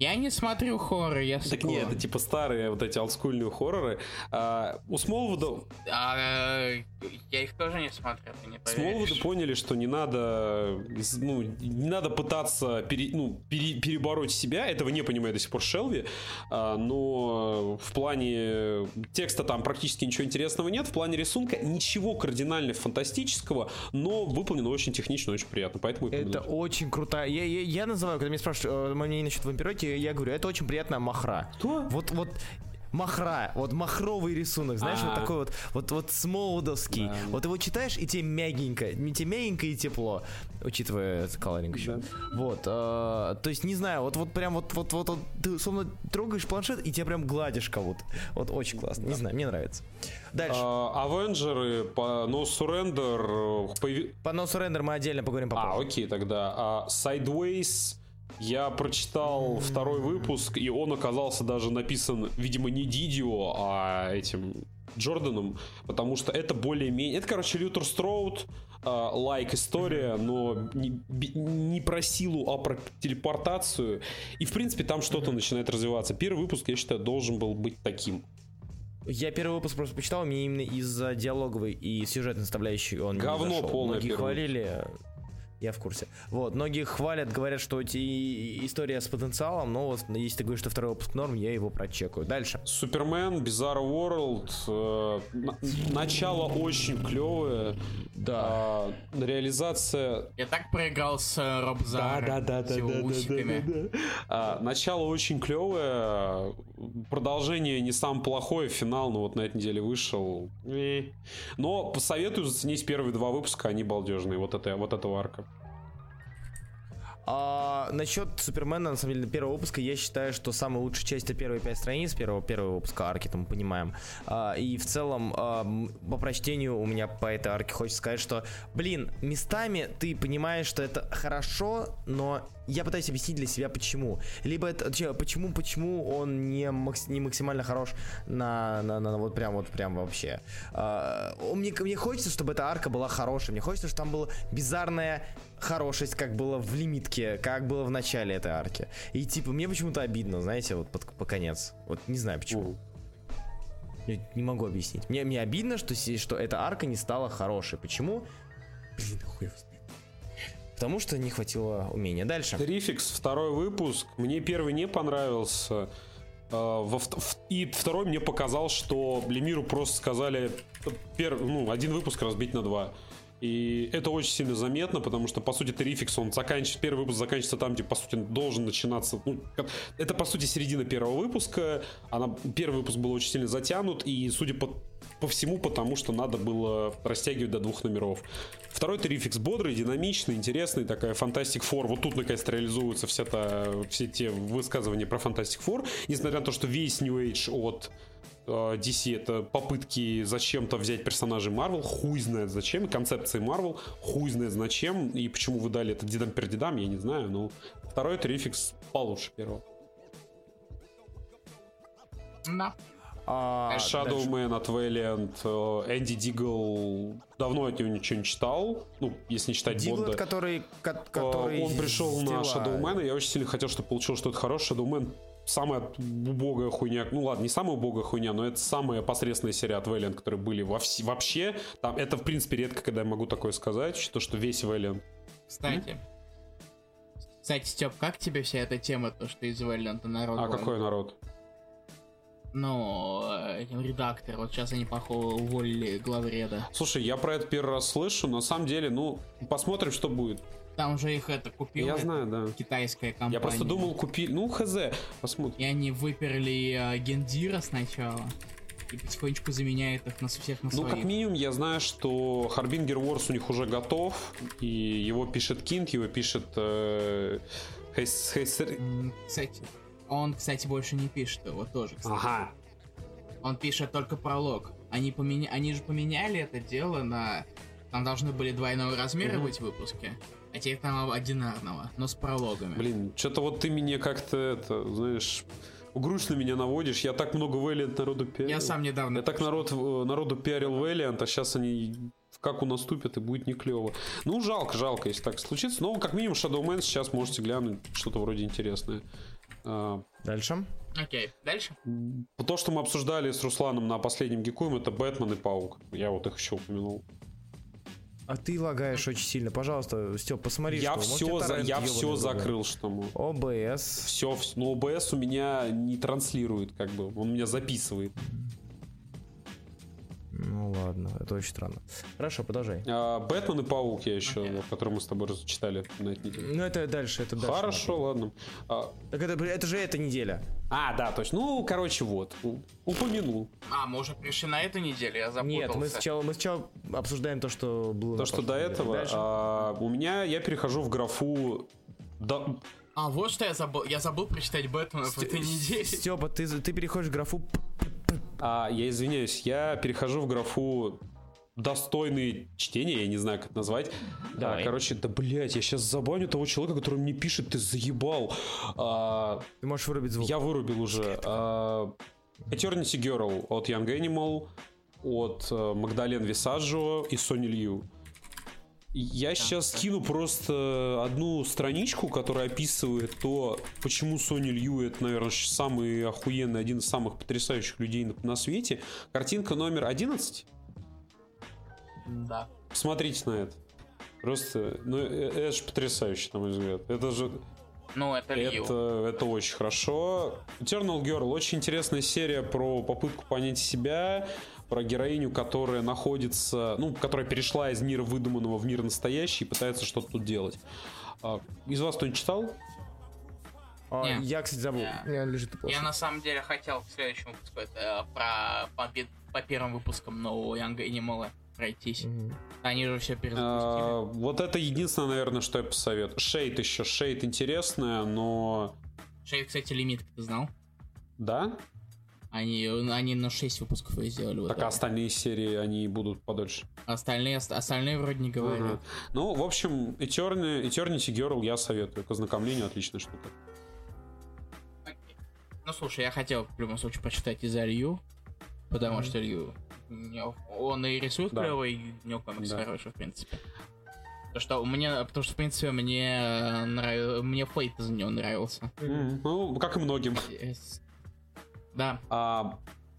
Я не смотрю хоррор, я Так сыкло. нет, это типа старые вот эти олдскульные хорроры. А, у Смолвуда, А, э, я их тоже не смотрел, ты не поверишь. поняли, что не надо, ну, не надо пытаться пере- ну, пере- перебороть себя. Этого не понимает до сих пор Шелви. А, но в плане текста там практически ничего интересного нет. В плане рисунка ничего кардинально фантастического, но выполнено очень технично, очень приятно. Поэтому Это очень круто. Я, я, я называю, когда меня спрашивают э, мое мнение насчет вампиройки, я говорю, это очень приятная махра. Кто? Вот, вот махра, вот махровый рисунок, знаешь, вот А. такой вот, вот, вот смолдовский. Да. Вот его читаешь, и тебе мягенько, не тебе мягенько и тепло, учитывая колоринг еще. Вот, э, то есть, не знаю, вот, вот прям вот, вот, вот, вот, ты словно трогаешь планшет, и тебя прям гладишь кого-то. Вот очень классно, не знаю, мне нравится. Дальше. А, Авенджеры по No Surrender э, появи- По носу рендер мы отдельно поговорим А, попозже. окей, тогда. А, Sideways я прочитал второй выпуск, и он оказался даже написан, видимо, не Дидио, а этим Джорданом, потому что это более-менее... Это, короче, Лютер Строуд, а, лайк история, но не, не про силу, а про телепортацию. И, в принципе, там что-то начинает развиваться. Первый выпуск, я считаю, должен был быть таким. Я первый выпуск просто почитал, мне именно из-за диалоговой и сюжетной составляющей он Говно не зашел. полное Многие первый хвалили, я в курсе. Вот, многие хвалят, говорят, что эти история с потенциалом, но вот если ты говоришь, что второй выпуск норм, я его прочекаю. Дальше. Супермен, Bizarre World. э, на- начало очень клевое. Да. А, реализация Я так проиграл с э, Роб Зара, с его усиками. А, начало очень клевое, продолжение не самое плохое, финал, ну вот на этой неделе вышел. Но посоветую заценить первые два выпуска, они балдежные, вот, это, вот этого арка. А, насчет Супермена, на самом деле, первого выпуска, я считаю, что самая лучшая часть это первые пять страниц первого, первого выпуска арки, там мы понимаем. А, и в целом, а, по прочтению у меня по этой арке хочется сказать, что, блин, местами ты понимаешь, что это хорошо, но я пытаюсь объяснить для себя почему. Либо это почему, почему он не, макс, не максимально хорош на, на, на, вот прям вот прям вообще. А, мне, мне хочется, чтобы эта арка была хорошая. Мне хочется, чтобы там была бизарная хорошесть, как было в лимитке, как было в начале этой арки. И типа, мне почему-то обидно, знаете, вот под, по конец. Вот не знаю почему. Я не могу объяснить. Мне, мне обидно, что, что эта арка не стала хорошей. Почему? Блин, хуй Потому что не хватило умения. Дальше. Трификс, второй выпуск. Мне первый не понравился. А, и второй мне показал, что Блемиру просто сказали пер, ну, один выпуск разбить на два. И это очень сильно заметно, потому что, по сути, Терификс, он заканчивает, первый выпуск заканчивается там, где, по сути, должен начинаться, ну, это, по сути, середина первого выпуска, она, первый выпуск был очень сильно затянут, и, судя по, по всему, потому что надо было растягивать до двух номеров. Второй Терификс бодрый, динамичный, интересный, такая Фантастик Фор, вот тут, наконец-то, реализуются все, та, все те высказывания про Фантастик Фор, несмотря на то, что весь New Age от DC это попытки зачем-то взять персонажей Marvel, хуй знает зачем, и концепции Marvel, хуй знает зачем, и почему вы дали это дедам пердедам, я не знаю, но второй Терификс получше первого. Да. А, Shadow Man от Valiant, э, Энди Дигл давно от него ничего не читал, ну, если не читать Дигл, Бонда. который, который... Он пришел на Shadow Man, и я очень сильно хотел, чтобы получилось что-то хорошее. Shadow Man самая убогая хуйня, ну ладно, не самая убогая хуйня, но это самая посредственная серия от Valiant, которые были во вс- вообще. Там, это, в принципе, редко, когда я могу такое сказать, что, что весь Valiant. Кстати, mm? кстати, Степ, как тебе вся эта тема, то, что из Valiant народ? А какой народ? Ну, э, редактор, вот сейчас они, походу, уволили главреда. Слушай, я про это первый раз слышу, на самом деле, ну, посмотрим, что будет. Там уже их это купила. Я знаю, да. Китайская компания. Я просто думал купили. Ну, хз, посмотрим. И они выперли э, Гендира сначала. И потихонечку заменяют их на всех на своих. Ну, как минимум, я знаю, что Харбингер Wars у них уже готов. И его пишет Кинг, его пишет... Э, Хейс, Хейс... Кстати, он, кстати, больше не пишет его тоже, кстати. Ага. Он пишет только пролог. Они, поменя... Они же поменяли это дело на... Там должны были двойного размера угу. быть выпуски а теперь там одинарного, но с прологами. Блин, что-то вот ты мне как-то, это, знаешь, грустно меня наводишь. Я так много Valiant народу пиарил. Я сам недавно. Я так народ, э, народу пиарил Valiant, а сейчас они как у наступят и будет не клево. Ну, жалко, жалко, если так случится. Но как минимум Shadowman сейчас можете глянуть что-то вроде интересное. А, дальше. Окей, okay. дальше. То, что мы обсуждали с Русланом на последнем гикуем, это Бэтмен и Паук. Я вот их еще упомянул. А ты лагаешь очень сильно. Пожалуйста, Степ, посмотри, я что. Все за, я все закрыл, что мы. ОБС. Все, но ОБС у меня не транслирует, как бы. Он меня записывает. Ну ладно, это очень странно. Хорошо, продолжай. А, Бэтмен и Паук я еще, okay. который мы с тобой читали на этой неделе. Ну это дальше, это дальше. Хорошо, ладно. А... Так это, это же эта неделя. А, да, точно. Ну, короче, вот. Упомянул. А, мы уже пришли на эту неделю, я запутался. Нет, мы сначала, мы сначала обсуждаем то, что было. То, что до этого. А, у меня, я перехожу в графу... Да, а, вот что я забыл. Я забыл прочитать Бэтмена в этой неделе. Степа, ты, ты переходишь в графу а, я извиняюсь, я перехожу в графу достойные чтения, я не знаю, как это назвать. Да, короче, да, блядь, я сейчас забаню того человека, который мне пишет, ты заебал. А, ты можешь вырубить звук. Я вырубил уже. А, Eternity Girl от Young Animal, от Магдален Висаджо и Сони Лью. Я сейчас скину просто одну страничку, которая описывает то, почему Сони Лью это, наверное, самый охуенный, один из самых потрясающих людей на, на свете. Картинка номер 11. Да. Смотрите на это. Просто, ну, э, это же потрясающе, на мой взгляд. Это же... Ну, это Лью. Это, это очень хорошо. Eternal Girl очень интересная серия про попытку понять себя, про героиню, которая находится, ну, которая перешла из мира выдуманного в мир настоящий и пытается что-то тут делать. А, из вас кто-нибудь читал? А, я, кстати, забыл. Я, лежит я на самом деле хотел к следующему выпуску это, про по, по первым выпускам нового Young Animal пройтись. Мгм. Они же все А, перезапустили. Вот это единственное, наверное, что я посоветую. Шейд еще. Шейд интересная, но... Шейд, кстати, лимит, ты знал? Да? Они, они на 6 выпусков ее сделали. вот Так а это. остальные серии, они будут подольше. Остальные, ост- остальные вроде не говорят. Ага. Ну, в общем, Eternity, Eternity Girl я советую. К ознакомлению отличная штука. Ну слушай, я хотел в любом случае почитать из-за Лью, потому что Лью, у него- он и рисует Да. клево, и у него комикс Да. хороший, в принципе. То, что мне, потому что, в принципе, мне нравился, мне Фейт из него нравился. М, Ну, как и многим. Yes. Да, А,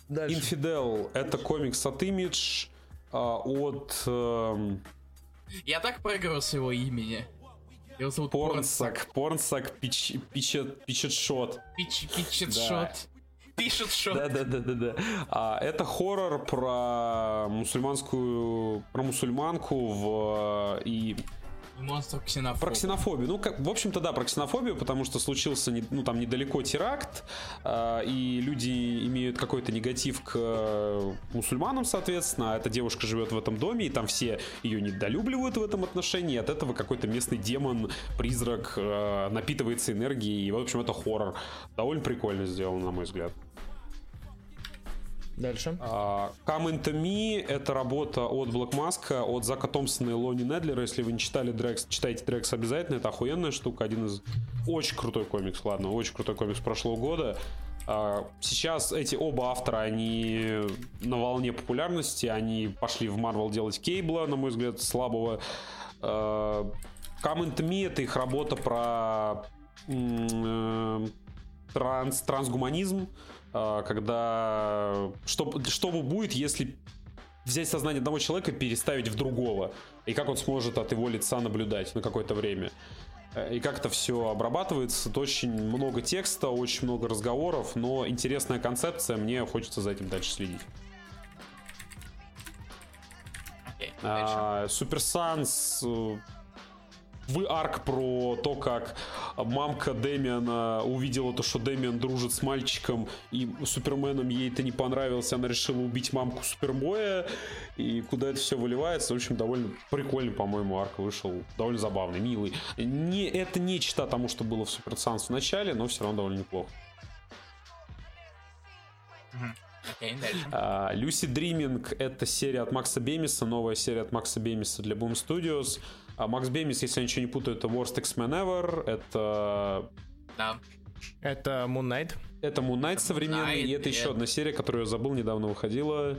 Дальше. Infidel — это комикс от Image, а, от эм, я так проиграл с его имени. Его зовут Порнсак. Порнсак Пич- Пичет Пичет Шот. Пич, пичет Да. шот. Пишет шот. Да-да-да-да-да. А, это хоррор про мусульманскую, про мусульманку в и Монстр ксенофоб. про ксенофобию. Ну, как, в общем-то, да, про ксенофобию, потому что случился, не- ну, там недалеко теракт, а, и люди имеют какой-то негатив к э, мусульманам, соответственно, а эта девушка живет в этом доме, и там все ее недолюбливают в этом отношении, и от этого какой-то местный демон, призрак э, напитывается энергией, и, в общем, это хоррор. Довольно прикольно сделано, на мой взгляд. Дальше. А, Come Into Me — это работа от Black Mask, от Зака Томпсона и Лони Недлера. Если вы не читали Дрекс, читайте Дрекс обязательно. Это охуенная штука. Один из... Очень крутой комикс, ладно. Очень крутой комикс прошлого года. А, Сейчас эти оба автора, они на волне популярности. Они пошли в Марвел делать Кейбла, на мой взгляд, слабого. А, Come Into Me — это их работа про э, транс, трансгуманизм, когда что, что будет, если взять сознание одного человека и переставить в другого, и как он сможет от его лица наблюдать на какое-то время. Э, И как это все обрабатывается, тут очень много текста, очень много разговоров, но интересная концепция, мне хочется за этим дальше следить. Дальше. А, Санс э, вы арк про то, как мамка Дэмиана увидела то, что Дэмиан дружит с мальчиком, и Суперменом ей это не понравилось, она решила убить мамку Супербоя, и куда это все выливается, в общем, довольно прикольный, по-моему, арк вышел, довольно забавный, милый. Не, это не чита тому, что было в Супер Санс в начале, но все равно довольно неплохо. А, Люси Дриминг — это серия от Макса Бемиса, новая серия от Макса Бемиса для Boom Studios. А Макс Бемис, если я ничего не путаю, это Worst X-Men Ever, это... Да. Это Moon Knight. Это Moon Knight современный, и Knight, это еще это- одна серия, которую я забыл, недавно выходила.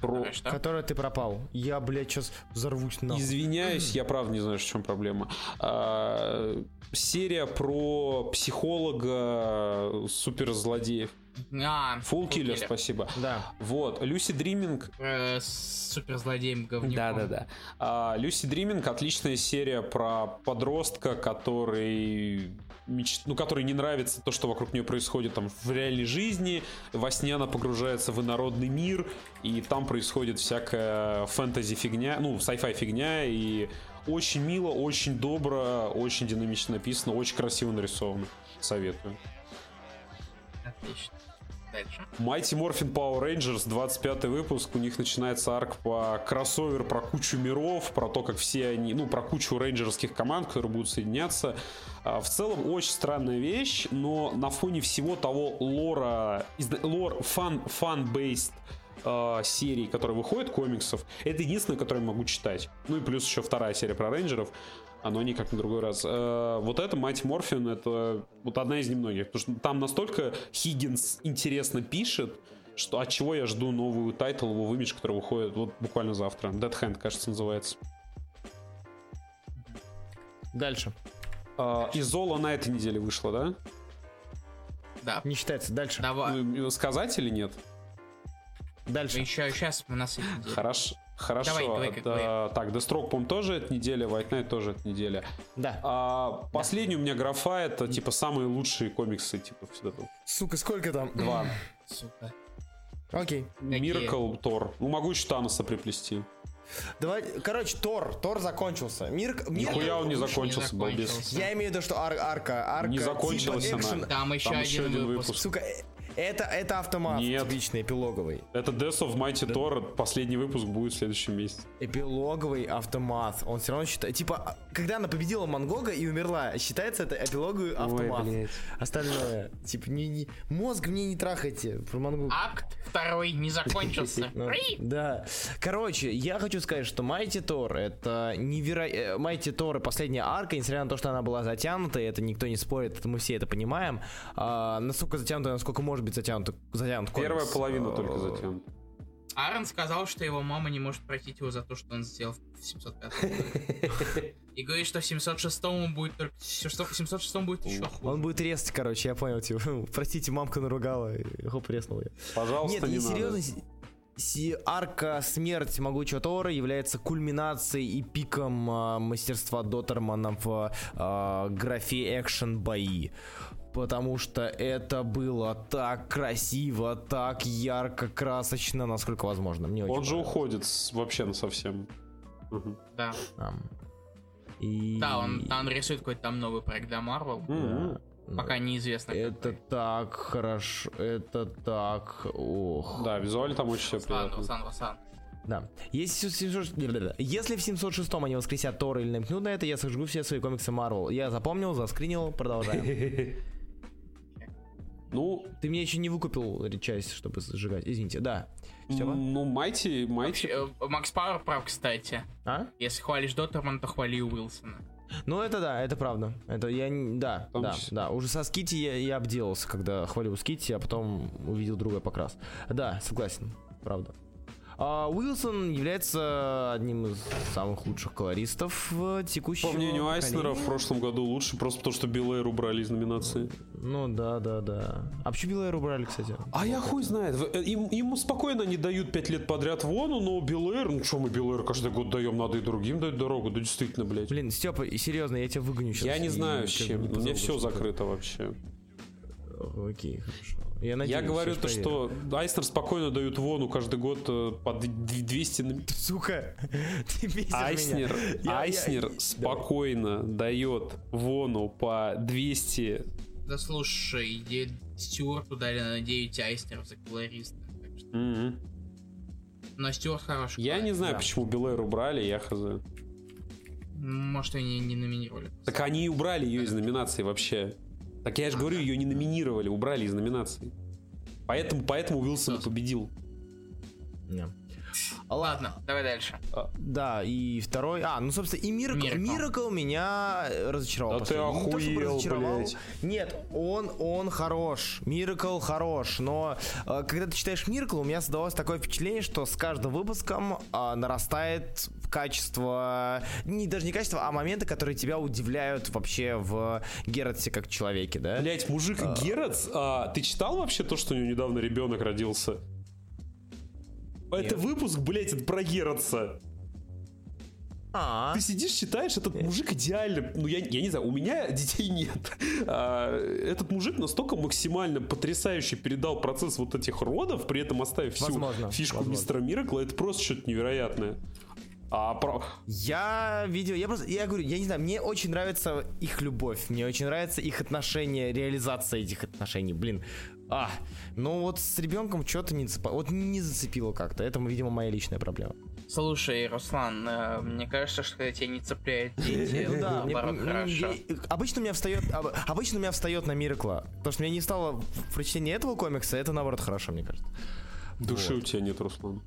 Про... Что? Которой ты пропал. Я, блядь, сейчас взорвусь нахуй. Извиняюсь, я правда не знаю, в чем проблема. А, серия про психолога суперзлодеев. А, Full Killer, спасибо. Да. Вот, Lucy Dreaming Э, с суперзлодеем говнюком. Да, да, да. А, Lucy Dreaming отличная серия про подростка, который меч- ну, который не нравится то, что вокруг нее происходит там в реальной жизни. Во сне она погружается в инородный мир, и там происходит всякая фэнтези фигня, ну, sci-fi фигня, и очень мило, очень добро, очень динамично написано, очень красиво нарисовано. Советую. Отлично. Дальше. Mighty Morphin Power Rangers, 25 выпуск. У них начинается арк по кроссовер про кучу миров, про то, как все они, ну, про кучу рейнджерских команд, которые будут соединяться. А, В целом, очень странная вещь, но на фоне всего того лора, лор, fan, fan-based э, серий, которые выходят, комиксов, это единственное, которое я могу читать. Ну и плюс еще вторая серия про рейнджеров, а, но они как на другой раз. Э, вот это Mighty Morphin, это вот одна из немногих, потому что там настолько Хиггинс интересно пишет, что от чего я жду новую title, его имидж, который выходит вот буквально завтра. Dead Hand, кажется, называется. Дальше. Э, и Зола на этой неделе вышла, да? Да. Не считается. Дальше. Давай. Ну, сказать или нет? Дальше. Еще сейчас у нас дела. Хорошо. Хорошо. Давай, давай, Да, так, Deathstroke, по-моему, тоже эта неделя, White Knight тоже эта неделя. Да. А последний у меня графа это типа самые лучшие комиксы, типа всегда был. Сука, сколько там? Два. Сука. Окей. Миракл, Тор. Ну, могу еще Таноса приплести. Давай, короче, Тор. Тор закончился. Мир... мир... Нихуя он не лучше не закончился, балбес. закончился. Я имею в виду, что ар- арка, арка Не типа закончилась экшен. она. Там еще Там один еще один выпуск. выпуск. Сука, Это, это автомат Нет. типичный, эпилоговый. Это Death of Mighty Thor, последний выпуск будет в следующем месяце. Эпилоговый автомат. Он все равно считает... Типа, когда она победила Мангога и умерла, считается это эпилоговый автомат. блядь. Остальное, типа, не, не- мозг мне не трахайте про Мангога. Акт второй не закончился. Ну, да. Короче, я хочу сказать, что Майти Тор это невероятно... Майти Тор и последняя арка, несмотря на то, что она была затянута, и это никто не спорит, это мы все это понимаем. А, насколько затянута, насколько может быть затянут, затянут комикс. Первая половина Э, только затем. Аарон сказал, что его мама не может простить его за то, что он сделал в 705 И говорит, что в 706 будет только... В 706 будет еще хуже. Он будет резать, короче, я понял, типа, простите, мамка наругала, и хоп, резнул ее. Пожалуйста, Нет, не и надо. серьезно, си- арка смерть могучего Тора является кульминацией и пиком а, мастерства Доттермана в а, графе экшен бои. Потому что это было так красиво, так ярко, красочно, насколько возможно. Мне очень Он же уходит вообще на совсем. Да. Ам. И... Да, он, он рисует какой-то там новый проект для Marvel. Ну, Пока неизвестно. Это так хорошо, это так, ох. Да, визуально там очень все приятно. Руслан, Руслан. Да. Если, в 700 если в 706 они воскресят Тора или намекнут на это, я сожгу все свои комиксы Марвел. Я запомнил, заскринил, продолжаем. Ну, Ты мне еще не выкупил часть, чтобы сжигать. Извините, да. Все, ну, Майти, Майти... Вообще, э, Макс Пауэр прав, кстати. А? Если хвалишь Доттермана, то хвали Уилсона. Ну это да, это правда. Это я не- да, том да, числе. да. Уже со Скити я, я обделался, когда хвалил Скити, а потом увидел другой покрас. Да, согласен, правда. А Уилсон является одним из самых лучших колористов в текущем. По мнению Айснера, в прошлом году лучше, просто потому что Билл Эйр убрали из номинации. Ну да, да, да. А почему Билла убрали, кстати? А я хуй знает. Э, Им, ему спокойно не дают пять лет подряд вону, но Билл Эйр, ну что мы Билл Эйр каждый год даем, надо и другим дать дорогу. Да действительно, блядь. Блин, Степа, серьезно, я тебя выгоню сейчас. я не знаю с чем. Меня все закрыто вообще. Окей, хорошо. Я, надеюсь, я говорю то, что Айснер спокойно дают вону каждый год э, по д- д- 200 на- Сука, ты Айснер, меня. Я- Айснер я- спокойно дает вону по 200. Да слушай, Стюарт удали на 9 айстеров за колориста. что- Мгм. Но Стюарт хороший. Я не знаю, Да. почему Билл Эйр убрали, я хз. Может, они не номинировали. Так они и убрали ее из номинации вообще. Так я же говорю, ее не номинировали, убрали из номинации. Поэтому, поэтому Уилсон победил. Не. Ладно, давай дальше. Да, и второй... А, ну, собственно, и Миракл. Miracle. Миракл меня разочаровал. Да ты охуел, разочаровал. блядь. Нет, он, он хорош. Миракл хорош. Но э, когда ты читаешь Миракл, у меня создалось такое впечатление, что с каждым выпуском э, нарастает качество... Не, даже не качество, а моменты, которые тебя удивляют вообще в Гератсе как человеке, да? Блять, мужик Герц, а, ты читал вообще то, что у него недавно ребенок родился? Это выпуск, блять, это про Герца. А, Ты сидишь, читаешь, этот мужик идеально. Ну, я, я не знаю, у меня детей нет. А, этот мужик настолько максимально потрясающе передал процесс вот этих родов, при этом оставив всю Возможно, фишку возможно. мистера Миракла, это просто что-то невероятное. А про... Я видел, я просто, я говорю, я не знаю, мне очень нравится их любовь, мне очень нравится их отношения, реализация этих отношений, блин. А, ну вот с ребенком что-то не зацепило, вот не зацепило как-то, это, видимо, моя личная проблема. Слушай, Руслан, э, мне кажется, что тебя не цепляют дети, Ну да, обычно у меня встает, об- обычно у меня встает на Миракла, потому что мне не стало в прочтении этого комикса, это наоборот хорошо, мне кажется. Души у тебя нет, Руслан.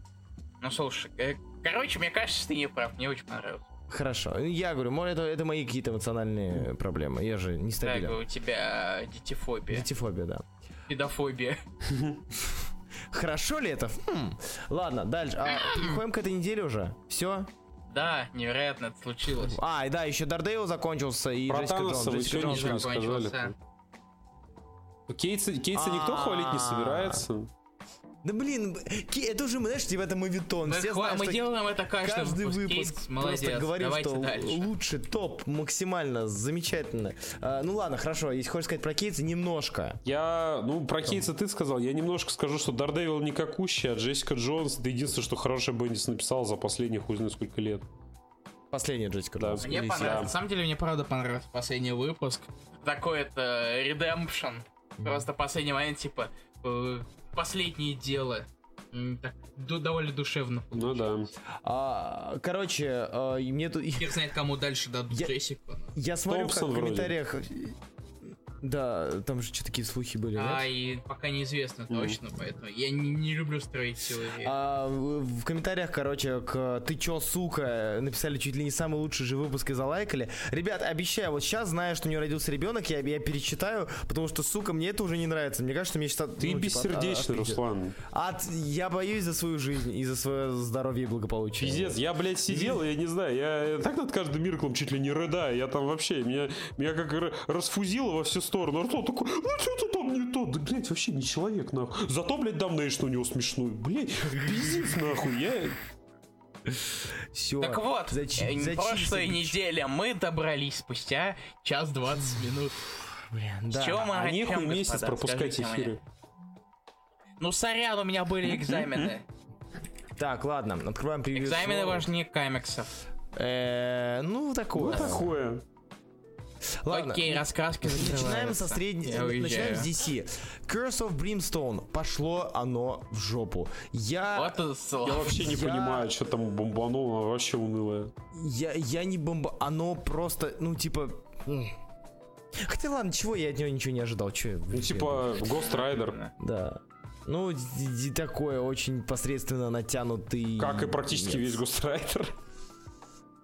Ну слушай, э, короче, мне кажется, что ты не прав, мне очень понравилось. Хорошо, я говорю, может, это, это мои какие-то эмоциональные проблемы, я же Так, нестабилен. у тебя детифобия, Детифобия, да. Педофобия. Хорошо ли это? Хм. Ладно, дальше. А, переходим к этой неделе уже. Все. Да, невероятно это случилось. А, и да, еще Дардейл закончился и Про Джессика Джонс. вы Джессика чё Джонс. ничего не сказали? закончился. Кейтса, Кейтса никто хвалить не собирается. Да блин, это уже, мы, знаешь, типа это мовитон. Да Все знают, мы делаем это каждый, каждый выпуск. выпуск Кейтс, просто молодец. говорим, что дальше. лучше, топ, максимально, замечательно. А, ну ладно, хорошо, если хочешь сказать про Кейтса, немножко. Я, ну, про Кейтса ты сказал. Я немножко скажу, что Дардевил никакущий, а Джессика Джонс, это единственное, что хорошее Бендис написал за последних хуй знает сколько лет. Последняя Джессика Да. Джонс. Мне понравилось. да. На самом деле, мне правда понравился последний выпуск. Такой это Redemption. Просто в последний момент, типа, э, последнее дело. Так, довольно душевно. Ну да. А, короче, а, мне тут... Хер знает, кому дальше дадут Я- Джессику. Я смотрю, как Томпсон в вроде. Да, там же что такие слухи были, А, нет? и пока неизвестно точно, поэтому я не, не люблю строить теории. А, в комментариях, короче, к «Ты чё, сука?» написали чуть ли не самый лучший же выпуск и залайкали. Ребят, обещаю, вот сейчас, зная, что у нее родился ребенок, я, я перечитаю, потому что, сука, мне это уже не нравится. Мне кажется, мне сейчас... Ты бессердечный, Руслан. От, я боюсь за свою жизнь и за свое здоровье и благополучие. Пиздец, я, блядь, сидел, я не знаю, я так над каждым Мирклом чуть ли не рыдаю, я там вообще, меня, меня как расфузило во все стороны. Артур такой, ну что-то там не то, да, блядь, вообще не человек, нахуй. Зато, блядь, Damnation у него смешной, блядь, пиздец, нахуй, я... Все. Так вот, зачи- э, прошлой неделе мы добрались спустя час 20 минут. Блин, С да. чего мы А начнем, нехуй месяц господа, пропускать мне? эфиры. Ну, сорян, у меня были экзамены. Так, ладно, открываем превью. Экзамены важнее комиксов. Э, Ну, Ну, такое. Ладно. Окей, раскраски Начинаем со средней, начинаем с DC. Curse of Brimstone. Пошло оно в жопу. Я, Вот это слово. Я вообще не Я- понимаю, что там бомбануло, оно вообще унылое. я, я не бомба, оно просто, ну типа. Хотя ладно, чего я от него ничего не ожидал, че? Ну, типа, Ghost Rider, да. Ну, такое очень посредственно натянутый. как и практически Нет. весь Ghost Rider.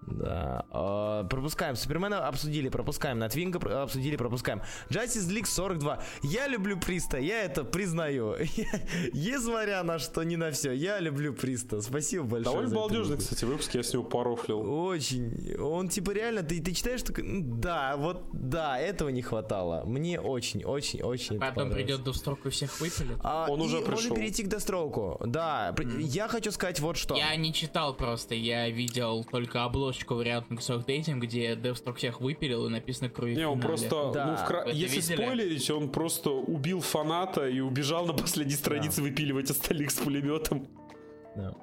Да. А, пропускаем. Супермена обсудили, пропускаем. Натвинга обсудили, пропускаем. Justice League 42. Я люблю Приста, я это признаю. Несмотря на что не на все, я люблю Приста. Спасибо большое. Довольно балдежный, кстати, выпуск, я с него порофлил. Очень. Он типа реально, ты, ты читаешь, «М, да, вот, да, этого не хватало. Мне очень, очень, очень это Потом придет до строку и всех выпилит. А, Он и уже можно пришел. перейти к Дестроуку. Да, при- я хочу сказать вот что. Я не читал просто, я видел только обложку вариант Microsoft Dating, где Deathstroke всех выпилил и написано кровь Не, он просто, Да. ну, вкра- если видели? спойлерить, он просто убил фаната и убежал на последней странице выпиливать остальных с пулеметом. Да.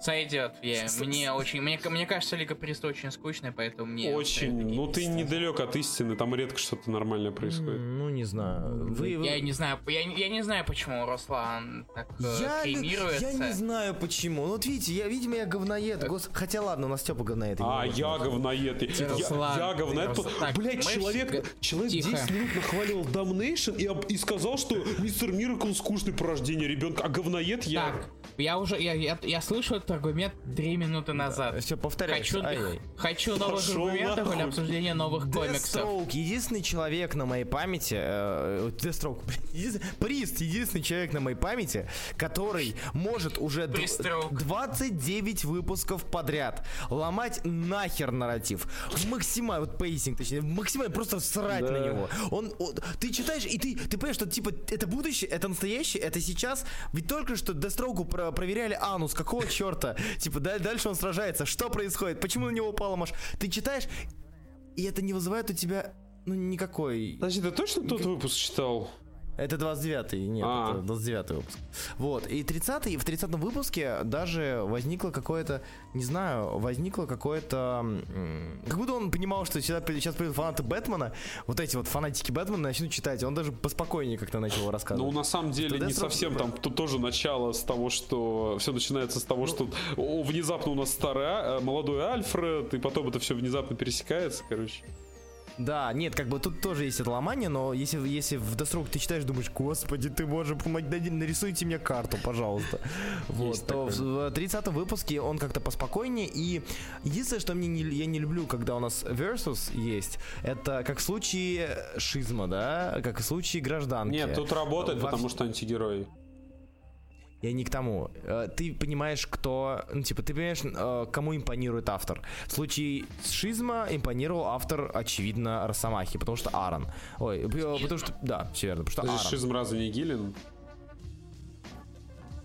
Сойдет. Я, мне очень. Мне, мне кажется, Лига Приста очень скучная, поэтому мне. Очень. Ну, ты недалек от истины, там редко что-то нормальное происходит. Ну, не знаю. Вы, вы- Я не знаю, я, не- я не знаю, почему Руслан так э, Я, кремируется. я не знаю почему. Ну, вот видите, я, видимо, я говноед. Гос- Хотя ладно, у нас Степа говноед. А, я говноед. Я, Руслан, я говноед. ты Руслан. Так, Блять, мы человек, все- человек Тихо. 10 минут нахваливал Damnation и, и сказал, что Мистер Миракл скучный про рождение ребенка, а говноед я. Так, я уже. Я, я, я слышал этот аргумент три минуты назад. Все, повторяйся. Хочу, Ай-яй. хочу новых Пошел аргументов или обсуждения новых комиксов. Deathstroke, единственный человек на моей памяти, э, Deathstroke, блин, единственный- Прист, единственный человек на моей памяти, который может уже д- Пристроук. 29 выпусков подряд ломать нахер нарратив. Максимально, вот pacing, точнее, максимально просто срать Да. на него. Он, он- ты читаешь, и ты, ты понимаешь, что типа это будущее, это настоящее, это сейчас. Ведь только что Детстроуку про- проверяли анус, какого черта? Типа, да- дальше он сражается, что происходит, почему на него упала маш? Ты читаешь, и это не вызывает у тебя, ну, никакой... Подожди, ты точно тот выпуск читал? Это 29-й, нет, А. это 29-й выпуск. Вот, и 30-й, в 30-м выпуске даже возникло какое-то, не знаю, возникло какое-то... Как будто он понимал, что сейчас, сейчас придут фанаты Бэтмена, вот эти вот фанатики Бэтмена начнут читать, он даже поспокойнее как-то начал Ну, рассказывать. на самом деле, не совсем там тут тоже начало с того, что все начинается с того, Ну, что о, внезапно у нас старый, а- молодой Альфред, и потом это все внезапно пересекается, короче. Да, нет, как бы тут тоже есть это ломание, но если, если в Deathstroke ты читаешь, думаешь, господи, ты можешь помочь, нарисуйте мне карту, пожалуйста. Вот, то в 30 выпуске он как-то поспокойнее, и единственное, что мне не, я не люблю, когда у нас Versus есть, это как в случае Шизма, да, как в случае Гражданки. Нет, тут работает, Во потому что антигерой. Я не к тому. Э, Ты понимаешь, кто... Ну, типа, ты понимаешь, э, кому импонирует автор. В случае с Шизма импонировал автор, очевидно, Росомахи, потому что Аарон. Ой, э, потому что... Да, все верно, потому что Аарон. Шизм разве не Гиллин?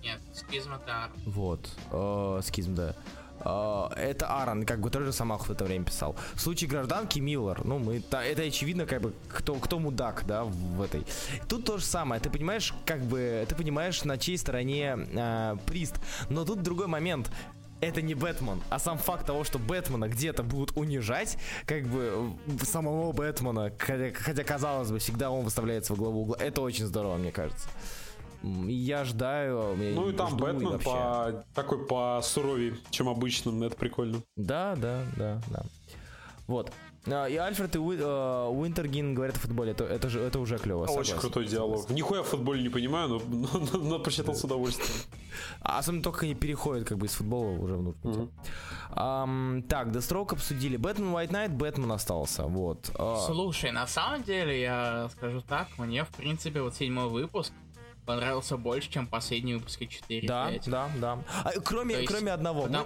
Нет, скизма Тар. Вот. э, Скизм, да. Э, Это Аарон, как бы тоже Росомаху в это время писал. В случае гражданки Миллер, ну, мы, это очевидно, как бы, кто, кто мудак, да, в этой. Тут то же самое, ты понимаешь, как бы, ты понимаешь, на чьей стороне э, Прист. Но тут другой момент. Это не Бэтмен, а сам факт того, что Бэтмена где-то будут унижать, как бы самого Бэтмена, хотя, хотя казалось бы, всегда он выставляется во главу угла. Это очень здорово, мне кажется. Я ждаю. Ну и там жду, Бэтмен вообще. по такой по суровее, чем обычно, это прикольно. Да, да, да, да. Вот. А, И Альфред и э, Уинтергин говорят о футболе. Это, это, же, это уже клево. Очень согласен. крутой диалог. Нихуя в футболе не понимаю, но, но, но прочитал с удовольствием. А Особенно только они переходят как бы из футбола уже в нужную так, Deathstroke обсудили. Бэтмен White Knight, Бэтмен остался. Вот. А, Слушай, на самом деле, я скажу так, мне, в принципе, вот седьмой выпуск понравился больше, чем последние выпуски 4 да, да, да. А, кроме, То есть, кроме одного. да.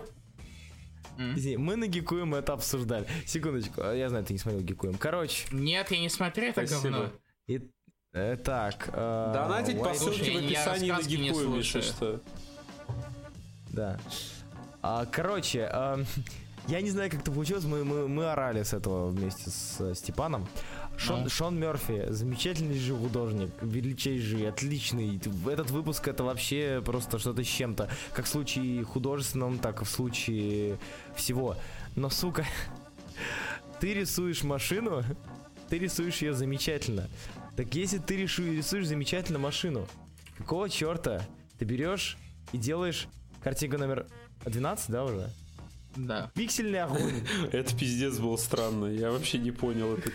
Мы, М. извини, мы на Гикуем это обсуждали. Секундочку, а я знаю, ты не смотрел Гикуем. Короче, Нет, я не смотрю это Спасибо. говно. и, э, так. э, Донатить по ссылке в описании на гикуем, если что. Да. А, короче, эм, я не знаю, как это получилось. Мы, мы, мы орали с этого вместе с э, Степаном. Шон, Ну. Шон Мерфи, замечательный же художник, величайший, отличный. Этот выпуск это вообще просто что-то с чем-то. Как в случае художественном, так и в случае всего. Но, сука, ты рисуешь машину, ты рисуешь ее замечательно. Так если ты рисуешь замечательно машину, какого черта ты берешь и делаешь картинку номер 12, да, уже? Да. Пиксельный огонь. Это пиздец было странно. Я вообще не понял это.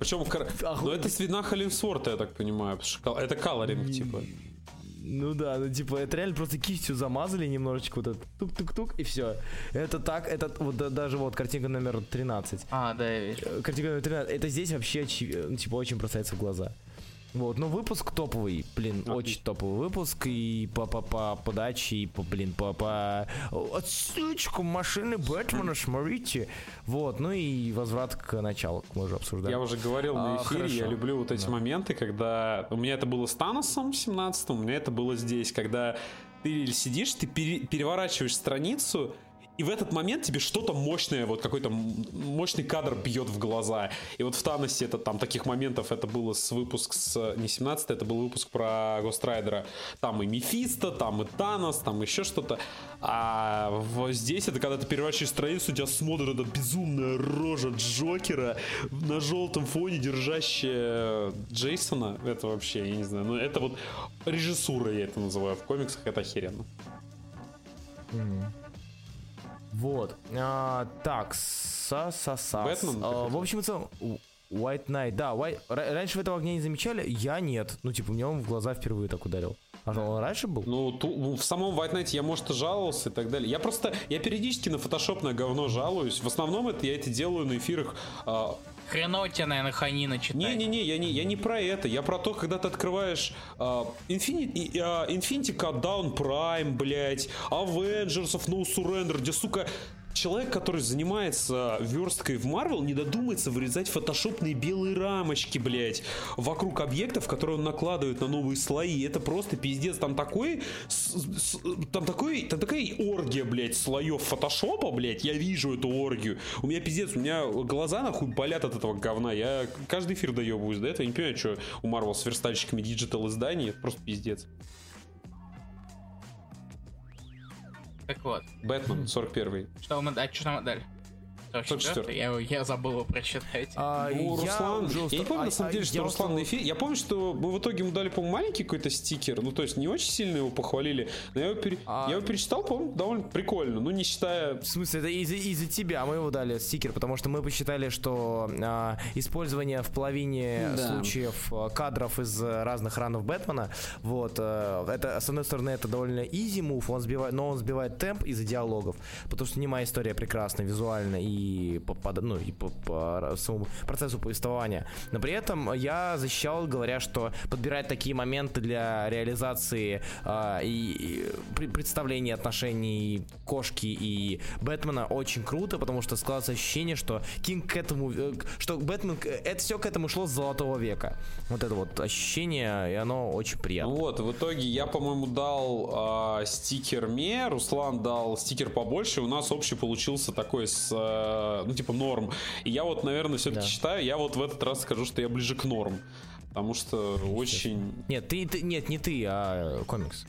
Причем, ну это с вина Холлинсворта, я так понимаю. Это колоринг, типа. Ну да, ну типа это реально просто кистью замазали немножечко вот это тук-тук-тук и все. Это так, это вот да- даже вот картинка номер 13. А, да, я вижу. Картинка номер 13, это здесь вообще ну, типа очень бросается в глаза. Вот, ну выпуск топовый, блин, А, очень топовый выпуск и по по по подаче и по блин по по отсылочку машины Бэтмена, смотрите, вот, ну и возврат к началу, мы уже обсуждали. Я уже говорил на А, эфире, я хорошо. люблю вот эти Да. моменты, когда... У меня это было с Таносом 17 у меня это было здесь, когда ты сидишь, ты пере- переворачиваешь страницу, и в этот момент тебе что-то мощное, вот какой-то мощный кадр бьет в глаза. И вот в Таносе это там таких моментов, это было с выпуск с... Не 17 это был выпуск про Гострайдера. Там и Мефисто, там и Танос, там еще что-то. А в- здесь это когда ты переворачиваешь страницу, у тебя смотрит эта безумная рожа Джокера на желтом фоне, держащая Джейсона. Это вообще, я не знаю, ну это вот режиссура, я это называю. В комиксах это охеренно. Мгм. Вот. А, так, са са са Бэтмен, А, В общем и целом, у- White Knight, да, White- ра- раньше вы этого огня не замечали? Я нет. Ну, типа, мне он в глаза впервые так ударил. А он раньше был? Ну, ту- ну, в самом White Knight я, может, и жаловался и так далее. Я просто, я периодически на фотошопное говно жалуюсь. В основном это я это делаю на эфирах а, Хреново тебе, наверное, Ханина читать. Не-не-не, я не, я не про это. Я про то, когда ты открываешь а, Infinity, а, Infinity Countdown Prime, блять, Avengers of No Surrender, где, сука, человек, который занимается версткой в Marvel, не додумается вырезать фотошопные белые рамочки, блять, вокруг объектов, которые он накладывает на новые слои. Это просто пиздец. Там такой, с- с- там такой, там такая оргия, блять, слоев фотошопа, блять. Я вижу эту оргию. У меня пиздец, у меня глаза нахуй болят от этого говна. Я каждый эфир доебываюсь до этого. Я не понимаю, что у Marvel с верстальщиками digital изданий. Это просто пиздец. Так вот, Бэтмен 41 что мы... А что там дали? 44. Я, я забыл его прочитать. А, Ну, я Руслан, уже я не помню а- на самом а деле, что я Руслан устал- на эфире. Я помню, что мы в итоге ему дали, по-моему, маленький какой-то стикер. Ну, то есть не очень сильно его похвалили. Но я его, пере- А- я его перечитал, по-моему, довольно прикольно. Ну, не считая... В смысле, это из-за из тебя мы его дали стикер, потому что мы посчитали, что а, использование в половине Да. случаев а, кадров из разных ранов Бэтмена, вот, а, это, с одной стороны, это довольно easy move, он сбивает, но он сбивает темп из-за диалогов, потому что снимая история прекрасна визуально и по, по- ну, и по, по самому процессу повествования. Но при этом я защищал, говоря, что подбирать такие моменты для реализации а, и, и представления отношений кошки и Бэтмена очень круто, потому что складывается ощущение, что Кинг к этому, э, что Бэтмен, к- это все к этому шло с золотого века. Вот это вот ощущение, и оно очень приятно. вот, в итоге я, по-моему, дал а, стикер мне, Руслан дал стикер побольше, у нас общий получился такой с, а, ну, типа, норм. И я вот, наверное, все-таки Да. считаю, я вот в этот раз скажу, что я ближе к норм. Потому что очень... Нет, ты, ты- нет, не ты, а комикс.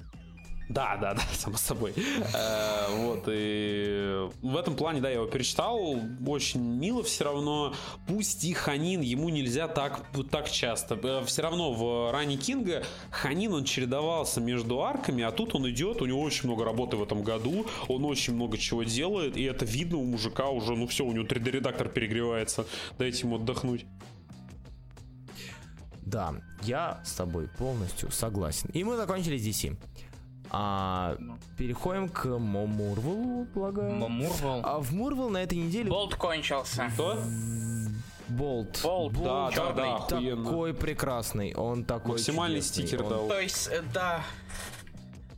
Да, да, да, само собой. Э, вот, и в этом плане, да, я его перечитал, очень мило все равно. Пусть и Ханин, ему нельзя так, так часто. Э, Все равно в ране Кинга Ханин, он чередовался между арками, а тут он идет, у него очень много работы в этом году, он очень много чего делает, и это видно у мужика уже, ну все, у него 3D-редактор перегревается, дайте ему отдохнуть. Да, я с тобой полностью согласен. И мы закончили DC. А, переходим к Мурвелу, полагаю. Мурвел. А в Мурвел на этой неделе Болт кончился. Что? Болт. Болт, Да, да, черный. да, охуенно. такой прекрасный, он такой Максимальный чудесный, стикер он- дал. То есть, э, да.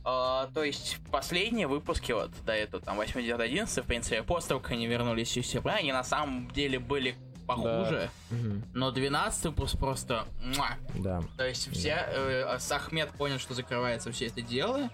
А, то есть, последние выпуски, вот, до этого, там, 8-11, в принципе, после того, как они вернулись из Сюрпра, они на самом деле были похуже. Мгм, Но 12 выпуск просто... муа. да. То есть, все... э, Ахмед понял, что закрывается все это дело,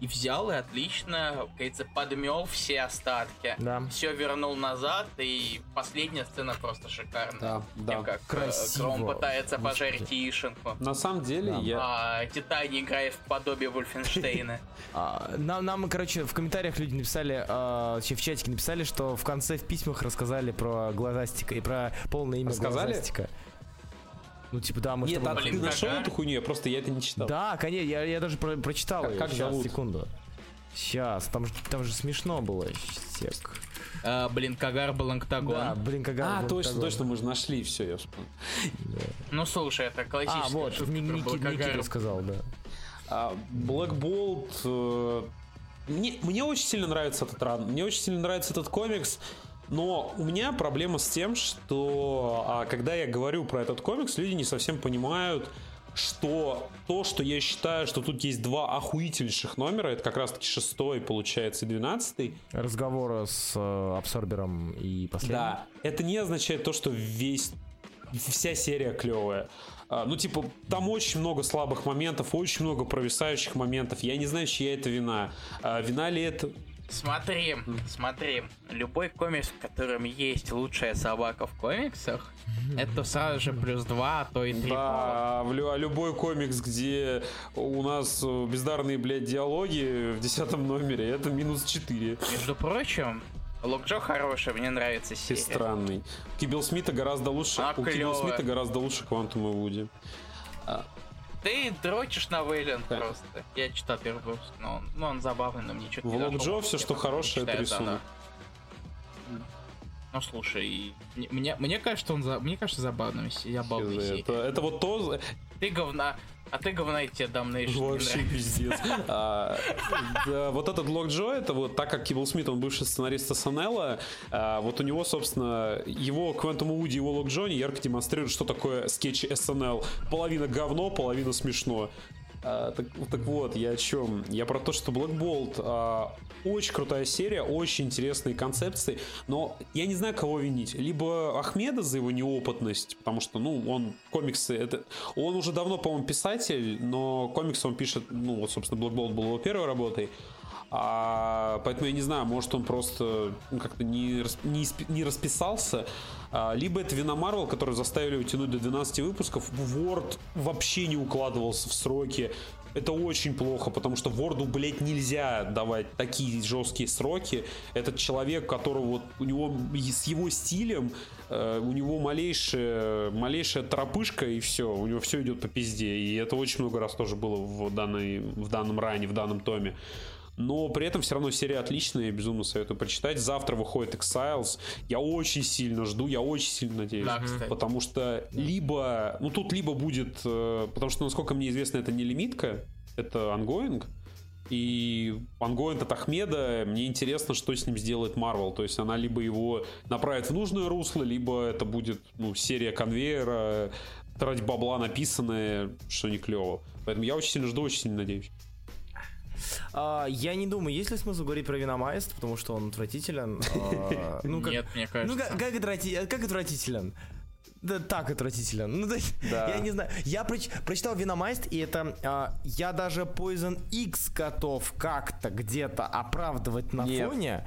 и взял и отлично, говорится, подмел все остатки. Да. Все вернул назад, и последняя сцена просто шикарная. Да, да. Тем, как э, Красиво. Кром пытается Господи. пожарить яишенку. На самом деле, Да. я... А Титани играет в подобие Вольфенштейна. А, нам, нам, короче, в комментариях люди написали, а, вообще в чатике написали, что в конце в письмах рассказали про глазастика и про полное имя Рассказали? глазастика. Ну, типа, да, мы с Нет, тобой- а ты Блин, нашел ага. эту хуйню? Я просто я это не читал. Да, конечно, я, я даже про- прочитал Как- её. как Щас, зовут? секунду. Сейчас, там, же- там же смешно было. Сек. А, Блин, Кагар был Да, блин, как А, точно, точно, мы же нашли, все, я вспомнил. Ну слушай, это классическая А, вот, шутка Ники-. Никита сказал, да. А, Black Bolt... э, Мне, мне очень сильно нравится этот ран, мне очень сильно нравится этот комикс, но у меня проблема с тем, что а, когда я говорю про этот комикс, люди не совсем понимают, что то, что я считаю, что тут есть два охуительнейших номера, это как раз-таки шестой, получается, и двенадцатый, Разговоры с э, абсорбером и последним. Да, это не означает то, что весь вся серия клевая. А, Ну, типа, там очень много слабых моментов, очень много провисающих моментов. Я не знаю, чья это вина. А, Вина ли это... Смотри, смотри, любой комикс, в котором есть лучшая собака в комиксах, это сразу же плюс два, а то и три балла. Да, в лю- а любой комикс, где у нас э, бездарные, блядь, диалоги в десятом номере, это минус 4. Между прочим, Локджо хороший, мне нравится Ты серия. странный. У Кибел Смита гораздо лучше. А, у Кибел. Смита гораздо лучше Квантум и Вуди. Ты дрочишь на Вейлен Да. просто. Я читал первый выпуск, но он, ну, он забавный, но мне что-то В не зашло. все, Я что хорошее, это рисунок. Ну слушай, мне- мне, кажется, он за, мне кажется забавным, забавный серия. Это, это вот то, Ты говна, а ты говна, и тебе не Вообще пиздец. А, да, Вот этот Lockjaw, это вот так как Кибблсмит, он бывший сценарист SNL, а, вот у него, собственно, его Quantum Woody, его Lockjaw, ярко демонстрируют, что такое скетч SNL. Половина говно, половина смешно. А, так, так вот, я о чем? Я про то, что Black Bolt а, очень крутая серия, очень интересные концепции, но я не знаю, кого винить. Либо Ахмеда за его неопытность, потому что, ну, он комиксы, это... Он уже давно, по-моему, писатель, но комиксы он пишет, ну, вот, собственно, Black Bolt был его первой работой. А, поэтому я не знаю, может он просто ну, как-то не, не, не расписался. А, либо это вина Марвел, который заставили утянуть до 12 выпусков. Word вообще не укладывался в сроки. Это очень плохо, потому что Ворду, блядь, нельзя давать такие жесткие сроки. Этот человек, которого вот у него с его стилем, э, у него малейшая, малейшая тропышка и все, у него все идет по пизде. И это очень много раз тоже было в, данной, в данном ране, в данном томе. Но при этом все равно серия отличная, я безумно советую прочитать. Завтра выходит Exiles. Я очень сильно жду, я очень сильно надеюсь. Да, кстати. Потому что либо, ну тут либо будет, э, потому что, насколько мне известно, это не лимитка, это ongoing. И ongoing от Ахмеда, мне интересно, что с ним сделает Марвел. То есть она либо его направит в нужное русло, либо это будет ну, серия конвейера, тратить бабла написанная, что не клево. Поэтому я очень сильно жду, очень сильно надеюсь. А, я не думаю, есть ли смысл говорить про Venomized, потому что он отвратителен. А, ну, как, Нет, мне кажется. ну как, как, отврати- как отвратителен? Да так отвратителен. Ну, то есть, Да. я не знаю. Я проч- прочитал Venomized, и это... а, я даже Poison X готов как-то где-то оправдывать на Нет. фоне.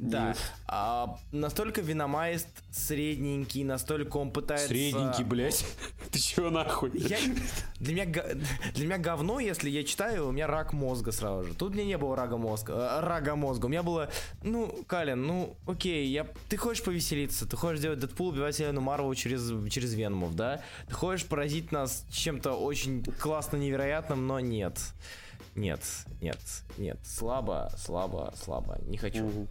Да. А, настолько Venomized средненький, настолько он пытается... Средненький, блядь. Ты чё? его нахуй. Я- для, меня, для меня говно, если я читаю, у меня рак мозга сразу же. Тут у меня не было рака мозга, э, рака мозга. У меня было, ну, Каллен, ну, окей, я, ты хочешь повеселиться, ты хочешь делать Дэдпул, убивать Вселенную Марвел через, через Веномов, да? Ты хочешь поразить нас чем-то очень классно невероятным, но нет. Нет, нет, нет. Слабо, слабо, слабо. Не хочу. Мгм.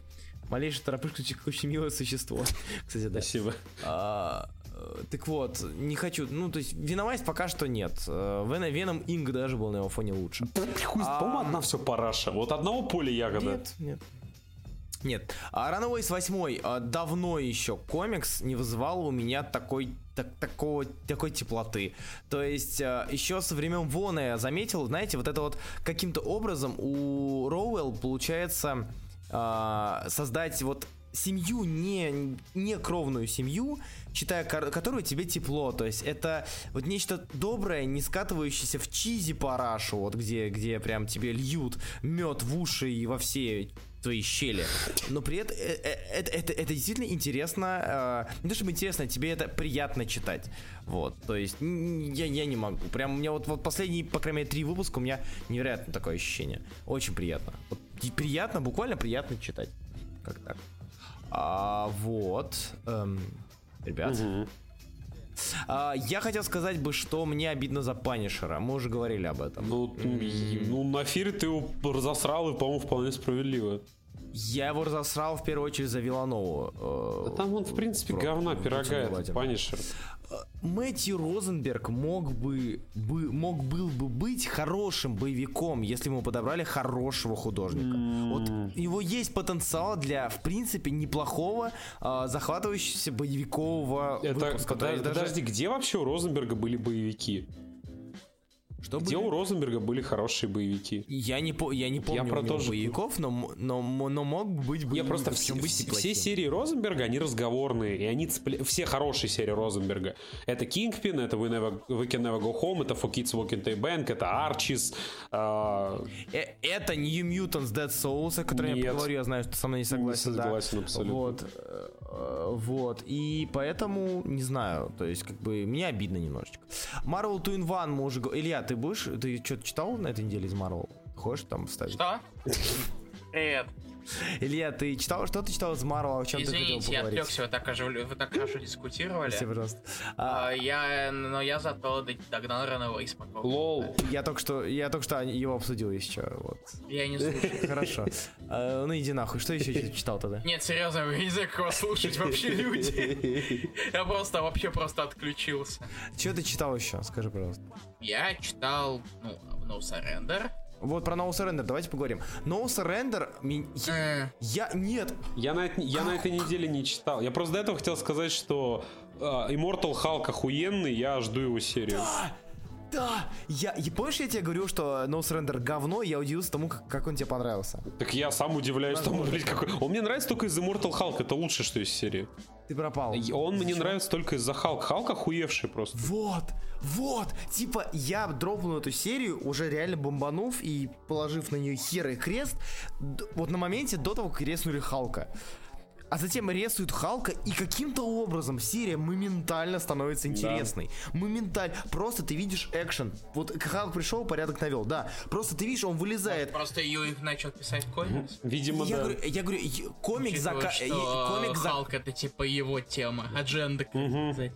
Малейшая торопышка очень милое существо. Кстати, да. Спасибо. А, э, так вот, не хочу. Ну, то есть, виновать пока что нет. Э, Вен- Веном Инг даже был на его фоне лучше. Хуй, по-моему, одна все параша. Вот одного поля ягода. Нет, нет. Нет. А Runaways 8 а, давно еще комикс не вызывал у меня такой так- такого, такой теплоты. То есть, а, еще со времен Вона я заметил, знаете, вот это вот каким-то образом у Роуэлл получается а, создать вот семью, не, не кровную семью, читая ко- которую тебе тепло. То есть это вот нечто доброе, не скатывающееся в чизи парашу, вот где, где прям тебе льют мед в уши и во все твои щели. Но при этом э, э, это, это, это действительно интересно. э, Не то чтобы интересно, тебе это приятно читать. Вот, то есть я, я не могу. Прям у меня вот, вот последние, по крайней мере, три выпуска у меня невероятно такое ощущение. Очень приятно. Вот, приятно, буквально приятно читать. Как так. А, вот. эм, ребят. Мгм. А, я хотел сказать бы, что мне обидно за Панишера. Мы уже говорили об этом. Ну, ну, на эфире ты его засрал, и, по-моему, вполне справедливо. Я его разосрал в первую очередь за Виланову. э, Да там он, в принципе, про- говна пирога, этот. Панишер. Мэтью Розенберг мог бы, бы мог был бы быть хорошим боевиком, если бы ему подобрали хорошего художника. Вот у него есть потенциал для, в принципе, неплохого а, захватывающегося боевикового Это, выпуска. Подо- даже- подожди, где вообще у Розенберга были боевики? Что Где были? у Розенберга были хорошие боевики? Я не, по, я не помню про у него то же- боевиков, но, но, но мог бы быть Я боевиком, просто все, быть все- все серии Розенберга, они разговорные, и они цепля- все хорошие серии Розенберга. Это Kingpin, это We, Never, We Can Never Go Home, это For Kids Walking Day Bank, это Archies. а, Э, Это New Mutants Dead Souls, о котором я Нет. поговорю, я знаю, что со мной не согласен. да. согласен абсолютно. Вот, э, э, вот, и поэтому, не знаю, то есть, как бы, мне обидно немножечко. Marvel Two in One мы уже... Илья, ты будешь, ты что-то читал на этой неделе из Marvel? Хочешь там вставить? Что? Привет. Илья, ты читал, что ты читал из Marvel, о чем ты хотел Извините, я поговорить? отвлекся, вы так, оживлю- вы так хорошо дискутировали. Прости, пожалуйста. А, А, я, но я зато догнал Runaways пока. Лол. я только что, я только что его обсудил еще, вот. Я не слушаю. Хорошо. А, Ну иди нахуй, что еще читал тогда? Нет, серьезно, вы не знаю, кого слушать вообще люди. Я просто вообще просто отключился. Что ты читал еще? Скажи, пожалуйста. Я читал, ну, No Surrender. Вот про No Surrender давайте поговорим. No Surrender... ми- Э, Я... Нет, Я на, это- я на этой неделе не читал. Я просто до этого хотел сказать, что а, Immortal Hulk охуенный, я жду его серию. Да! Я, и помнишь, я тебе говорил, что No Surrender говно, и я удивился тому, как, как он тебе понравился. Так я сам удивляюсь тому, блядь, какой... Он мне нравится только из Immortal Hulk, это лучшее, что из серии. Ты пропал. Он мне нравится только из-за Халк. Халк охуевший просто. Вот, вот, типа я дропнул эту серию, уже реально бомбанув и положив на нее хер и крест, вот на моменте до того, как реснули Халка. А затем рисуют Халка, и каким-то образом серия моментально становится интересной. Моментально. Просто ты видишь экшен. Вот Халк пришел, порядок навел, да. Просто ты видишь, он вылезает. Просто Юинг начал писать комикс. Видимо, Я да. говорю, я говорю, комик е- комик за- Халк это типа его тема, адженда. как сказать.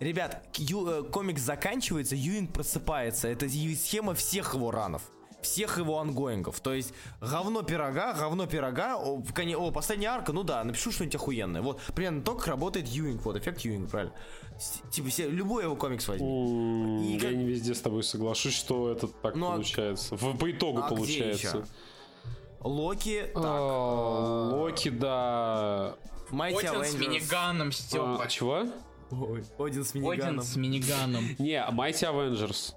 Ребят, ю- э, комикс заканчивается, Юинг просыпается. Это схема всех его ранов. Всех его ongoing ов. То есть, говно пирога, говно пирога. О, в коне, о, последняя арка, ну да, напишу что-нибудь охуенное. Вот, примерно так работает Юинг. Вот, эффект Юинг, правильно. С- Типа, все, любой его комикс возьми. М, И Я как- не везде с тобой соглашусь, что это так Ну, а- получается. В- По итогу а где получается. еще? Локи, так, А, Локи, да. Mighty Один с миниганом, А, Степа. чего? Ой, Один с Один миниганом. с миниганом. Не, Mighty Avengers.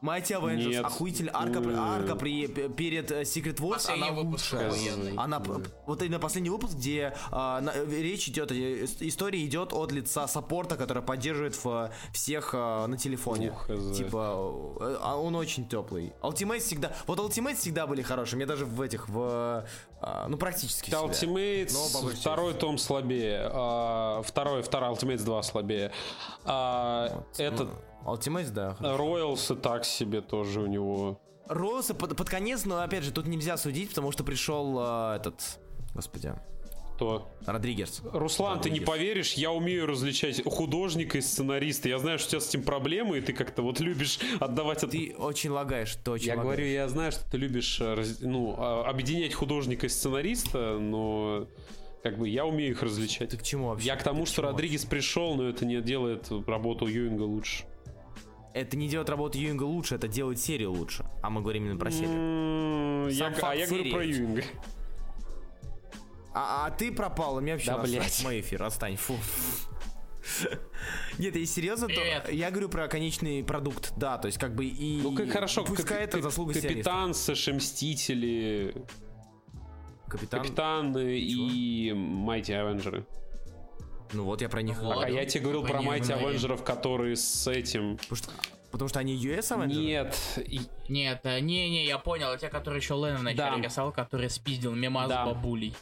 Mighty Avengers, Нет. охуительная арка, арка при, перед э, Secret Wars, она лучшая. Она, вот именно последний выпуск, где а, на- э, речь идет, э, ис- история идет от лица саппорта, который поддерживает в- всех а, на телефоне. Ух. Типа, а он очень теплый. Ultimate всегда, вот Ultimate всегда были хорошие, мне даже в этих, в, а, ну практически всегда. Ultimates, Но второй том слабее. а, второй, второй Ultimates 2 слабее. А, Этот, Ultimates, да. Роялсы так себе тоже у него. Роялсы под, под конец, но опять же, тут нельзя судить, потому что пришел э, этот, господи, Кто? Родригес. Руслан, ты не поверишь, я умею различать художника и сценариста. Я знаю, что у тебя с этим проблемы, и ты как-то вот любишь отдавать от... Ты очень лагаешь, ты очень Я лагаешь. говорю, я знаю, что ты любишь э, ну, а, объединять художника и сценариста, но как бы я умею их различать. Ты к чему вообще? Я к тому, Ты к что чему Родригес пришел, но это не делает работу Юинга лучше. Это не делает работу Юинга лучше, это делает серию лучше. А мы говорим именно про серию. Я- Сам а факт я говорю про Юинга. А, а ты пропал, и мне вообще Да, блядь. Мой эфир, отстань, фу. Нет, если серьезно, то я говорю про конечный продукт, да, то есть как бы и... Ну, как хорошо, Пускай это заслуга. Капитан, Сэши Мстители, Капитан. Капитан и Майти Авенджеры. Ну вот я про них Вот. А я тебе говорил про Понимаю. Майти Авенджеров, которые с этим... Потому что, потому что они US Avengers? Нет, и- Нет, э, не-не, я понял, те, которые еще Лена вначале Да. рисовал, который спиздил мемаз Да. бабулей.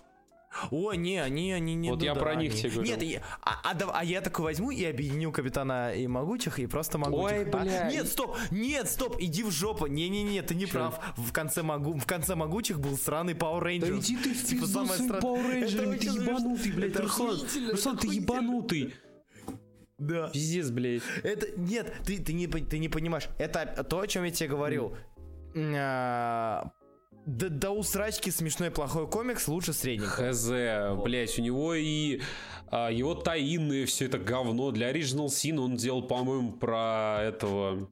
О, не, они, они не. Вот я да, про них тебе говорю. Нет, я- а, а а я такой возьму и объединю капитана и могучих и просто могучих. Ой, А? бля. Нет, стоп, нет, стоп, иди в жопу. Не-не-не, ты не прав. В конце могу, в конце могучих был сраный Power Rangers. ты в Типа самое странное. Это очень смешно. Это охуительно, это охуительно. ебанутый. Да. Пиздец, блядь. Это нет, ты, ты, не, ты не понимаешь. Это то, о чем я тебе говорил. А, До, до усрачки смешной плохой комикс лучше среднего. Хз, блять, у него и а, его таинные все это говно. Для Original Sin он делал, по-моему, про этого...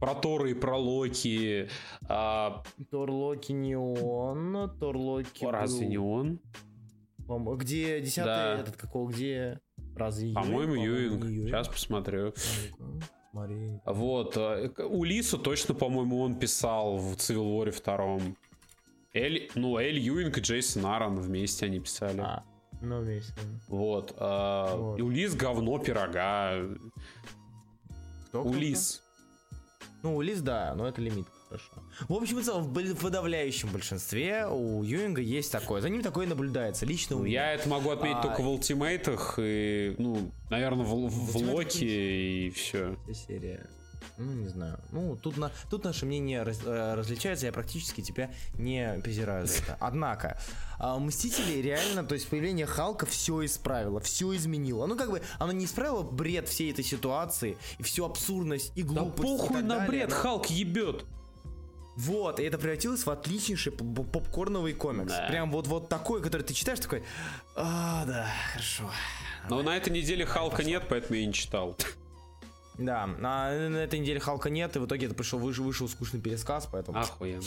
Про Тора и про Локи. А, Торлоки не он, Торлоки разве был- не он? Где десятый Да. этот какого, где? Разве По-моему, Юинг? Сейчас посмотрю. Смотри. Вот. к- Улису точно, по-моему, он писал в Civil War втором. Эль, ну, Эль Юинг и Джейсон Аарон вместе они писали. А, ну вместе. Вот. а, Вот. Улис говно пирога. Кто, Улис. Ну, Улис, да, но это лимит. Хорошо. В общем и целом, в подавляющем большинстве у Юинга есть такое. За ним такое наблюдается. Лично у меня. Я это могу отметить А, только в ультимейтах и, ну, наверное, в, в- в Локи и все. Серия. Ну, не знаю. Ну, тут, на, тут наши мнения раз- э, различаются, я практически тебя не презираю за это. Однако, а, Мстители реально, то есть появление Халка все исправило, все изменило. Ну, как бы, оно не исправило бред всей этой ситуации, и всю абсурдность, и Да глупость. и похуй так на далее, бред, но- Халк ебет. Вот, и это превратилось в отличнейший поп- поп- попкорновый комикс. Да. Прям вот, вот такой, который ты читаешь, такой, а, да, хорошо. Но на этой неделе Халка нет, поэтому я не читал. Да, а на этой неделе Халка нет, и в итоге это пришел, вышел, вышел скучный пересказ, поэтому... Охуенно.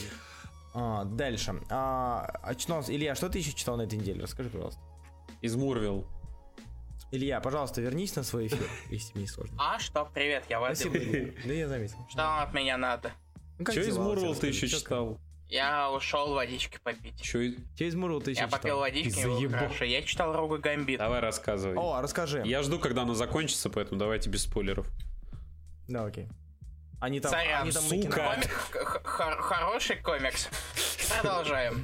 А, дальше. А, очнулся. Илья, что ты еще читал на этой неделе? Расскажи, пожалуйста. Из Мурвил. Илья, пожалуйста, вернись на свой эфир, если тебе не сложно. А что, привет, я Спасибо, Вадим. Да я заметил. Что вам от меня надо? Ну, Че из? Мурвил ты еще читал? Я ушел водички попить. Че... Че из Мурвил ты еще Я попил водички, хорошо. Я читал Рогу Гамбит. Давай рассказывай. О, а расскажи. Я жду, когда оно закончится, поэтому давайте без спойлеров. Да, окей. Они там, Сорян, они там сука. Комик- Хороший комикс. Продолжаем.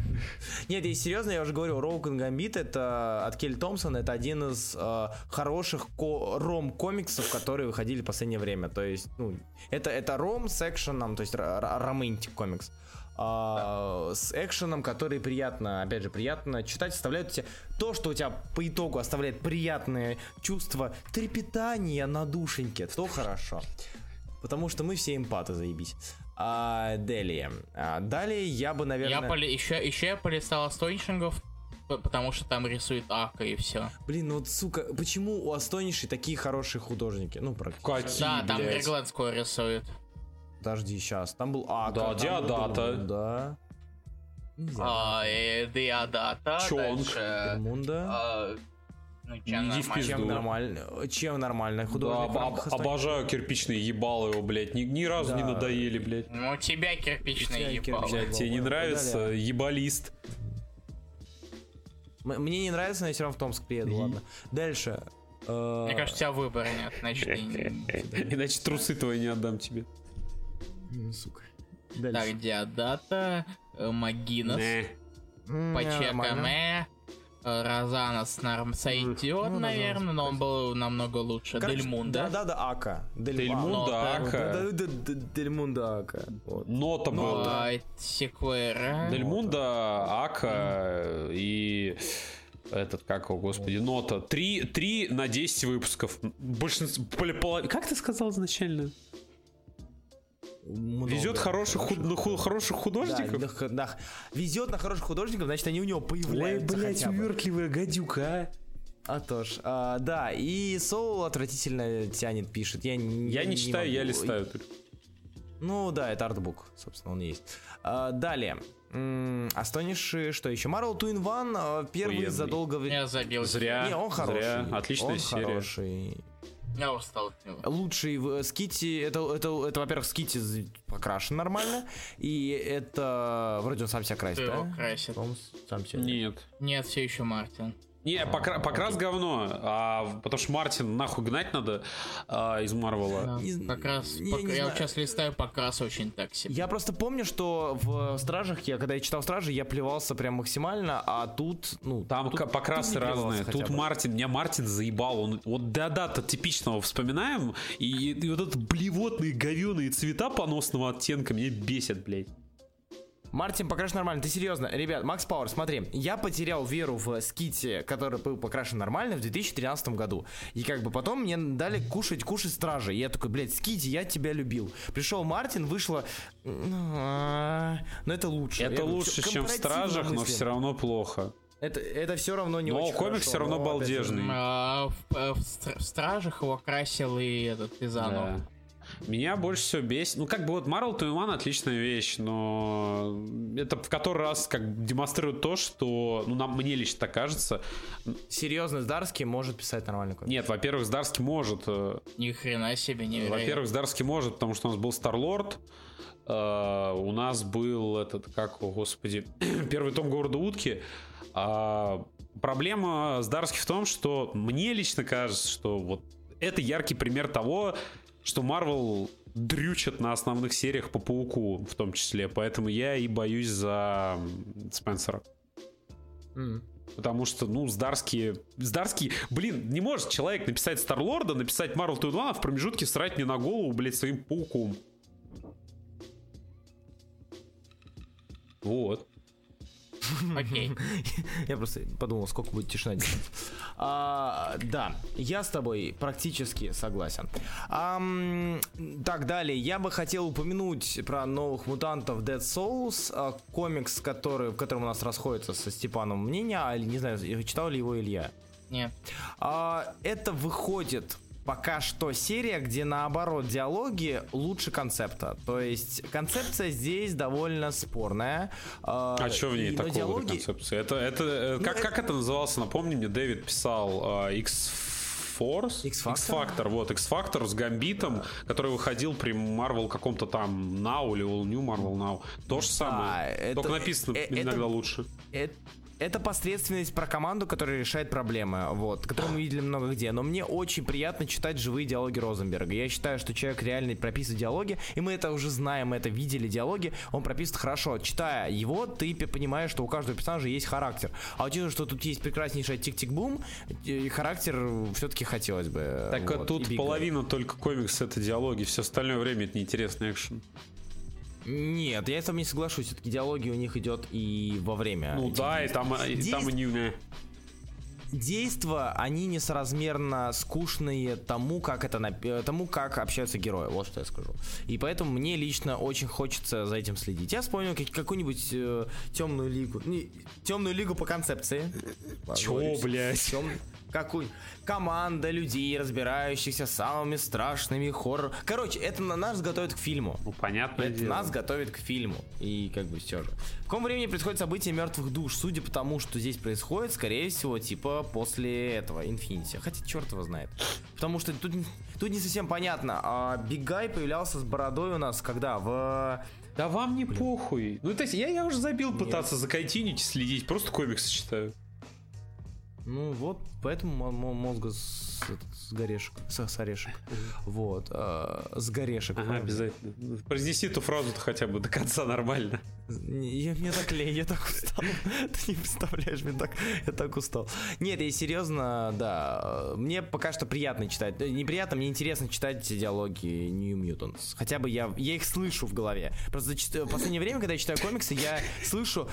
Нет, если серьезно, я уже говорил, Роуган Гамбит это от Келли Томпсона, это один из э, хороших ко- ром-комиксов, которые выходили в последнее время. То есть, ну, это, это ром с экшеном, то есть романтик комикс. А, С экшеном, который приятно, опять же, приятно читать, оставляют тебе то, что у тебя по итогу оставляет приятное чувство трепетания на душеньке, то хорошо. Потому что мы все эмпаты, заебись. А, далее. А, далее я бы, наверное... Я поли... еще, еще я полистал Астонишингов, потому что там рисует Ака и все. Блин, ну вот, сука, почему у Астониши такие хорошие художники? Ну, практически. Какие, Да, там? Григленского рисует. Подожди, сейчас. Там был Ака. Да, Диадата. был Да. А, э, Диадата, Чонг. дальше... Пермунда. а, Ну, Не чем иди нормально. пизду. Чем нормально? Чем нормально? Да, Художник в об- обожаю кирпичные ебалы его, блядь. Ни, ни разу не Да. надоели, блядь. Ну, у тебя кирпичный У тебя ебал. кирпичный. Блядь, тебе не нравится далее. ебалист? Мне не нравится, но я все равно в Томск приеду, ладно. Дальше. Э, Мне кажется, у тебя выбора нет, значит, ты- Иначе трусы твои не отдам тебе. Сука. Дальше. Так, Диадата, э, Магинос, Не. М, Пачека нормально. Мэ, э, Розанос норм сойдет, Ну, наверное, но он был намного лучше. Дельмунда. Да, да, да, Ака. Дель- Дельмунда, Ака. да, да, да, да, Дельмунда Ака. Нота был. А, Секвера. Дельмунда, Ака и этот, как его, господи, Нота. Три, три на 10 выпусков. Большинство, Как ты сказал изначально? Много Везет хороших, худ- на ху- хороших Да, художников? на х- везет на хороших художников, значит, они у него появляются хотя бы. увертливая гадюка, а. А то ж, а, да, и Соул отвратительно тянет, пишет. Я, не- Я не читаю, я могу. листаю. только. Ну да, это артбук, собственно, он есть. А, далее. Астониши, что еще? Marvel Two in One, а, первый Охуенный. за долго время. Я забил. Зря, Не, он хороший. зря. Отличная он серия. хороший. Я устал от него. Лучший в э, Скити, это, это, это во-первых, Скити покрашен нормально, и это, вроде он сам себя красит, его да? красит? По-моему, сам себя. Нет. Нет, все еще Мартин. Не, покра- покрас говно, а, потому что Мартин нахуй гнать надо а, из Марвела. Да, раз я пок- не я знаю. вот сейчас листаю покрас очень так себе. Я просто помню, что в Стражах, я когда я читал Стражи, я плевался прям максимально, а тут, ну... Там тут- покрасы тут разные. Тут бы. Мартин, меня Мартин заебал. Он вот да-да-то типичного вспоминаем. И, и вот этот блевотные говеные цвета поносного оттенка меня бесят, блядь. Мартин покрашен нормально, ты серьезно? Ребят, Макс Пауэр, смотри, я потерял веру в Скити, который был покрашен нормально в 2013 году. И как бы потом мне дали кушать, кушать стражи. И я такой, блядь, Скити, я тебя любил. Пришел Мартин, вышло... «А, Но это лучше. Это Я говорю, лучше, всё чем в Стражах, но мыслим. все равно плохо. Это, это все равно не Но очень комикс хорошо, всё равно но, балдежный. А, в, э, в в Стражах его красил и этот Пизанов. Да. Меня больше всего бесит. Ну, как бы вот Marvel One отличная вещь, но это в который раз как демонстрирует то, что, ну, нам, мне лично так кажется. Серьезно, Здарский может писать нормальный комикс. Нет, во-первых, Здарский может. э, Ни хрена себе не Во-первых, Здарский может, потому что у нас был Старлорд. э, у нас был этот, как, о, господи, первый том города утки. А, проблема Здарский в том, что мне лично кажется, что вот это яркий пример того, что Марвел дрючат на основных сериях по Пауку в том числе. Поэтому я и боюсь за Спенсера. М. Потому что, ну, Здарский... Здарский... Блин, не может человек написать Старлорда, написать Marvel 2 а в промежутке срать мне на голову, блядь, своим пауком. Вот. Окей. Я просто подумал, сколько будет тишина. А, да, я с тобой практически согласен. Так, далее. Я бы хотел упомянуть про новых мутантов Dead Souls, а, комикс, который, в котором у нас расходится со Степаном мнение, а, не знаю, читал ли его Илья. Нет. А, это выходит пока что серия, где наоборот диалоги лучше концепта. То есть концепция здесь довольно спорная. А что в ней такого диалоги- концепции? Это, это, э, Ну, как, это- как это назывался? Напомни мне, Дэвид писал э, X Force? X-Factor? X-Factor, вот, X-Factor с Гамбитом, который выходил при Marvel каком-то там Now или All New Marvel Now. То же самое. это- Только написано э, это- иногда лучше. Э- Это посредственность про команду, которая решает проблемы, вот, которую мы видели много где. Но мне очень приятно читать живые диалоги Розенберга. Я считаю, что человек реально прописывает диалоги, и мы это уже знаем, мы это видели диалоги, он прописывает хорошо. Читая его, ты понимаешь, что у каждого персонажа есть характер. А учитывая, что тут есть прекраснейшая тик-тик-бум, характер все-таки хотелось бы. Так вот, вот, тут и Big половина только комикс это диалоги, все остальное время это неинтересный экшен. Нет, я с тобой не соглашусь. Все-таки диалоги у них идет и во время. Ну да, и там, и там Действ- они... Действа, они несоразмерно скучные тому, как это э, тому, как общаются герои. Вот что я скажу. И поэтому мне лично очень хочется за этим следить. Я вспомнил как- какую-нибудь э, темную лигу. Не, темную лигу по концепции. Позорюсь. блядь? Тем- какую? Команда людей, разбирающихся с самыми страшными хоррор. Короче, это на нас готовит к фильму. Ну, понятное Это дело. нас готовит к фильму. И как бы все же. В каком времени происходит событие мертвых душ? Судя по тому, что здесь происходит, скорее всего, типа после этого, Инфинити. Хотя черт его знает. Потому что тут, не- тут не совсем понятно. А Бигай появлялся с бородой у нас когда? В... Да вам не похуй. Ну, то есть я, я уже забил пытаться за Continuity следить, просто комиксы читаю. Ну вот, поэтому мо- мо- мозга с- с, горешек, с, с орешек. Вот, э, с горешек. Ага, обязательно. Произнеси эту фразу-то хотя бы до конца нормально. Я, мне так лень, я так устал. Ты не представляешь, мне так, я так устал. Нет, я серьезно, да. Мне пока что приятно читать. Неприятно, мне интересно читать диалоги New Mutants. Хотя бы я, я их слышу в голове. Просто в последнее время, когда я читаю комиксы, я слышу...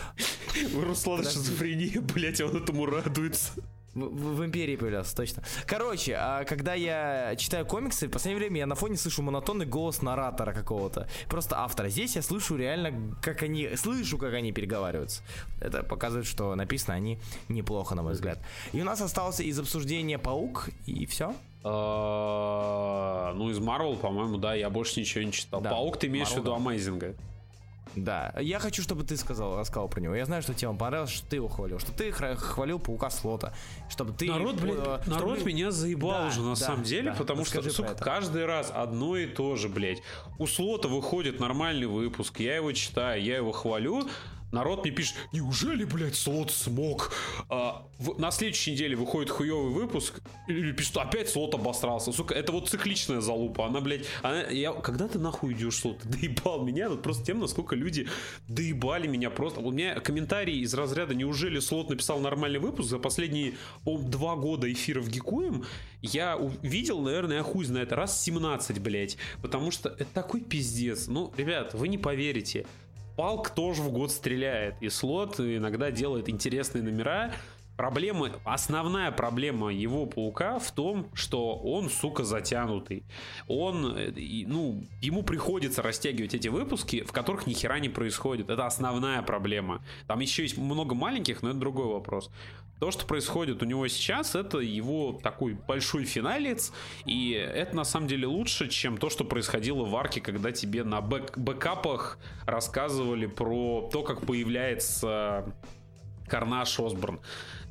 У Руслана шизофрения, блять, он этому радуется. В, в, Империи появлялся, точно. Короче, а когда я читаю комиксы, в последнее время я на фоне слышу монотонный голос наратора какого-то. Просто автора. Здесь я слышу реально, как они... Слышу, как они переговариваются. Это показывает, что написано они неплохо, на мой взгляд. И у нас остался из обсуждения Паук, и все. А, ну, из Марвел, по-моему, да, я больше ничего не читал. Паук ты имеешь в виду Амейзинга? Да, я хочу, чтобы ты сказал, рассказал про него. Я знаю, что тебе он понравилось, что ты его хвалил, что ты хвалил паука слота, чтобы ты. Народ, блин, э, народ чтобы... меня заебал да, уже на да, самом деле, да, потому что, сука, каждый раз одно и то же, блядь. У слота выходит нормальный выпуск, я его читаю, я его хвалю, Народ мне пишет, неужели, блядь, слот смог? А, в, на следующей неделе выходит хуевый выпуск, или пишет, опять слот обосрался. Сука, это вот цикличная залупа. Она, блядь, она, я, когда ты нахуй идешь, слот? Ты доебал меня вот просто тем, насколько люди доебали меня просто. У меня комментарий из разряда, неужели слот написал нормальный выпуск за последние о, два года эфира в Гикуем? Я увидел, наверное, я хуй знает, раз 17, блядь. Потому что это такой пиздец. Ну, ребят, вы не поверите. Палк тоже в год стреляет, и слот иногда делает интересные номера. Проблема, основная проблема его паука в том, что он, сука, затянутый. Он, ну, ему приходится растягивать эти выпуски, в которых ни хера не происходит. Это основная проблема. Там еще есть много маленьких, но это другой вопрос. То, что происходит у него сейчас, это его такой большой финалец, и это на самом деле лучше, чем то, что происходило в арке, когда тебе на бэк бэкапах рассказывали про то, как появляется Карнаш Осборн.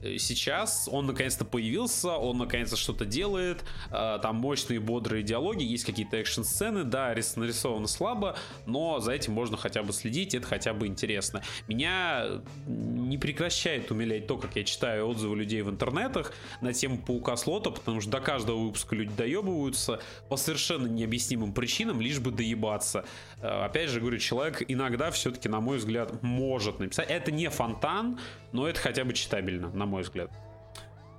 Э, сейчас он наконец-то появился, он наконец-то что-то делает, э, там мощные бодрые диалоги, есть какие-то экшн-сцены, да, нарисовано слабо, но за этим можно хотя бы следить, это хотя бы интересно. Меня не прекращает умилять то, как я читаю отзывы людей в интернетах на тему Паука Слота, потому что до каждого выпуска люди доебываются по совершенно необъяснимым причинам, лишь бы доебаться. Э, опять же, говорю, человек иногда все-таки, на мой взгляд, может написать. Это не фонтан, но это хотя бы читабельно, на мой взгляд.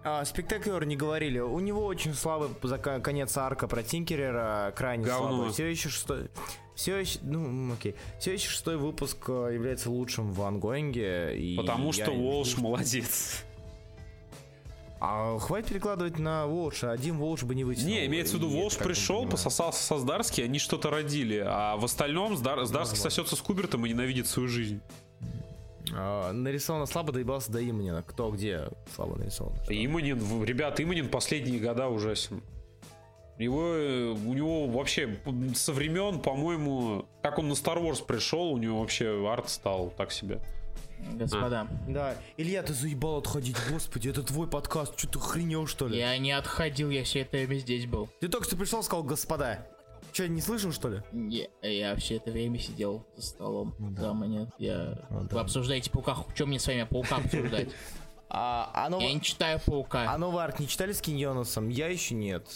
А, Спектаклер не говорили. У него очень слабый за конец арка про Тинкерера, крайне Говно. слабый. Все еще шестой. Все еще, ну, окей. Все еще шестой выпуск э, является лучшим в ангоинге. Потому что Волш молодец. А хватит перекладывать на Волша. Один Волш бы не вытянул. Не, имеется в виду, Волш пришел, пососался со Здарски, они что-то родили. А в остальном Здар, Здарский сосется с Кубертом и ненавидит свою жизнь. А, нарисовано слабо, доебался до Иманина. Кто где слабо нарисован? Иманин, ребят, Иманин последние года ужасен. Его, у него вообще со времен, по-моему, как он на Star Wars пришел, у него вообще арт стал так себе. Господа. А. Да. Илья, ты заебал отходить, господи, это твой подкаст, что ты хренел что ли? Я не отходил, я все это время здесь был. Ты только что пришел, сказал, господа. Че, не слышал, что ли? Не, я все это время сидел за столом. Ну, да. Там нет, я... Ну, да. Вы обсуждаете паука, что мне с вами паука обсуждать? А, а я не читаю паука. А новый арк не читали с Киньоносом? Я еще нет.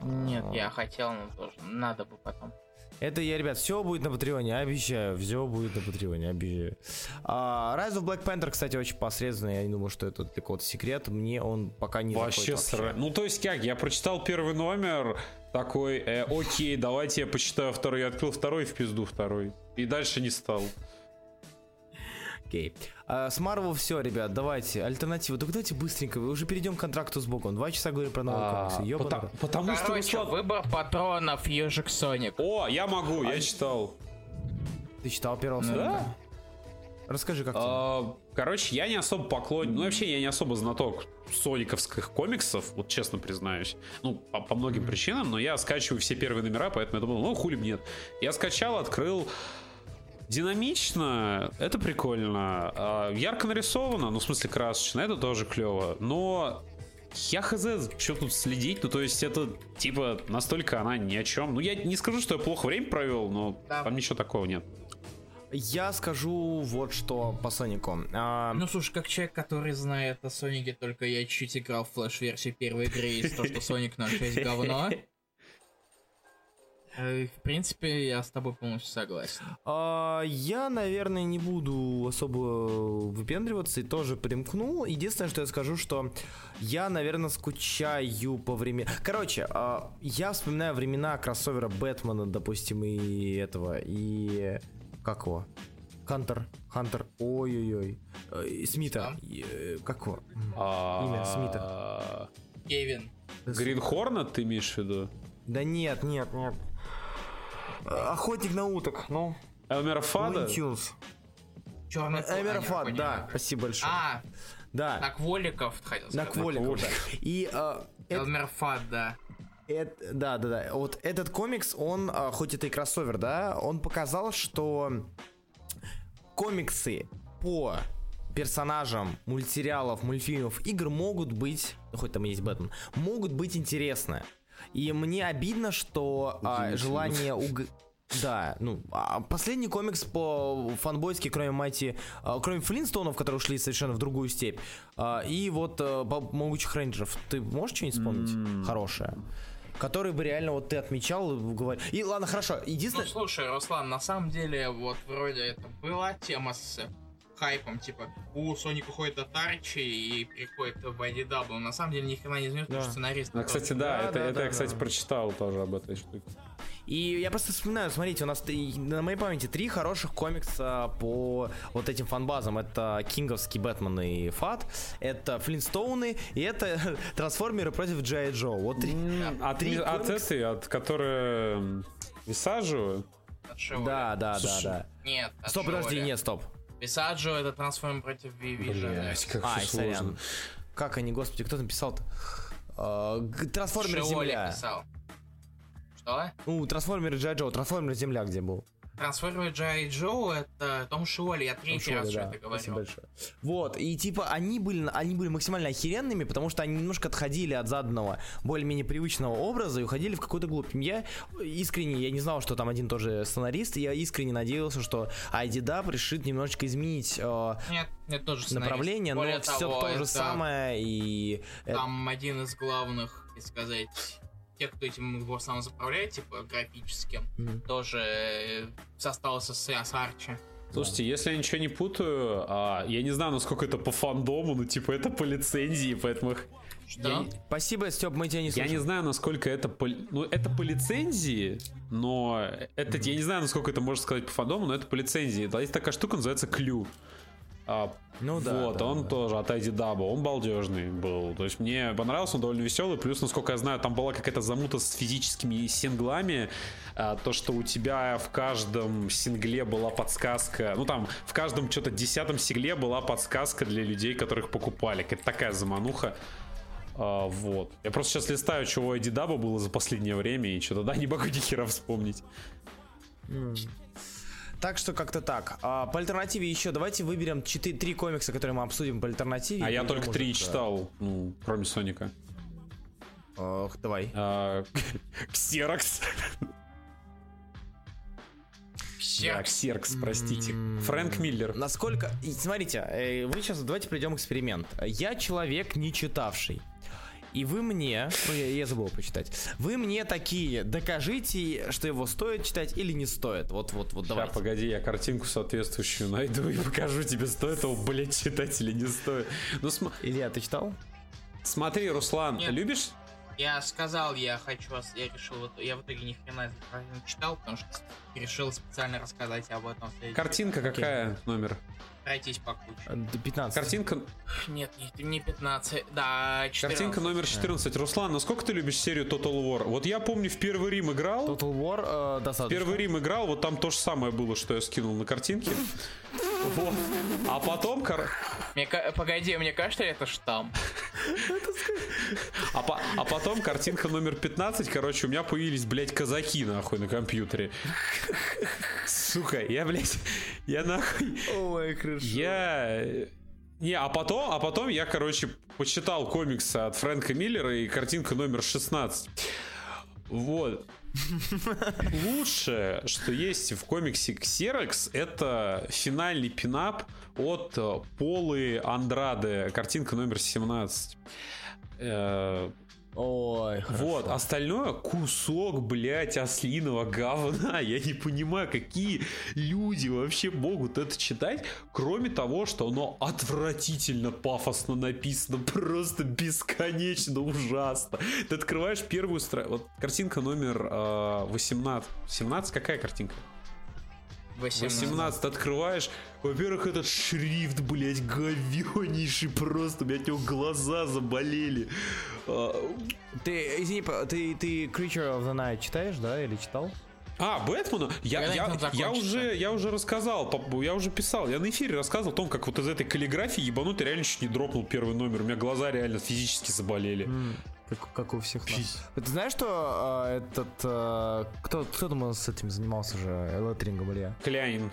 Нет, а. я хотел, но тоже надо бы потом. Это я, ребят, все будет на Патреоне, обещаю. Все будет на Патреоне, обещаю. А, Rise of Black Panther, кстати, очень посредственно. Я не думаю, что это для кого-то секрет. Мне он пока не вообще, сра... Ну, то есть как, я прочитал первый номер, такой, э, окей, давайте я почитаю второй. Я открыл второй в пизду второй. И дальше не стал. Окей. Okay. А, с Марвел все, ребят, давайте. Альтернативу. Так давайте быстренько. Мы уже перейдем к контракту с Богом. Два часа говорим про новые а, комиксы. Потому, потому Короче, что выбор патронов Ежик Соник. О, я могу, я а читал. Ты читал первого Соника? Расскажи, как а, Короче, я не особо поклонник, ну вообще я не особо знаток сониковских комиксов, вот честно признаюсь. Ну, по, по многим причинам, но я скачиваю все первые номера, поэтому я думал, ну хули нет. Я скачал, открыл, Динамично, это прикольно. А, ярко нарисовано, ну, в смысле, красочно, это тоже клево. Но я хз, что тут следить, ну то есть это типа настолько она ни о чем. Ну я не скажу, что я плохо время провел, но да. там ничего такого нет. Я скажу вот что по Сонику. А, Ну, слушай, как человек, который знает о Сонике, только я чуть играл в флеш-версию первой игры из того, что Соник на 6 говно. Э, В принципе, я с тобой полностью согласен. а, я, наверное, не буду особо выпендриваться и тоже примкну. Единственное, что я скажу, что я, наверное, скучаю по времени. Короче, а, я вспоминаю времена кроссовера Бэтмена, допустим, и этого, и... Как его? Хантер. Хантер. Ой-ой-ой. Э, Смита. Э, Как его? Имя Смита. Кевин. Грин Хорнет ты имеешь в виду? Да нет, нет, нет. Э, Охотник на уток, ну. Элмер Фада? Tunes. Черный Эмерафат, да, спасибо большое. А, да, на Кволиков, хотел на сказать. Кволиков, да. И э, это- Элмерфат, да. Это- да, да, да. Вот этот комикс, он, а, хоть это и кроссовер, да, он показал, что комиксы по персонажам мультсериалов, мультфильмов, игр могут быть, ну, хоть там есть Бэтмен, могут быть интересны. И мне обидно, что а, желание уг... Да, ну, а последний комикс по фанбойски, кроме Майти, а, кроме Флинстонов, которые ушли совершенно в другую степь, а, и вот а, Могучих Рейнджеров, ты можешь что-нибудь вспомнить хорошее? Который бы реально вот ты отмечал говорил. И ладно, хорошо. Ну, Единственное. слушай, Руслан, на самом деле, вот вроде это была тема с хайпом, типа, у Соник уходит от Арчи и приходит в IDW. На самом деле, ни хрена не изменилось, потому Да. что сценарист... Ну, кстати, да, Да, это, да, это да, я, кстати, да. прочитал тоже об этой штуке. И я просто вспоминаю, смотрите, у нас на моей памяти три хороших комикса по вот этим фанбазам. Это Кинговский Бэтмен и Фат, это Флинстоуны и это Трансформеры против Джай Джо. Вот три. От, три от этой, от которой Висажу. Да, да, да, Слушай, да. Нет, Стоп, подожди, нет, стоп. Писаджо это трансформ против Вивижена. блять, как Ай, все сложно. сорян. Как они, господи, кто написал-то? А, Шиоли Земля. писал. Что? Ну, Трансформеры Джай Джо, Трансформеры Земля где был? Трансформеры Джай Джо это Том Шиоли, я третий Шоли, раз да. это говорил. большое. Вот, и типа они были, они были максимально охеренными, потому что они немножко отходили от заданного, более-менее привычного образа и уходили в какую-то глубь. Я искренне, я не знал, что там один тоже сценарист, и я искренне надеялся, что IDW решит немножечко изменить э, Нет, нет, тоже направление, но Более все того, то же самое, и... Там один из главных, так сказать, тех, кто этим в основном заправляет, типа графическим, Мгм. тоже э, состался с, с Арчи. Слушайте, если я ничего не путаю, а, я не знаю, насколько это по фандому, но типа это по лицензии, поэтому их- Что? Я, Спасибо, Степ, мы тебя не я слышим. не знаю, насколько это по, ну это по лицензии, но это я не знаю, насколько это можно сказать по фандому, но это по лицензии. Да, Есть такая штука, называется Клю. А, Ну да, вот, да, он да. тоже от ID Dub, он балдежный был. То есть мне понравился, он довольно веселый. Плюс, насколько я знаю, там была какая-то замута с физическими синглами. А, то, что у тебя в каждом сингле была подсказка. Ну там, в каждом что-то десятом сингле была подсказка для людей, которых покупали. Какая-то такая замануха. А, вот. Я просто сейчас листаю, чего у ID Dub было за последнее время, и что-то да, не могу ни хера вспомнить. Так что как-то так. А, по альтернативе еще давайте выберем 4, три комикса, которые мы обсудим по альтернативе. А я только три читал, ну, кроме Соника. Ох, давай. А, Ксерокс. Да, Ксеркс. Простите. Фрэнк Миллер. Насколько... Смотрите, э, вы сейчас давайте придем эксперимент. Я человек не читавший. И вы мне, ну я, я забыл почитать, вы мне такие, докажите, что его стоит читать или не стоит. Вот, вот, вот, Да, давайте. погоди, я картинку соответствующую найду и покажу тебе, стоит его, блядь, читать или не стоит. Ну, см- Илья, ты читал? смотри, Руслан, Нет. любишь? Я сказал, я хочу, ос- я решил, вот- я в итоге ни хрена не читал, потому что решил специально рассказать об этом. Картинка какая номер? Пройтись по куче. Э, д- 15. Картинка, Нет, не, не 15, да, 14. картинка номер 14. Руслан, насколько ты любишь серию Total War? Вот я помню, в первый Рим играл. Total War э, достаточно. Первый Рим играл, вот там то же самое было, что я скинул на картинке. Вот. А потом, кор- Мне погоди, мне кажется, это штамм. а, по- а потом картинка номер 15, короче, у меня появились, блядь, казаки, нахуй, на компьютере. Сука, я, блядь, я нахуй... Ой, хорошо. Я... Не, а потом, а потом я, короче, почитал комиксы от Фрэнка Миллера и картинка номер 16. Вот. Лучшее, что есть в комиксе Xerox, это финальный пинап от э, Полы Андраде, картинка номер 17. Ой, Вот, хорошо. остальное кусок, блядь, ослиного говна. Я не понимаю, какие люди вообще могут это читать, кроме того, что оно отвратительно пафосно написано, просто бесконечно ужасно. Ты открываешь первую страницу, вот картинка номер э, 18. 17 какая картинка? 18. 18 открываешь. Во-первых, этот шрифт, блядь, говенейший просто. У меня от него глаза заболели. А, Ты, извини, ты, ты Creature of the Night читаешь, да, или читал? А, Бэтмена? Я, я, я уже, я уже рассказал, я уже писал, я на эфире рассказывал о том, как вот из этой каллиграфии ебанутый реально чуть не дропнул первый номер. У меня глаза реально физически заболели. Как, как у всех нас. Ты знаешь, что а, этот... а, кто, кто там с этим занимался же? Леттерингом или я? Кляйн.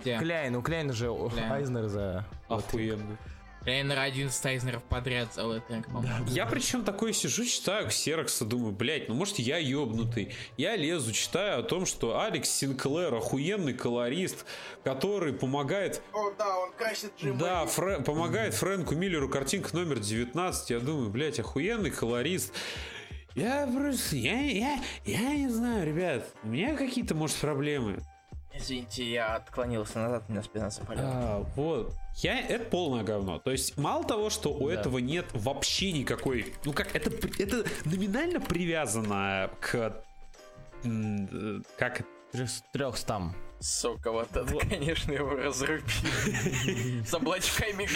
Где? Кляйн, у Кляйна же Кляйн. Айзнер за... Охуенно. Тренер 11 Айзнеров подряд за Лэттинг, по-моему. Я причем такой сижу, читаю Ксерокса, думаю, блядь, ну может я ёбнутый. Я лезу, читаю о том, что Алекс Синклер охуенный колорист, который помогает О, да, он красит Джим Да, Фрэ- помогает Фрэнку Миллеру картинка номер 19. Я думаю, блядь, охуенный колорист. Я просто, я, я, я не знаю, ребят, у меня какие-то, может, проблемы. Извините, я отклонился назад, меня спина заболела. А, вот. Я, это полное говно. То есть, мало того, что у этого нет вообще никакой... Ну как, это, это номинально привязано к... э, Как это? Сука, вот конечно, его разрубили. С облачками.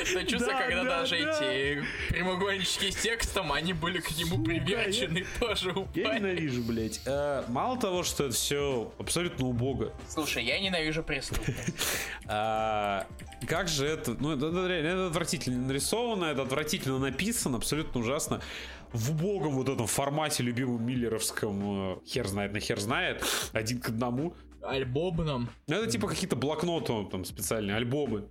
Это чувство, Да, когда да, даже да. эти прямоугольнички с текстом, они были к нему привязаны, тоже Я упали. ненавижу, блядь. Э, мало того, что это все абсолютно убого, Слушай, я ненавижу преступность. А, как же это? Ну, это, реально отвратительно нарисовано, это отвратительно написано, абсолютно ужасно. В убогом вот этом формате любимом миллеровском, э, хер знает на хер знает, один к одному. Альбомном. Ну, это типа какие-то блокноты, там специальные альбомы.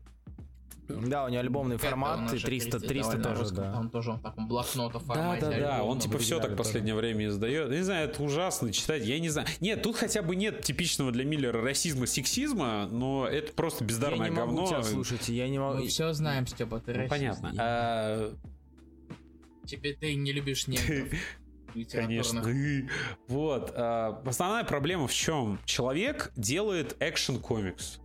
Да, у него альбомный Это он формат, и уже 300, 30, 300 давай на тоже, русском, да. Там тоже он в таком блокнотов Да, формате. да, да, альбомном. он типа все так в последнее время издает. Я не знаю, это ужасно читать, я не знаю. Нет, тут хотя бы нет типичного для Миллера расизма, сексизма, но это просто Я бездарное не могу говно. тебя слушать, я не могу... Мы все знаем, Степа, ты Ну, расист. понятно. А, Тебе ты не любишь негров. Конечно. Вот. а, Основная проблема в чем? Человек делает экшен комикс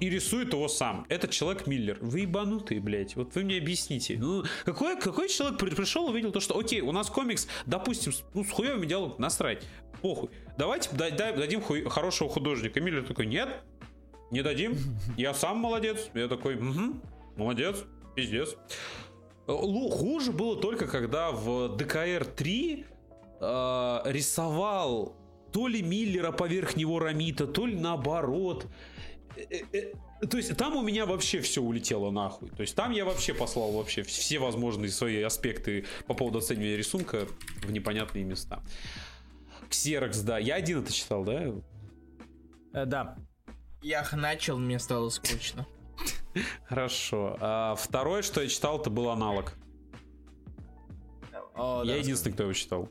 и рисует его сам. Это человек Миллер. Вы ебанутые, блядь. Вот вы мне объясните. Ну, какой, какой человек при- пришел и увидел то, что, окей, у нас комикс, допустим, ну, с хуевыми диалогами, насрать. Похуй. Давайте да- да- дадим хуй- хорошего художника. Миллер такой, нет, не дадим. Я сам молодец. Я такой, «Мгм, молодец, пиздец. Хуже было только, когда в ДКР 3 э, рисовал то ли Миллера поверх него Рамита, то ли наоборот. Э, э, э, То есть там у меня вообще все улетело нахуй. То есть там я вообще послал вообще все возможные свои аспекты по поводу оценивания рисунка в непонятные места. Ксерокс, да. Я один это читал, да? Э, да. Я начал, мне стало скучно. Хорошо. А второе, что я читал, это был аналог. О, я да. единственный, кто его читал.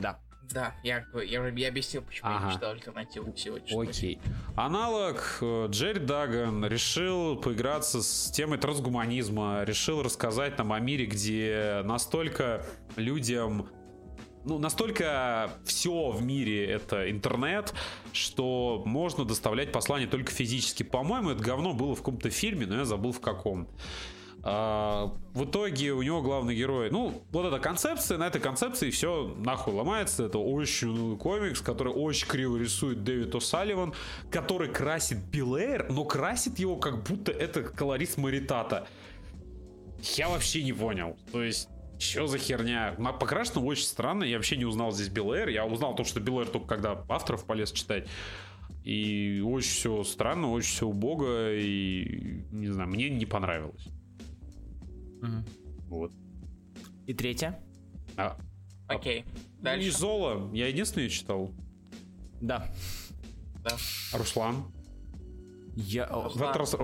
Да. Да, я, я, я объяснил, почему я Ага. не читал альтернативу сегодня. Окей. Аналог э, Джерри Даган решил поиграться с темой трансгуманизма, решил рассказать нам о мире, где настолько людям ну, настолько все в мире это интернет, что можно доставлять послание только физически. По-моему, это говно было в каком-то фильме, но я забыл в каком. А, в итоге у него главный герой, ну, вот эта концепция, на этой концепции все нахуй ломается. Это очень унылый комикс, который очень криво рисует Дэвид О'Салливан, который красит Билэйр, но красит его как будто это колорист Маритата. Я вообще не понял. То есть, что за херня? Покрашено очень странно. Я вообще не узнал здесь Билэйр. Я узнал то, что Билэйр только когда авторов полез читать. И очень все странно, очень все убого. И, не знаю, мне не понравилось. Мгм. Вот. И третья? А, Окей, не дальше. Зола. Я единственный читал. Да. Да. Руслан. Я... о, В этот раз...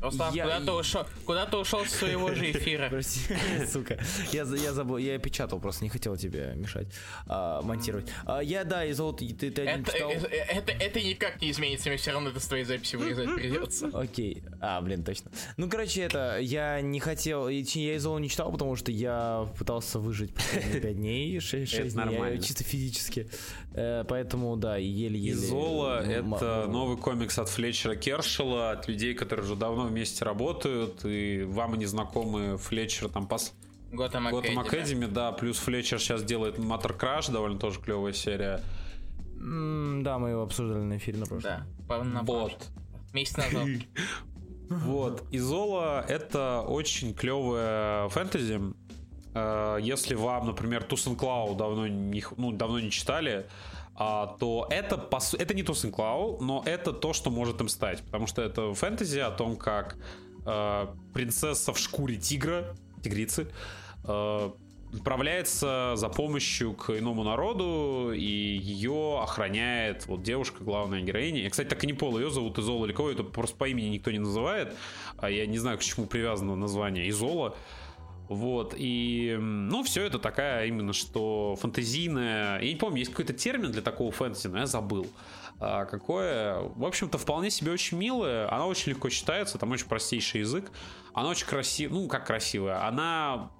Руслан, Я- куда ты ушел? Куда ты ушел с своего же эфира? Прости, сука. Я, за- я забыл, я печатал, просто не хотел тебе мешать а, монтировать. А, я, да, из золота ты, ты один Это, читал. это, это, это никак не изменится, мне все равно это с твоей записи вырезать придется. Окей. А, блин, точно. Ну, короче, это, я не хотел, и я из Золу не читал, потому что я пытался выжить последние 5 дней, 6, Это дней, нормально. чисто физически. Э, Поэтому, да, еле-еле. Изола — это новый комикс от Флетчера Кершела, от людей, которые уже давно вместе работают, и вам они знакомы Флетчер там пос... Готэм Gotham Academy. Academy, да, плюс Флетчер сейчас делает Мотор Краш, довольно тоже клевая серия. Да, мы его обсуждали на эфире на прошлом. Да, на Вот. Месяц назад. Вот. Изола — это очень клевая фэнтези. Э, Если вам, например, Туссен Клау давно не, ну, давно не читали, а, то это, это не Туссен Клау, но это то, что может им стать. Потому что это фэнтези о том, как э, принцесса в шкуре тигра, тигрицы, э, отправляется за помощью к иному народу, и ее охраняет вот девушка, главная героиня. Я, кстати, так и не понял, ее зовут Изола или кого, это просто по имени никто не называет, а я не знаю, к чему привязано название Изола. Вот, и, ну, все это такая именно, что фантазийная, я не помню, есть какой-то термин для такого фэнтези, но я забыл. А, какое, в общем-то, вполне себе очень милое, она очень легко читается, там очень простейший язык, она очень красивая, ну, как красивая, она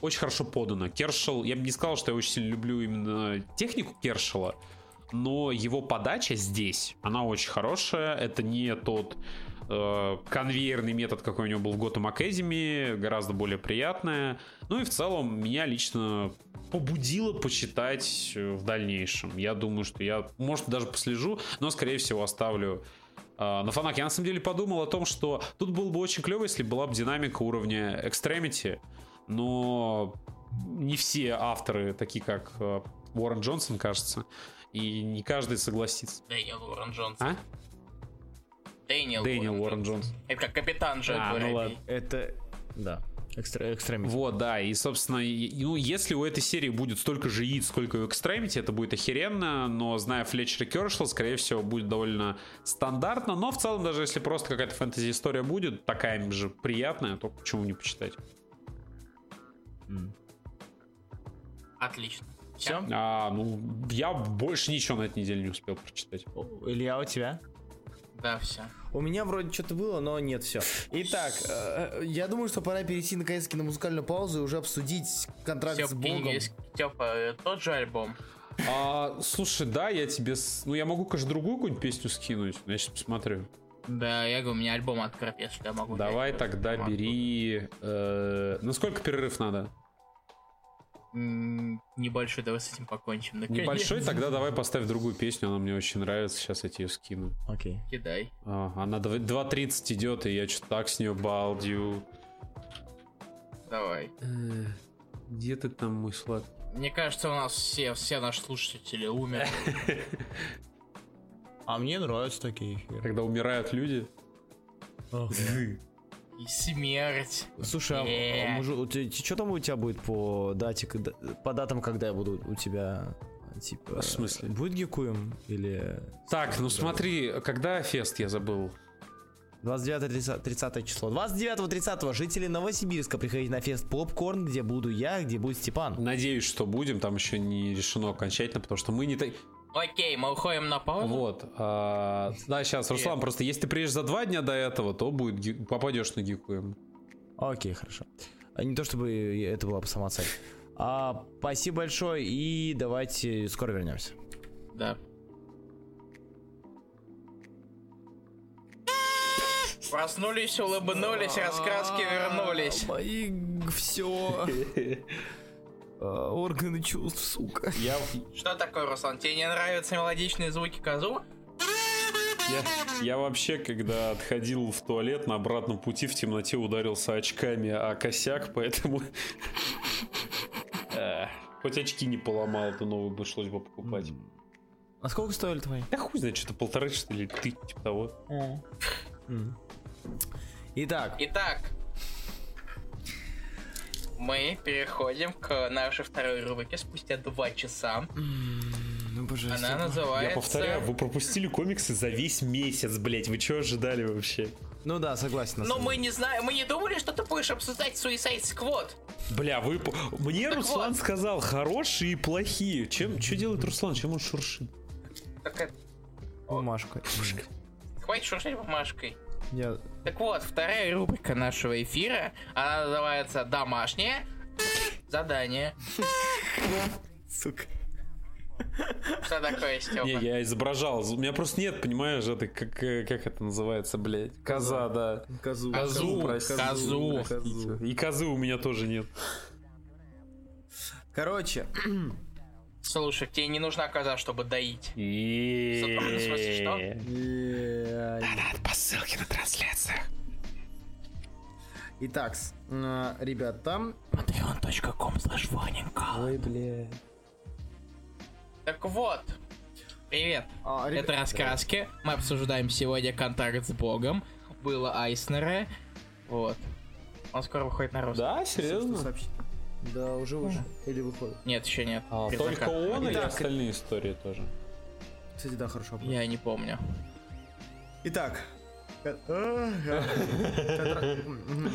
очень хорошо подана. Кершел, я бы не сказал, что я очень сильно люблю именно технику Кершела, но его подача здесь, она очень хорошая. Это не тот э, конвейерный метод, какой у него был в Gotham Academy, гораздо более приятная. Ну и в целом меня лично побудило почитать э, в дальнейшем. Я думаю, что я, может, даже послежу, но, скорее всего, оставлю э, на фанак. Я на самом деле подумал о том, что тут было бы очень клево, если была бы динамика уровня Extremity, но не все авторы, такие как э, Уоррен Джонсон, кажется, и не каждый согласится. Дэниел Уоррен Джонсон. А? Дэниел, Дэниел Уоррен Джонсон. Это как капитан Джек А, ну ладно. Это, да, экстра, Extremity. Вот, да, и, собственно, и- ну, если у этой серии будет столько же яиц, сколько у Extremity, это будет охеренно, но, зная Флетчера Кершел, скорее всего, будет довольно стандартно, но в целом, даже если просто какая-то фэнтези-история будет, такая же приятная, то почему не почитать? Отлично. Все? А, ну, я больше ничего на этой неделе не успел прочитать. Илья, у тебя? Да, все. У меня вроде что-то было, но нет, все. Итак, э, э, я думаю, что пора перейти наконец-таки на музыкальную паузу и уже обсудить контракт с Богом. Степа, тот же альбом. А, слушай, да, я тебе... с- Ну, я могу, конечно, другую какую-нибудь песню скинуть. Я сейчас посмотрю. Да, я говорю, у меня альбом открыт, если я могу. Давай взять. тогда бери... э, на сколько перерыв надо? Небольшой, давай с этим покончим. наконец. Небольшой, тогда давай поставь другую песню, она мне очень нравится, сейчас я тебе скину. Окей. Кидай. А, она дв- 2.30 идет, и я что-то так с нее балдю. Давай. Э, Где ты там, мой сладкий? Мне кажется, у нас все, все наши слушатели умерли. А мне нравятся такие эфиры. Когда умирают люди. И смерть. Слушай, а, а мужу- что там у тебя будет по дате, по датам, когда я буду у тебя, типа... В смысле? Будет гикуем или... Так, ну смотри, когда фест я забыл? 29-30 число. 29-30 жители Новосибирска приходите на фест Попкорн, где буду я, где будет Степан. Надеюсь, что будем, там еще не решено окончательно, потому что мы не так... Окей, мы уходим на паузу. Вот. а, да, сейчас, Руслан, просто если ты приедешь за два дня до этого, то будет попадешь на гикуем. Окей, хорошо. А Не то чтобы это была бы сама цель. А, спасибо большое и давайте скоро вернемся. Да. Проснулись, улыбнулись, раскраски вернулись. Мои все. Органы чувств, сука. Я, Что такое, Руслан? Тебе не нравятся мелодичные звуки козу? я, я вообще, когда отходил в туалет на обратном пути в темноте ударился очками о косяк, поэтому... Э, Хоть очки не поломал, то новые пришлось бы покупать. А сколько стоили твои? Да хуй знает, что-то полторы, что ли, ты, типа того. Итак, Итак, мы переходим к нашей второй рубрике спустя два часа. боже, Она называется... Я повторяю, вы пропустили комиксы за весь месяц, блять. Вы что ожидали вообще? Ну да, согласен. Но мы не знаем, мы не думали, что ты будешь обсуждать Suicide Squad. Бля, вы... по- Мне Так Руслан вот. сказал, хорошие и плохие. Чем, что делает Руслан? Чем он шуршит? Так, э, Бумажка. хватит шуршать бумажкой. Я... Так вот, вторая рубрика нашего эфира, она называется «Домашнее задание». Сука. Что такое, Степа? Не, я изображал. У меня просто нет, понимаешь, это как, э, как это называется, блядь? Коза, да. Козу. Козу, прости. козу. Козу. И козы у меня тоже нет. Короче, Слушай, тебе не нужна коза, чтобы доить. И... В смысле, что? э, По ссылке на трансляциях. Итак, э, ребята. patreon.com slash Ой, бля. Так вот, привет. А, ребя- Это раскраски. Мы обсуждаем сегодня контакт с Богом. Было Айснера. Вот. Он скоро выходит на русский. Да, серьезно? Да, уже уже. Или выходит. Нет, еще нет. А, только он или остальные истории тоже? Кстати, да, хорошо. Я не помню. Итак. Ко- Контра- Мгм.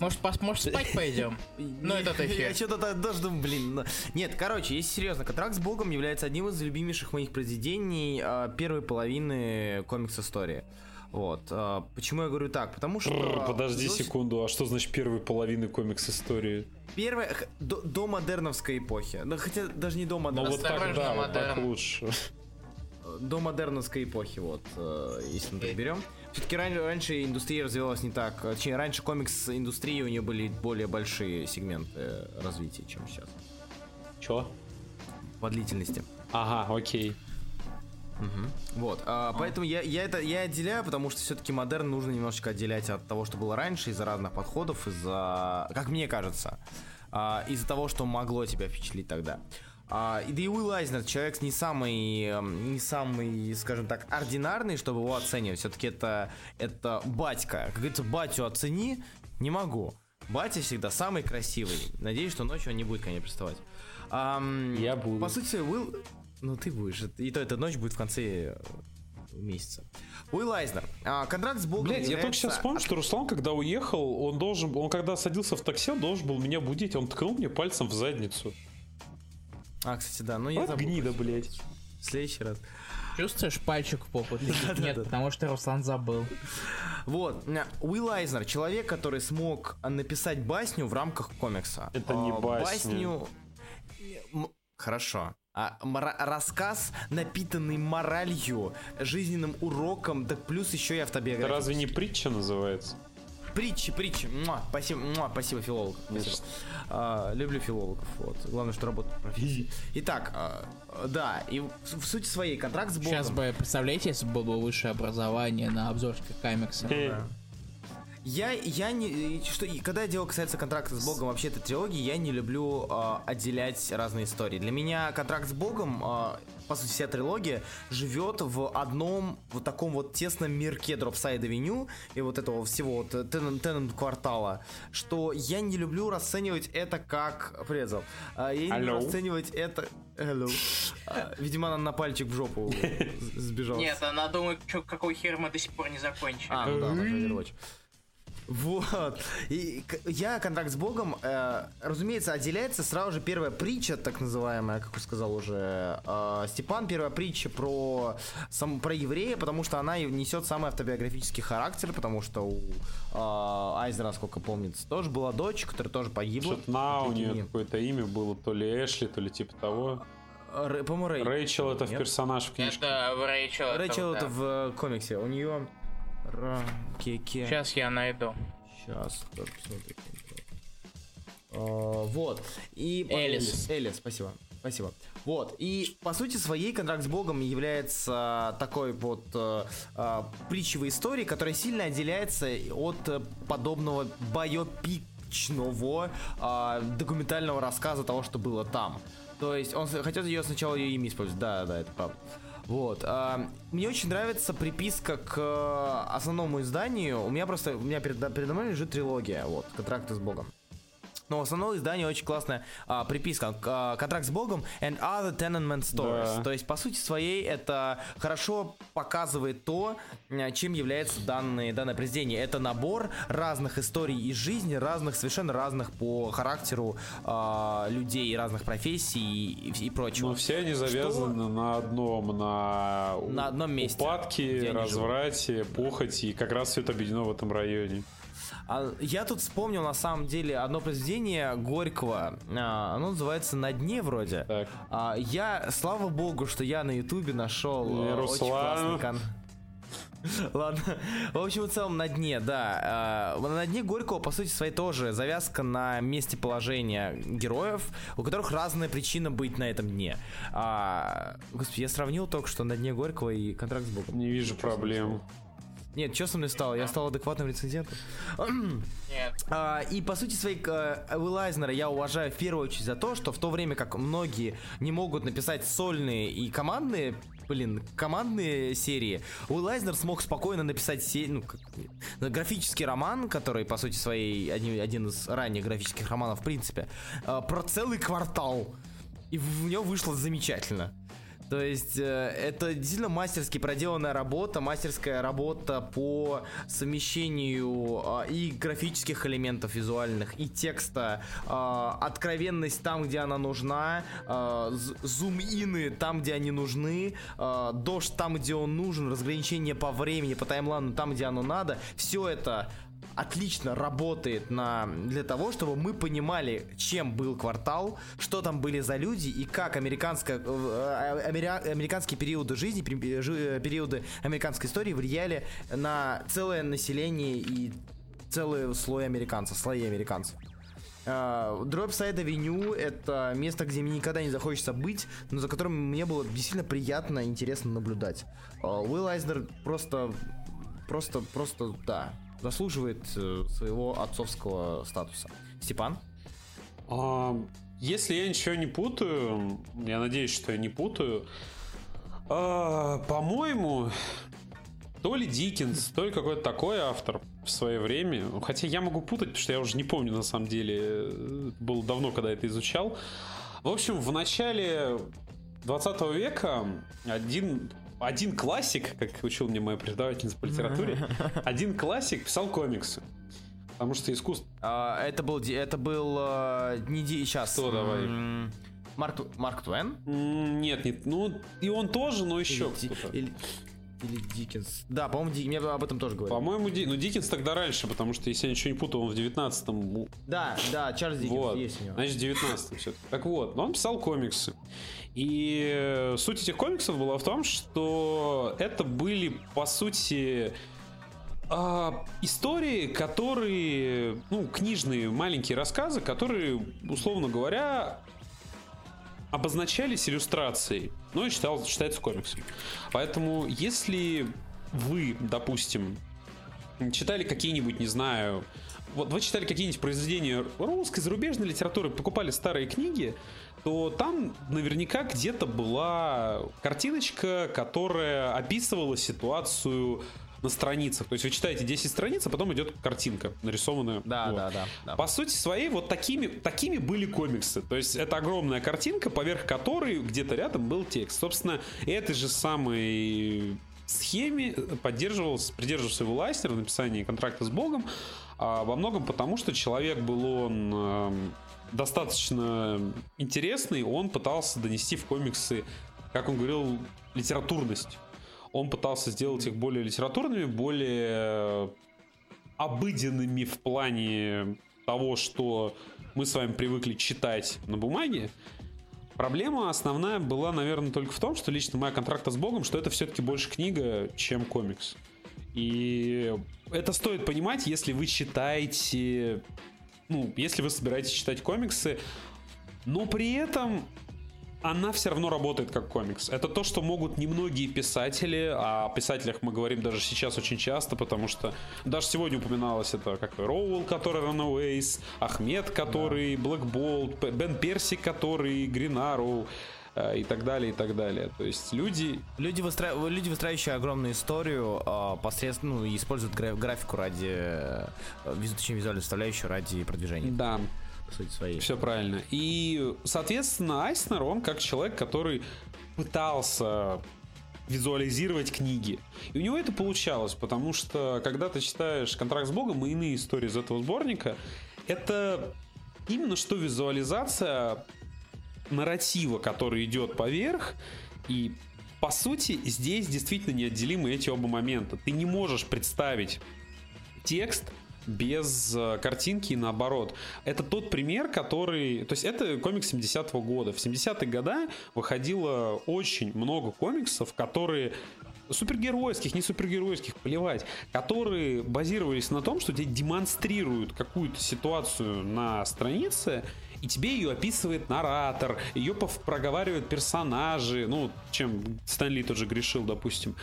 Может, пос- может спать пойдем? Ну, этот эфир. Я что-то даже думаю, блин. Нет, короче, если серьезно, контракт с Богом является одним из любимейших моих произведений а, первой половины комикс-истории. Вот. а, Почему я говорю так? Потому что... Бррр, Подожди Велосипед- секунду, а что значит первой половины комикс истории? Первая, до, до модерновской эпохи. Ну, хотя даже не до Ну модерновской, вот так, да, вот так лучше. до модерновской эпохи, вот, э, если мы так берем. Все-таки раньше, раньше индустрия развивалась не так. э, Точнее, раньше комикс-индустрии у нее были более большие сегменты развития, чем сейчас. Чё? По длительности. Ага, окей. Вот, а, поэтому я, я это я отделяю, потому что все-таки модерн нужно немножечко отделять от того, что было раньше, из-за разных подходов, из-за, как мне кажется, а, из-за того, что могло тебя впечатлить тогда. А, и да и Уилл Айзнер, человек не самый, эм, не самый, скажем так, ординарный, чтобы его оценивать. Все-таки это, это батька. Как говорится, батю оцени, не могу. Батя всегда самый красивый. Надеюсь, что ночью он не будет ко мне приставать. Ам, Я буду. По сути, Уилл... Ну, ты будешь. И то эта ночь будет в конце э, месяца. Уилл Айзнер. А, контракт с Богом Блять, я только является- сейчас вспомнил, что Руслан, когда уехал, он должен, он когда садился в такси, он должен был меня будить, он ткнул мне пальцем в задницу. А, кстати, да, ну я Вот забыл. гнида, блять. В следующий раз. Чувствуешь пальчик в попу? Нет, потому что Руслан забыл. Вот, ня, Уилл Айзнер, человек, который смог написать басню в рамках комикса. Это не А, басня. Басню... М, Хорошо. А, мора- рассказ, напитанный моралью, жизненным уроком, да плюс еще и Это автобиографией. разве не притча называется? Притчи, притчи. Муа, спасибо, муа, спасибо, филолог. Спасибо. А, люблю филологов. Вот. Главное, что работают в профессии. Итак, а, да, и в, в сути своей контракт с Богом. Сейчас бы, представляете, если бы было высшее образование на обзорчиках комикса. Э, Я, я не, что, и когда дело касается контракта с Богом, вообще этой трилогии, я не люблю а, отделять разные истории. Для меня контракт с Богом, а, по сути, вся трилогия живет в одном вот таком вот тесном мирке Dropside Avenue и вот этого всего вот Теннант квартала, что я не люблю расценивать это как... Привет, Зал. Я не люблю расценивать это... Hello. А, видимо, она на пальчик в жопу сбежала. Нет, она думает, какой хер мы до сих пор не закончили. А, ну да, она же Overwatch. Вот. И я контракт с Богом, э, разумеется, отделяется сразу же первая притча, так называемая, как сказал уже э, Степан, первая притча про, сам, про еврея, потому что она и несет самый автобиографический характер, потому что у э, Айзера, сколько помнится, тоже была дочь, которая тоже погибла. Что-то на у нее какое-то имя было, то ли Эшли, то ли типа того. Рэ- по-моему, Рэй. Рэйчел это в Нет? персонаж в книжке. Это в Рэйчел. Рэйчел это да. в э, комиксе. У нее... Ке-ке. Сейчас я найду. Сейчас, только. А, Вот. И Элис. Элис, спасибо. Спасибо. Вот. И по сути своей контракт с Богом является такой вот э, э, притчевой историей, которая сильно отделяется от э, подобного байопичного э, документального рассказа того, что было там. То есть он хотел ее сначала ее имя использовать. Да, да, это правда. Вот. а, Мне очень нравится приписка к э, основному изданию. У меня просто, у меня перед- передо мной лежит трилогия, вот, контракты с Богом. Но в основном издание очень классная а, приписка. А, контракт с Богом and other tenement stories. Да. То есть, по сути своей, это хорошо показывает то, чем является данное, данное произведение. Это набор разных историй из жизни, разных, совершенно разных по характеру а, людей, разных профессий и, и прочего. Но все они завязаны на одном, на, На одном месте, упадке, разврате, похоти, и как раз все это объединено в этом районе. А, я тут вспомнил на самом деле одно произведение Горького. А, оно называется На дне вроде. Так. А, я, слава богу, что я на Ютубе нашел э, очень классный кон- Ладно. В общем и целом на дне, да. А, На дне Горького, по сути своей, тоже завязка на месте положения героев, у которых разная причина быть на этом дне. А, Господи, я сравнил только что на дне Горького и контракт с Богом. Не вижу проблем. Нет, что со мной стало? Я стал адекватным рецензентом. Нет. А, и по сути своей э, Уилла Айзнера я уважаю в первую очередь за то, что в то время как многие не могут написать сольные и командные Блин, командные серии. Уилл Айзнер смог спокойно написать се- ну, как- ну, графический роман, который, по сути своей, один, один из ранних графических романов, в принципе, э, про целый квартал. И в него вышло замечательно. То есть э, это действительно мастерски проделанная работа, мастерская работа по совмещению э, и графических элементов визуальных, и текста, э, откровенность там, где она нужна, э, зум-ины там, где они нужны, дождь там, где он нужен, разграничение по времени, по таймлайну там, где оно надо. Все это отлично работает на, для того, чтобы мы понимали, чем был квартал, что там были за люди и как американская, э, амеря- американские периоды жизни, жи- периоды американской истории влияли на целое население и целый слой американцев, слои американцев. Dropside Avenue это место, где мне никогда не захочется быть, но за которым мне было действительно приятно и интересно наблюдать. Уилл Айзнер просто, просто, просто, да, заслуживает э, своего отцовского статуса. Степан? А, Если я ничего не путаю, я надеюсь, что я не путаю, а, по-моему, то ли Диккенс, то ли какой-то такой автор в свое время. Хотя я могу путать, потому что я уже не помню на самом деле. э, Было давно, когда это изучал. В общем, в начале 20 века один, один классик, как учил мне моя преподавательница по литературе, один классик писал комиксы. Потому что искусство... А, это был, это был э, не сейчас. Кто давай? Марк, Марк? М, Нет, нет, ну и он тоже, но еще Или кто-то. Или, или Диккенс. Да, по-моему, Ди- мне об этом тоже говорили. По-моему, Ди... ну Диккенс тогда раньше, потому что, если я ничего не путаю, он в 19-м. Да, да, Чарльз Диккенс Вот. есть у него. Значит, в 19 все Так вот, но он писал комиксы. И э, суть этих комиксов была в том, что это были, по сути, а, истории, которые, ну, книжные маленькие рассказы, которые, условно говоря, обозначались иллюстрацией, но и считал, считается комиксом. Поэтому, если вы, допустим, читали какие-нибудь, не знаю, вот вы читали какие-нибудь произведения русской, зарубежной литературы, покупали старые книги, то там наверняка где-то была картиночка, которая описывала ситуацию на страницах. То есть вы читаете 10 страниц, а потом идет картинка нарисованная. Да, Вот. да, да, да. По сути своей, вот такими, такими были комиксы. То есть это огромная картинка, поверх которой где-то рядом был текст. Собственно, этой же самой схеме поддерживался, придерживался его Лайснер в написании контракта с Богом, а во многом потому, что человек был он эм, достаточно интересный, он пытался донести в комиксы, как он говорил, литературность. Он пытался сделать их более литературными, более обыденными в плане того, что мы с вами привыкли читать на бумаге. Проблема основная была, наверное, только в том, что лично моя контракта с Богом, что это все-таки больше книга, чем комикс. И это стоит понимать, если вы читаете, ну, если вы собираетесь читать комиксы, но при этом она все равно работает как комикс. Это то, что могут немногие писатели, а о писателях мы говорим даже сейчас очень часто, потому что даже сегодня упоминалось это как Роуэлл, который Runaways, Ахмед, который Black Bolt, Бен Перси, который Green Arrow, э, и так далее, и так далее. То есть люди... Люди, выстра... люди выстраивающие огромную историю а, посредством, ну, используют гра- графику ради, э, точнее, визуальную составляющую ради продвижения. Да. Сути своей. Все правильно. И, соответственно, Айснер, он как человек, который пытался визуализировать книги. И у него это получалось, потому что когда ты читаешь «Контракт с Богом» и иные истории из этого сборника, это именно что визуализация нарратива, который идет поверх, и по сути здесь действительно неотделимы эти оба момента. Ты не можешь представить текст без э, картинки и наоборот. Это тот пример, который... То есть это комикс 70-го года. В 70-е годы выходило очень много комиксов, которые супергеройских, не супергеройских, плевать, которые базировались на том, что тебе демонстрируют какую-то ситуацию на странице, и тебе ее описывает наратор, ее проговаривают персонажи, ну, чем Стэнли тоже грешил, допустим.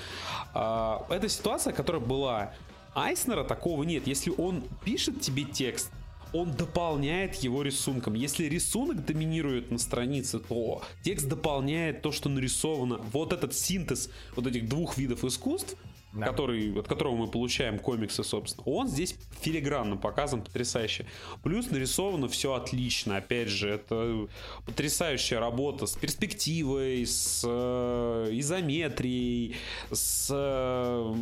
А, это ситуация, которая была Айснера такого нет. Если он пишет тебе текст, он дополняет его рисунком. Если рисунок доминирует на странице, то текст дополняет то, что нарисовано. Вот этот синтез вот этих двух видов искусств, да. который, от которого мы получаем комиксы, собственно, он здесь филигранно показан потрясающе. Плюс нарисовано все отлично. Опять же, это потрясающая работа с перспективой, с э, изометрией, с э,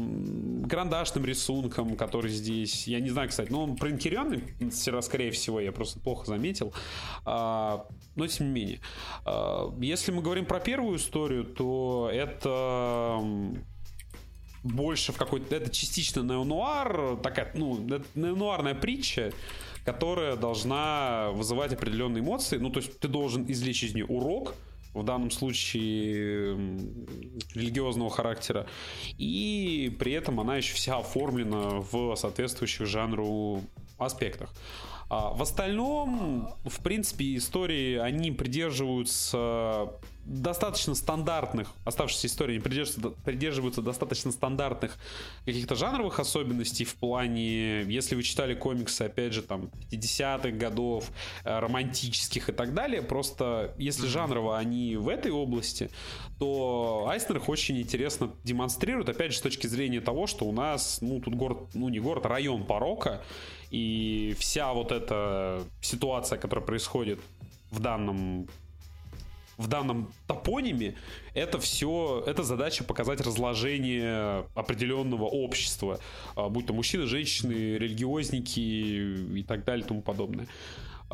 карандашным рисунком, который здесь. Я не знаю, кстати, но он проинкеренный, скорее всего, я просто плохо заметил. А, но тем не менее. А, если мы говорим про первую историю, то это больше в какой-то... Это частично неонуар, такая, ну, неонуарная притча, которая должна вызывать определенные эмоции. Ну, то есть ты должен извлечь из нее урок, в данном случае религиозного характера, и при этом она еще вся оформлена в соответствующих жанру аспектах. А в остальном, в принципе, истории, они придерживаются достаточно стандартных, оставшиеся истории придерживаются, придерживаются достаточно стандартных каких-то жанровых особенностей в плане, если вы читали комиксы, опять же, там, 50-х годов, э, романтических и так далее, просто если жанрово они в этой области, то Айснер их очень интересно демонстрирует, опять же, с точки зрения того, что у нас, ну, тут город, ну, не город, а район порока, и вся вот эта ситуация, которая происходит в данном в данном топониме это все, это задача показать разложение определенного общества, а, будь то мужчины, женщины, религиозники и так далее и тому подобное.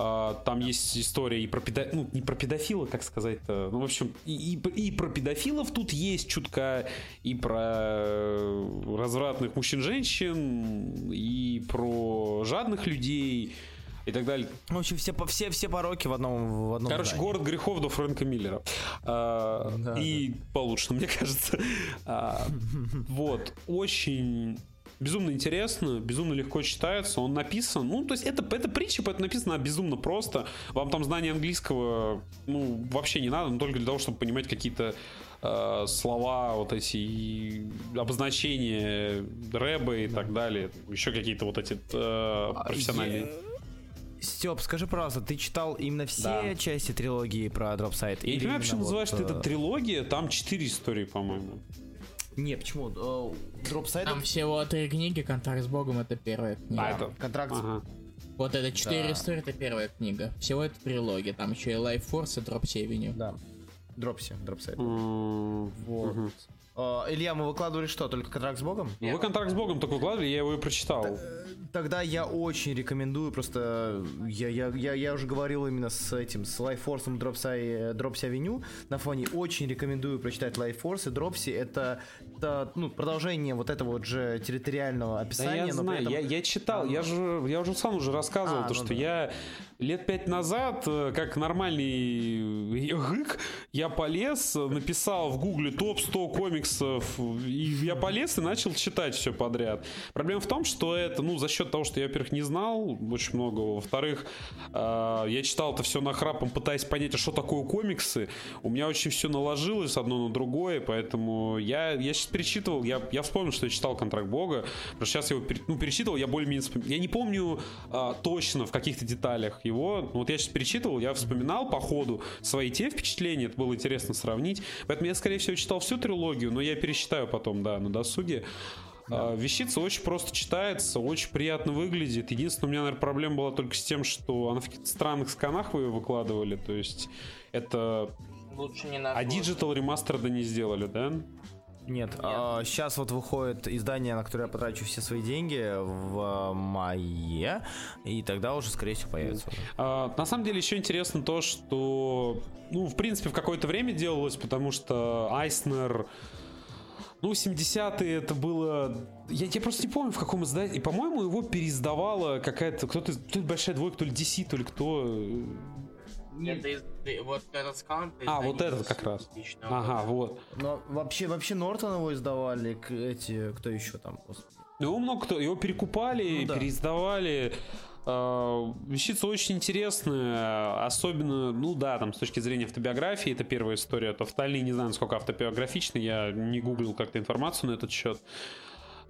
А, там есть история и про педо... ну, не про педофила, как сказать-то. Ну, в общем, и, и, и про педофилов тут есть чутка, и про развратных мужчин-женщин, и про жадных людей, и так далее. В общем, все, все, все пороки в одном, в одном Короче, здании. город грехов до Фрэнка Миллера. А, да, и да. получше, мне кажется. А, вот. Очень безумно интересно, безумно легко читается, он написан, ну, то есть это, это притча, поэтому написано безумно просто. Вам там знание английского, ну, вообще не надо, но только для того, чтобы понимать какие-то э, слова, вот эти обозначения рэба и так далее, еще какие-то вот эти э, профессиональные. Степ, скажи, пожалуйста, ты читал именно все да. части трилогии про Dropside? Я не понимаю, почему вот, называешь вот, это э, трилогия, там четыре истории, по-моему. Не, почему? Dropside... Там всего три книги, Контракт с Богом это первая книга. А, это... Контракт ага. Вот это четыре да. истории, это первая книга. Всего это трилогия. Там еще и Life Force и Dropsie Avenue. Да. Dropsie, Dropside. Mm-hmm. Вот. Mm-hmm. Илья, мы выкладывали что, только контракт с Богом? Ну, вы контракт с Богом только выкладывали, я его и прочитал. Э, тогда я очень рекомендую, просто я, я, я, я уже говорил именно с этим, с Lifeforce Dropsy, Dropsy Avenue на фоне, очень рекомендую прочитать Lifeforce и Dropsy, это, это ну, продолжение вот этого вот же территориального описания. Да я знаю, этом... я, я читал, я же, я уже сам уже рассказывал, а, то, ну что да. я лет пять назад, э, как нормальный гык, я полез, написал в гугле топ-100 комиксов, и я полез и начал читать все подряд. Проблема в том, что это, ну, за счет того, что я, во-первых, не знал очень много, во-вторых, э, я читал это все нахрапом, пытаясь понять, а что такое комиксы, у меня очень все наложилось одно на другое, поэтому я, я сейчас перечитывал, я, я вспомнил, что я читал «Контракт Бога», потому сейчас я его ну, перечитывал, я более-менее я не помню э, точно в каких-то деталях его. Вот я сейчас перечитывал, я вспоминал по ходу свои те впечатления, это было интересно сравнить. Поэтому я, скорее всего, читал всю трилогию, но я пересчитаю потом, да, на досуге. Да. Вещица очень просто читается, очень приятно выглядит. Единственное, у меня, наверное, проблема была только с тем, что она в каких-то странных сканах вы выкладывали. То есть это... Лучше не на А Digital ремастер да не сделали, да? Нет, Нет. А, сейчас вот выходит издание, на которое я потрачу все свои деньги в мае, и тогда уже, скорее всего, появится. А, на самом деле еще интересно то, что, ну, в принципе, в какое-то время делалось, потому что Айснер... Ну, 70-е это было... Я, я просто не помню, в каком издании. И, по-моему, его переиздавала какая-то... Кто-то... То ли большая двойка, то ли DC, то ли кто... Это из, вот этот скаунт. А, вот этот как раз. Ага, вот. Но вообще, вообще Нортон его издавали, эти, кто еще там? Ну, много кто, его перекупали, ну, да. переиздавали. А, вещица очень интересная, особенно, ну да, там с точки зрения автобиографии, это первая история, то остальные не знаю, насколько автобиографичны, я не гуглил как-то информацию на этот счет.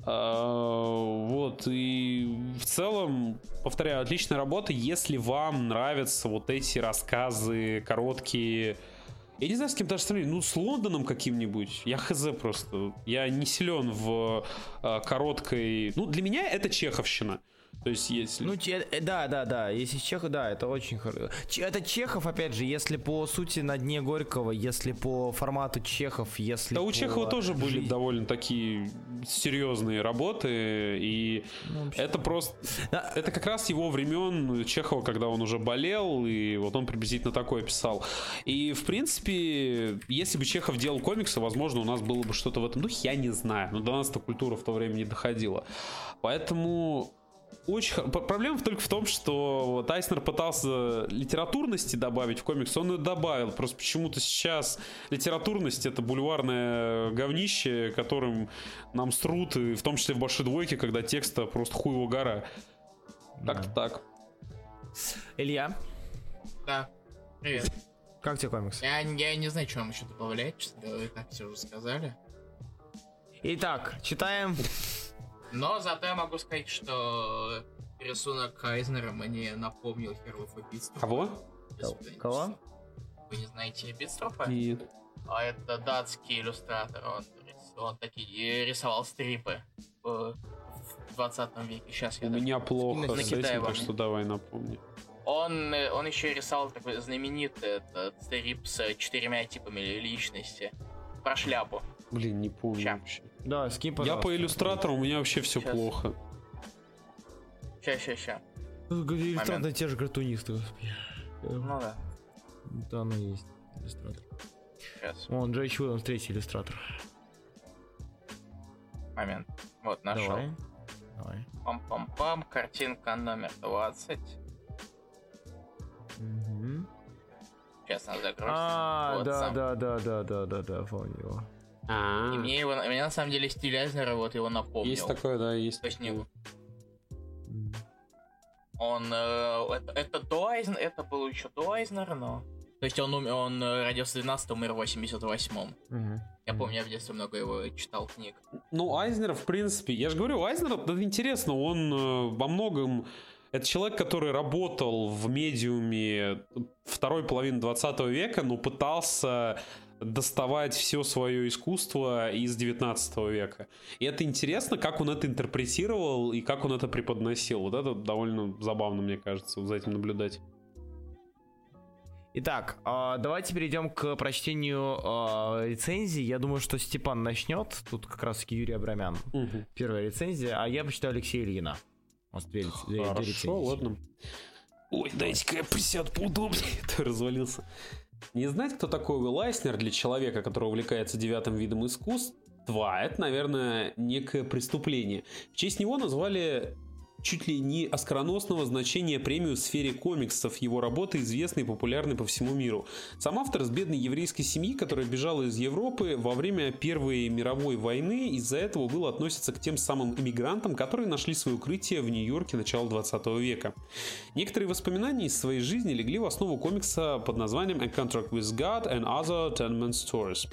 А, вот, и в целом, повторяю, отличная работа, если вам нравятся вот эти рассказы короткие, я не знаю, с кем даже сравнить. Ну, с Лондоном каким-нибудь. Я хз просто. Я не силен в э, короткой... Ну, для меня это чеховщина. То есть если... Ну, че, э, да, да, да, если Чехов, да, это очень хорошо. Это Чехов, опять же, если по сути на дне Горького, если по формату Чехов, если Да по... у Чехова тоже были жизнь. довольно такие серьезные работы, и ну, это просто... Да. Это как раз его времен Чехова, когда он уже болел, и вот он приблизительно такое писал. И, в принципе, если бы Чехов делал комиксы, возможно, у нас было бы что-то в этом духе, я не знаю, но до нас эта культура в то время не доходила. Поэтому очень... Проблема только в том, что Тайснер пытался литературности добавить в комикс, он ее добавил. Просто почему-то сейчас литературность это бульварное говнище, которым нам срут, и в том числе в большой двойке, когда текста просто хуево гора. Как-то да. так. Илья? Да. Привет. Как тебе комикс? Я, я не знаю, что вам еще добавлять, честно говоря, так все уже сказали. Итак, читаем но зато я могу сказать, что рисунок Кайзнера мне напомнил Херлофа Битстропа. Кого? Кого? Вы не знаете Битстропа? Нет. А это датский иллюстратор. Он, он такие рисовал стрипы в 20 веке. Сейчас я У меня плохо с этим, так что давай напомни. Он, он еще рисовал такой знаменитый этот стрип с четырьмя типами личности. Про шляпу. Блин, не помню Ща. вообще. Да, скинь, Я по иллюстратору, у меня вообще все сейчас. плохо. Ща, ща, ща. Иллюстраторы те же картунисты, господи. Ну да. Да, оно есть. Иллюстратор. Сейчас. Вон, Джейч Уиллмс, третий иллюстратор. Момент. Вот, нашел. Давай. Давай. Пам-пам-пам, картинка номер 20. Угу. Сейчас она загрузится. А, вот да, да, да, да, да, да, да, помню его. А-а-а. И мне его, мне на самом деле стиль Айзнера вот его напомнил. Есть такое, да, есть. То есть не... Он, э, это, это до Айзнера, это было еще до Айзнера, но... То есть он, он э, родился в 12 умер в 88-м. Угу. Я помню, я в детстве много его читал книг. Ну, Айзнер, в принципе, я же говорю, Айзнер, это интересно, он э, во многом... Это человек, который работал в медиуме второй половины 20 века, но пытался доставать все свое искусство из 19 века. И это интересно, как он это интерпретировал и как он это преподносил. Вот это довольно забавно, мне кажется, за этим наблюдать. Итак, а, давайте перейдем к прочтению а, рецензии. Я думаю, что Степан начнет. Тут как раз таки Юрий Абрамян. Угу. Первая рецензия, а я почитаю Алексея Ильина. Нас две, две, Хорошо, ладно. Ой, дайте-ка я присяду поудобнее. Ты развалился. Не знать, кто такой Уилл Айснер для человека, который увлекается девятым видом искусства, это, наверное, некое преступление. В честь него назвали чуть ли не оскароносного значения премию в сфере комиксов. Его работы известны и популярны по всему миру. Сам автор из бедной еврейской семьи, которая бежала из Европы во время Первой мировой войны, из-за этого был относится к тем самым иммигрантам, которые нашли свое укрытие в Нью-Йорке начала 20 века. Некоторые воспоминания из своей жизни легли в основу комикса под названием A Contract with God and Other Tenement Stories.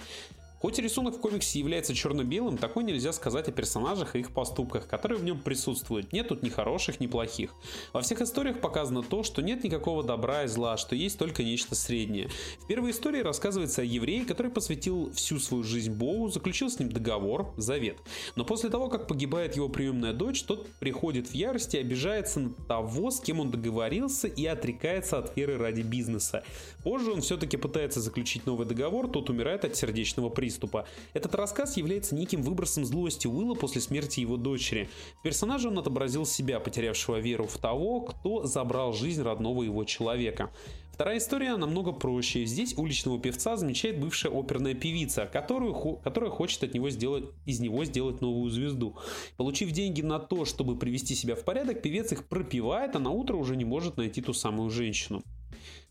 Хоть рисунок в комиксе является черно-белым, такой нельзя сказать о персонажах и их поступках, которые в нем присутствуют. Нет тут ни хороших, ни плохих. Во всех историях показано то, что нет никакого добра и зла, что есть только нечто среднее. В первой истории рассказывается о еврее, который посвятил всю свою жизнь Богу, заключил с ним договор, завет. Но после того, как погибает его приемная дочь, тот приходит в ярости, обижается на того, с кем он договорился и отрекается от веры ради бизнеса. Позже он все-таки пытается заключить новый договор, тот умирает от сердечного приступа. Этот рассказ является неким выбросом злости Уилла после смерти его дочери. В персонаже он отобразил себя, потерявшего веру в того, кто забрал жизнь родного его человека. Вторая история намного проще. Здесь уличного певца замечает бывшая оперная певица, которую, которая хочет от него сделать, из него сделать новую звезду. Получив деньги на то, чтобы привести себя в порядок, певец их пропивает, а на утро уже не может найти ту самую женщину.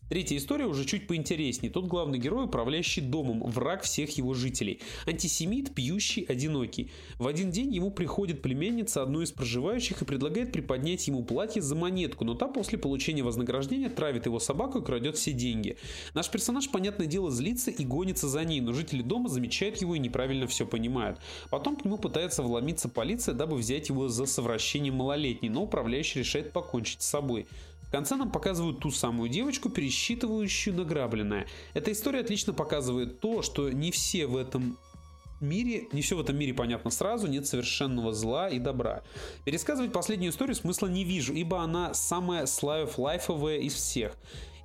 Третья история уже чуть поинтереснее. Тут главный герой, управляющий домом, враг всех его жителей. Антисемит, пьющий, одинокий. В один день ему приходит племянница одной из проживающих и предлагает приподнять ему платье за монетку, но та после получения вознаграждения травит его собаку и крадет все деньги. Наш персонаж, понятное дело, злится и гонится за ней, но жители дома замечают его и неправильно все понимают. Потом к нему пытается вломиться полиция, дабы взять его за совращение малолетней, но управляющий решает покончить с собой. В конце нам показывают ту самую девочку, пересчитывающую награбленное. Эта история отлично показывает то, что не все в этом мире, не все в этом мире понятно сразу, нет совершенного зла и добра. Пересказывать последнюю историю смысла не вижу, ибо она самая слайф-лайфовая из всех.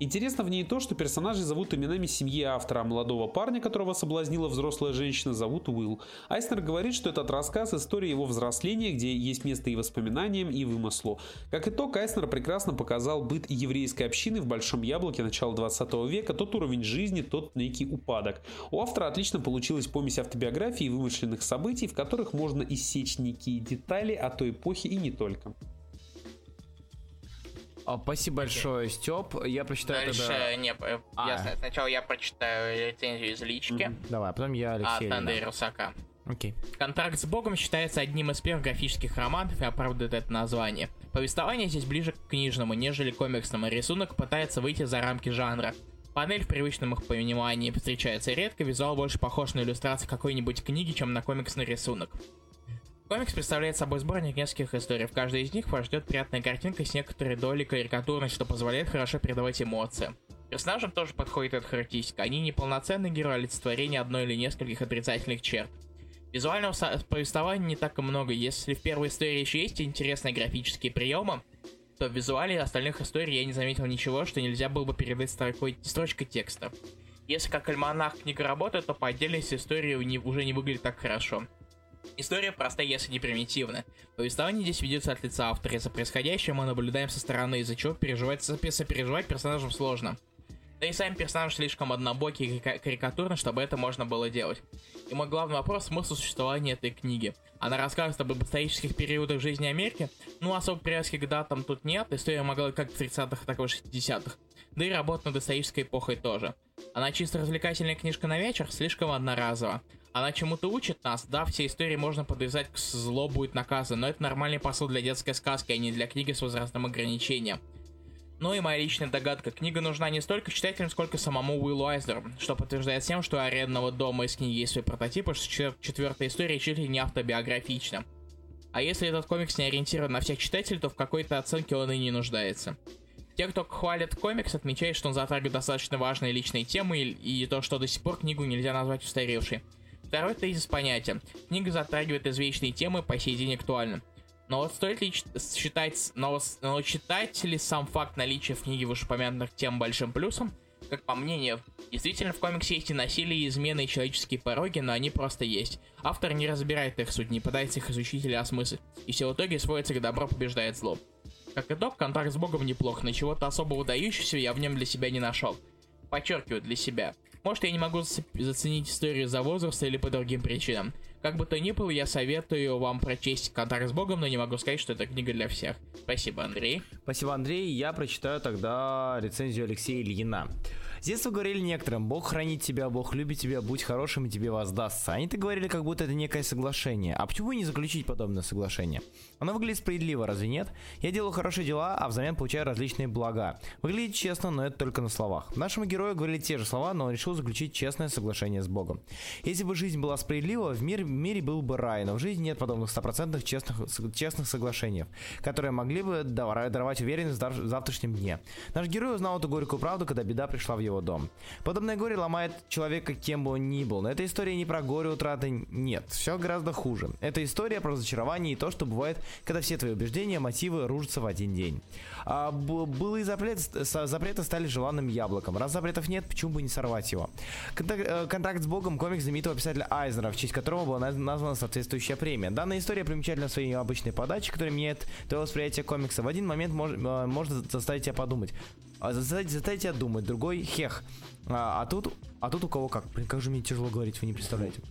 Интересно в ней то, что персонажей зовут именами семьи автора, а молодого парня, которого соблазнила взрослая женщина, зовут Уилл. Айснер говорит, что этот рассказ – история его взросления, где есть место и воспоминаниям, и вымыслу. Как итог, Айснер прекрасно показал быт еврейской общины в Большом Яблоке начала 20 века, тот уровень жизни, тот некий упадок. У автора отлично получилась помесь автобиографии и вымышленных событий, в которых можно иссечь некие детали о той эпохе и не только. А, спасибо большое, Степ. Я прочитаю Дальше, тогда... не, а. я, сначала я прочитаю рецензию из лички. Давай, а потом я Алексей. От Андрея Русака. Окей. Контракт с Богом считается одним из первых графических романов и оправдывает это название. Повествование здесь ближе к книжному, нежели комиксному. Рисунок пытается выйти за рамки жанра. Панель в привычном их понимании встречается редко, визуал больше похож на иллюстрацию какой-нибудь книги, чем на комиксный рисунок. Комикс представляет собой сборник нескольких историй. В каждой из них вас ждет приятная картинка с некоторой долей карикатурности, что позволяет хорошо передавать эмоции. Персонажам тоже подходит эта характеристика. Они не полноценные герои, олицетворение одной или нескольких отрицательных черт. Визуального повествования не так и много. Если в первой истории еще есть интересные графические приемы, то в визуале остальных историй я не заметил ничего, что нельзя было бы передать строкой, строчкой текста. Если как альманах книга работает, то по отдельности истории уже не выглядит так хорошо. История простая, если не примитивна. Повествование здесь ведется от лица автора. За происходящее мы наблюдаем со стороны, из-за чего переживать, сопереживать персонажам сложно. Да и сам персонаж слишком однобокий и карикатурный, чтобы это можно было делать. И мой главный вопрос — смысл существования этой книги. Она рассказывает об исторических периодах жизни Америки, ну особо привязки к датам тут нет, история могла как в 30-х, так и в 60-х. Да и работа над исторической эпохой тоже. Она чисто развлекательная книжка на вечер, слишком одноразово. Она чему-то учит нас, да, все истории можно подвязать к зло будет наказан, но это нормальный посыл для детской сказки, а не для книги с возрастным ограничением. Ну и моя личная догадка, книга нужна не столько читателям, сколько самому Уиллу Айзеру, что подтверждает тем, что у арендного дома из книги есть свои прототипы, что четвертая история чуть ли не автобиографична. А если этот комикс не ориентирован на всех читателей, то в какой-то оценке он и не нуждается. Те, кто хвалит комикс, отмечают, что он затрагивает достаточно важные личные темы и, и то, что до сих пор книгу нельзя назвать устаревшей. Второй тезис понятен. Книга затрагивает извечные темы, по сей день актуальны. Но вот стоит ли считать, но, но считать ли сам факт наличия в книге вышеупомянутых тем большим плюсом? Как по мнению, действительно в комиксе есть и насилие, и измены, и человеческие пороги, но они просто есть. Автор не разбирает их суть, не пытается их изучить или осмыслить, и все в итоге сводится к добро побеждает зло. Как итог, контакт с Богом неплох, но чего-то особо выдающегося я в нем для себя не нашел. Подчеркиваю, для себя. Может, я не могу заценить историю за возраст или по другим причинам. Как бы то ни было, я советую вам прочесть «Контакт с Богом», но не могу сказать, что это книга для всех. Спасибо, Андрей. Спасибо, Андрей. Я прочитаю тогда рецензию Алексея Ильина. С детства говорили некоторым, Бог хранит тебя, Бог любит тебя, будь хорошим и тебе воздастся. Они-то говорили, как будто это некое соглашение. А почему не заключить подобное соглашение? Оно выглядит справедливо, разве нет? Я делаю хорошие дела, а взамен получаю различные блага. Выглядит честно, но это только на словах. Нашему герою говорили те же слова, но он решил заключить честное соглашение с Богом. Если бы жизнь была справедлива, в, мир, в мире был бы рай, но в жизни нет подобных стопроцентных честных, честных соглашений, которые могли бы даровать уверенность в завтрашнем дне. Наш герой узнал эту горькую правду, когда беда пришла в его дом. Подобное горе ломает человека, кем бы он ни был. Но эта история не про горе утраты, нет. Все гораздо хуже. Это история про разочарование и то, что бывает, когда все твои убеждения, мотивы рушатся в один день. А, былые запреты, запреты стали желанным яблоком. Раз запретов нет, почему бы не сорвать его? Э, контакт с Богом комикс знаменитого писателя Айзнера, в честь которого была названа соответствующая премия. Данная история примечательна своей необычной подачей, которая меняет твое восприятие комикса. В один момент мож, э, может заставить тебя подумать, а заставить, заставить тебя думать, другой хех. А, а тут, а тут у кого как? Блин, как же мне тяжело говорить, вы не представляете.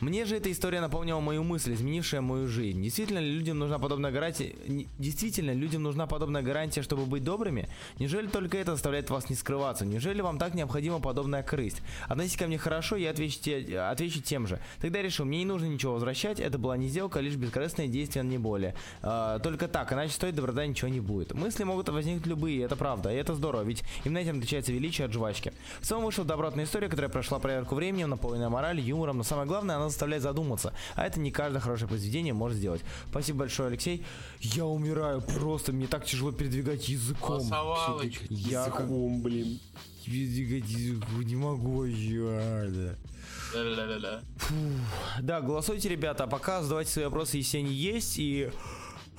Мне же эта история напомнила мою мысль, изменившая мою жизнь. Действительно ли людям нужна подобная гарантия? Действительно, людям нужна подобная гарантия, чтобы быть добрыми? Неужели только это заставляет вас не скрываться? Неужели вам так необходима подобная крысть? Относитесь ко мне хорошо, я отвечу, те, отвечу тем же. Тогда решил, мне не нужно ничего возвращать, это была не сделка, лишь бескорыстное действие, не более. А, только так, иначе стоит доброта ничего не будет. Мысли могут возникнуть любые, это правда, и это здорово, ведь именно этим отличается величие от жвачки. В целом вышла добротная история, которая прошла проверку временем, наполненная моралью, юмором, но самое главное, она заставляет задуматься. А это не каждое хорошее произведение может сделать. Спасибо большое, Алексей. Я умираю просто, мне так тяжело передвигать языком. Я языком, блин. Передвигать языком не могу я. Да. Да, голосуйте, ребята. А пока задавайте свои вопросы, если они есть. И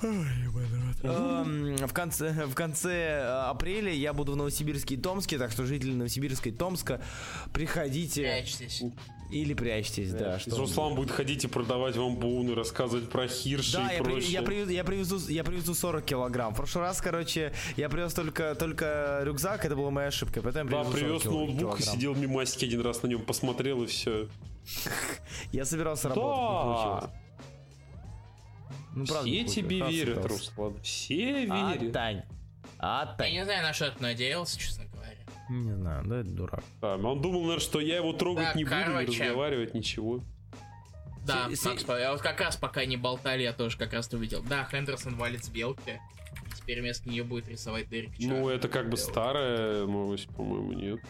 в конце, в конце э, апреля я буду в Новосибирске и Томске, так что жители Новосибирска и Томска, приходите. Прячьтесь. Или прячьтесь, да. Что Руслан будет ходить и продавать вам буны, рассказывать про хирши да, и я, прочее. я, привезу, я, привезу, я привезу 40 килограмм. В прошлый раз, короче, я привез только, только рюкзак, это была моя ошибка. Поэтому да, привез ноутбук килограмм. и сидел мимасики один раз на нем посмотрел и все. Я собирался работать, да. Ну, правда, Все тебе верят, Руслан. Все верят. Отстань. Отстань. Я не знаю, на что ты надеялся, честно. Не знаю, да это дурак. Да, он думал, наверное, что я его трогать да, не короче. буду, не разговаривать, ничего. Да, С- Макс, я вот как раз пока не болтали, я тоже как раз увидел. Да, Хендерсон валит с белки. Теперь вместо нее будет рисовать Дерек. Ну, это как бы старая новость, по-моему, нет.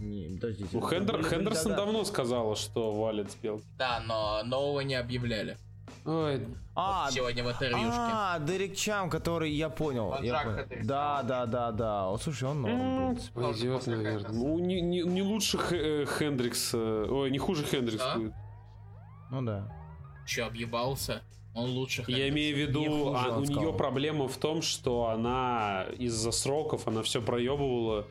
Не, подождите. Ну, Хендер, Хендерсон давно сказала, что валит с белки. Да, но нового не объявляли. Ой. А, вот сегодня в интервьюшке. А, Дерек Чам, который я понял. Я понял. Да, да, да, да. О, слушай, он норм. Пойдет, наверное. Ну, не, не, не лучше э, Хендрикс. Э, ой, не хуже Хендрикс да? будет. Ну да. Че, объебался? Он лучше Хендрикс. Я имею в виду, а, у нее проблема в том, что она из-за сроков, она все проебывала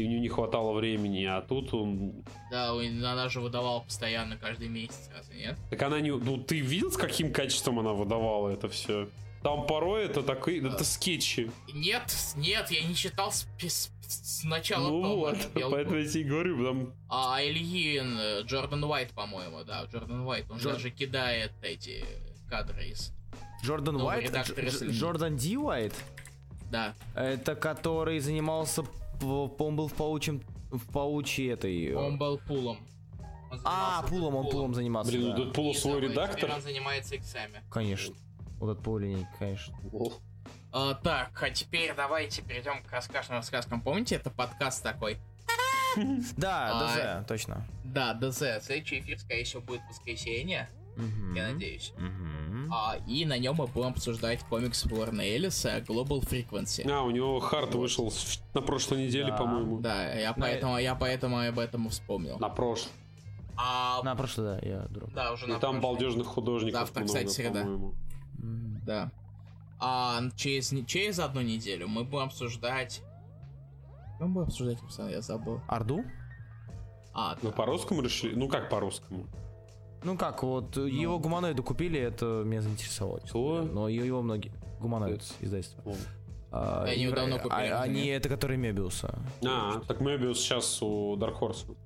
и у нее не хватало времени, а тут он... Да, она же выдавала постоянно каждый месяц, разве нет? Так она не... Ну, ты видел, с каким качеством она выдавала это все? Там порой это такие... Это скетчи. Нет, нет, я не читал с, с, с начала. Ну вот, поэтому я тебе говорю, там... А Ильин, э, Джордан Уайт, по-моему, да, Джордан Уайт, он Джор... даже кидает эти кадры из... Джордан Уайт? Джордан Ди Уайт? Да. Это который занимался по-моему, был в паучьем... В паучьей этой... Э, он был пулом. а, пулом, он пулом занимался. Блин, да. пулу свой редактор. он занимается иксами. Конечно. Вот этот полинейк, конечно. А, так, а теперь давайте перейдем к расскажным рассказкам. Помните, это подкаст такой? Да, а, ДЗ, точно. Да, ДЗ. Следующий эфир, скорее всего, будет в воскресенье. Я надеюсь. А, и на нем мы будем обсуждать комикс Уорна Эллиса Global Frequency. А, у него Харт вышел на прошлой неделе, да. по-моему. Да, я поэтому, я поэтому об этом вспомнил. На прошлой. А... На прошлой, да, я дурак. Да, уже и на там прошлой. балдежных художников Завтра, много, кстати, среда. Да. А через, через одну неделю мы будем обсуждать... Мы будем обсуждать, я забыл. Орду? А, ну, да. по-русскому решили? Ну, как по-русскому? Ну как, вот ну. его гуманоиды купили, это меня заинтересовало. Что? Но его многие. Гуманоид издательство. А, они его давно купили. А, они это которые Мебиуса. А, так Мебиус сейчас у Dark Horse.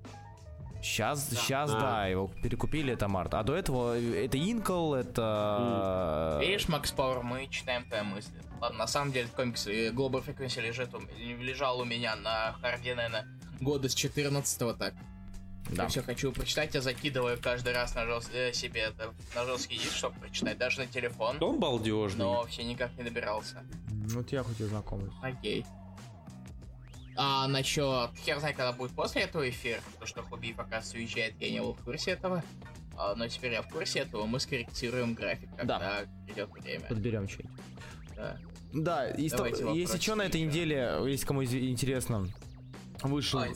Сейчас, сейчас, А. да, его перекупили, это Март. А до этого это Инкал, это... Видишь, Макс Пауэр, мы читаем твои мысли. Ладно, на самом деле комикс э, Global Frequency лежит лежал у меня на харде, наверное, года с 14 так. Да. Я все хочу прочитать, я закидываю каждый раз на жест- э, себе это, на жесткий диск, чтобы прочитать, даже на телефон. Он балдежный. Но все никак не добирался. Вот я хоть и знакомый. Окей. А насчет... Хер знает, когда будет после этого эфир, то что Хубиев, оказывается, уезжает, я не был в курсе этого. А, но теперь я в курсе этого, мы скорректируем график, когда придет время. Подберем что Да. Да, и если что, на этой неделе, если кому интересно, вышел... А.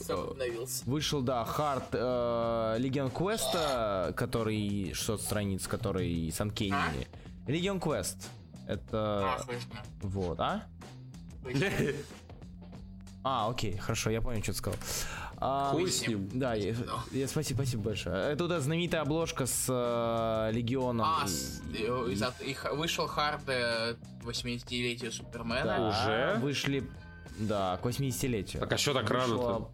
Вышел, да, хард э, Легион Квеста, который 600 страниц, который с Анкейни. Легион Квест. Это... А, слышно. Вот, а? А, окей, хорошо, я понял, что ты сказал. А, Хуй с ним. Да, я, я- спасибо, спасибо большое. Это вот эта знаменитая обложка с э, Легионом. А, и- с- из-за- их- вышел хард э, 80-летию Супермена. Да, Уже? Вышли, да, к 80-летию. Так а что так рано-то?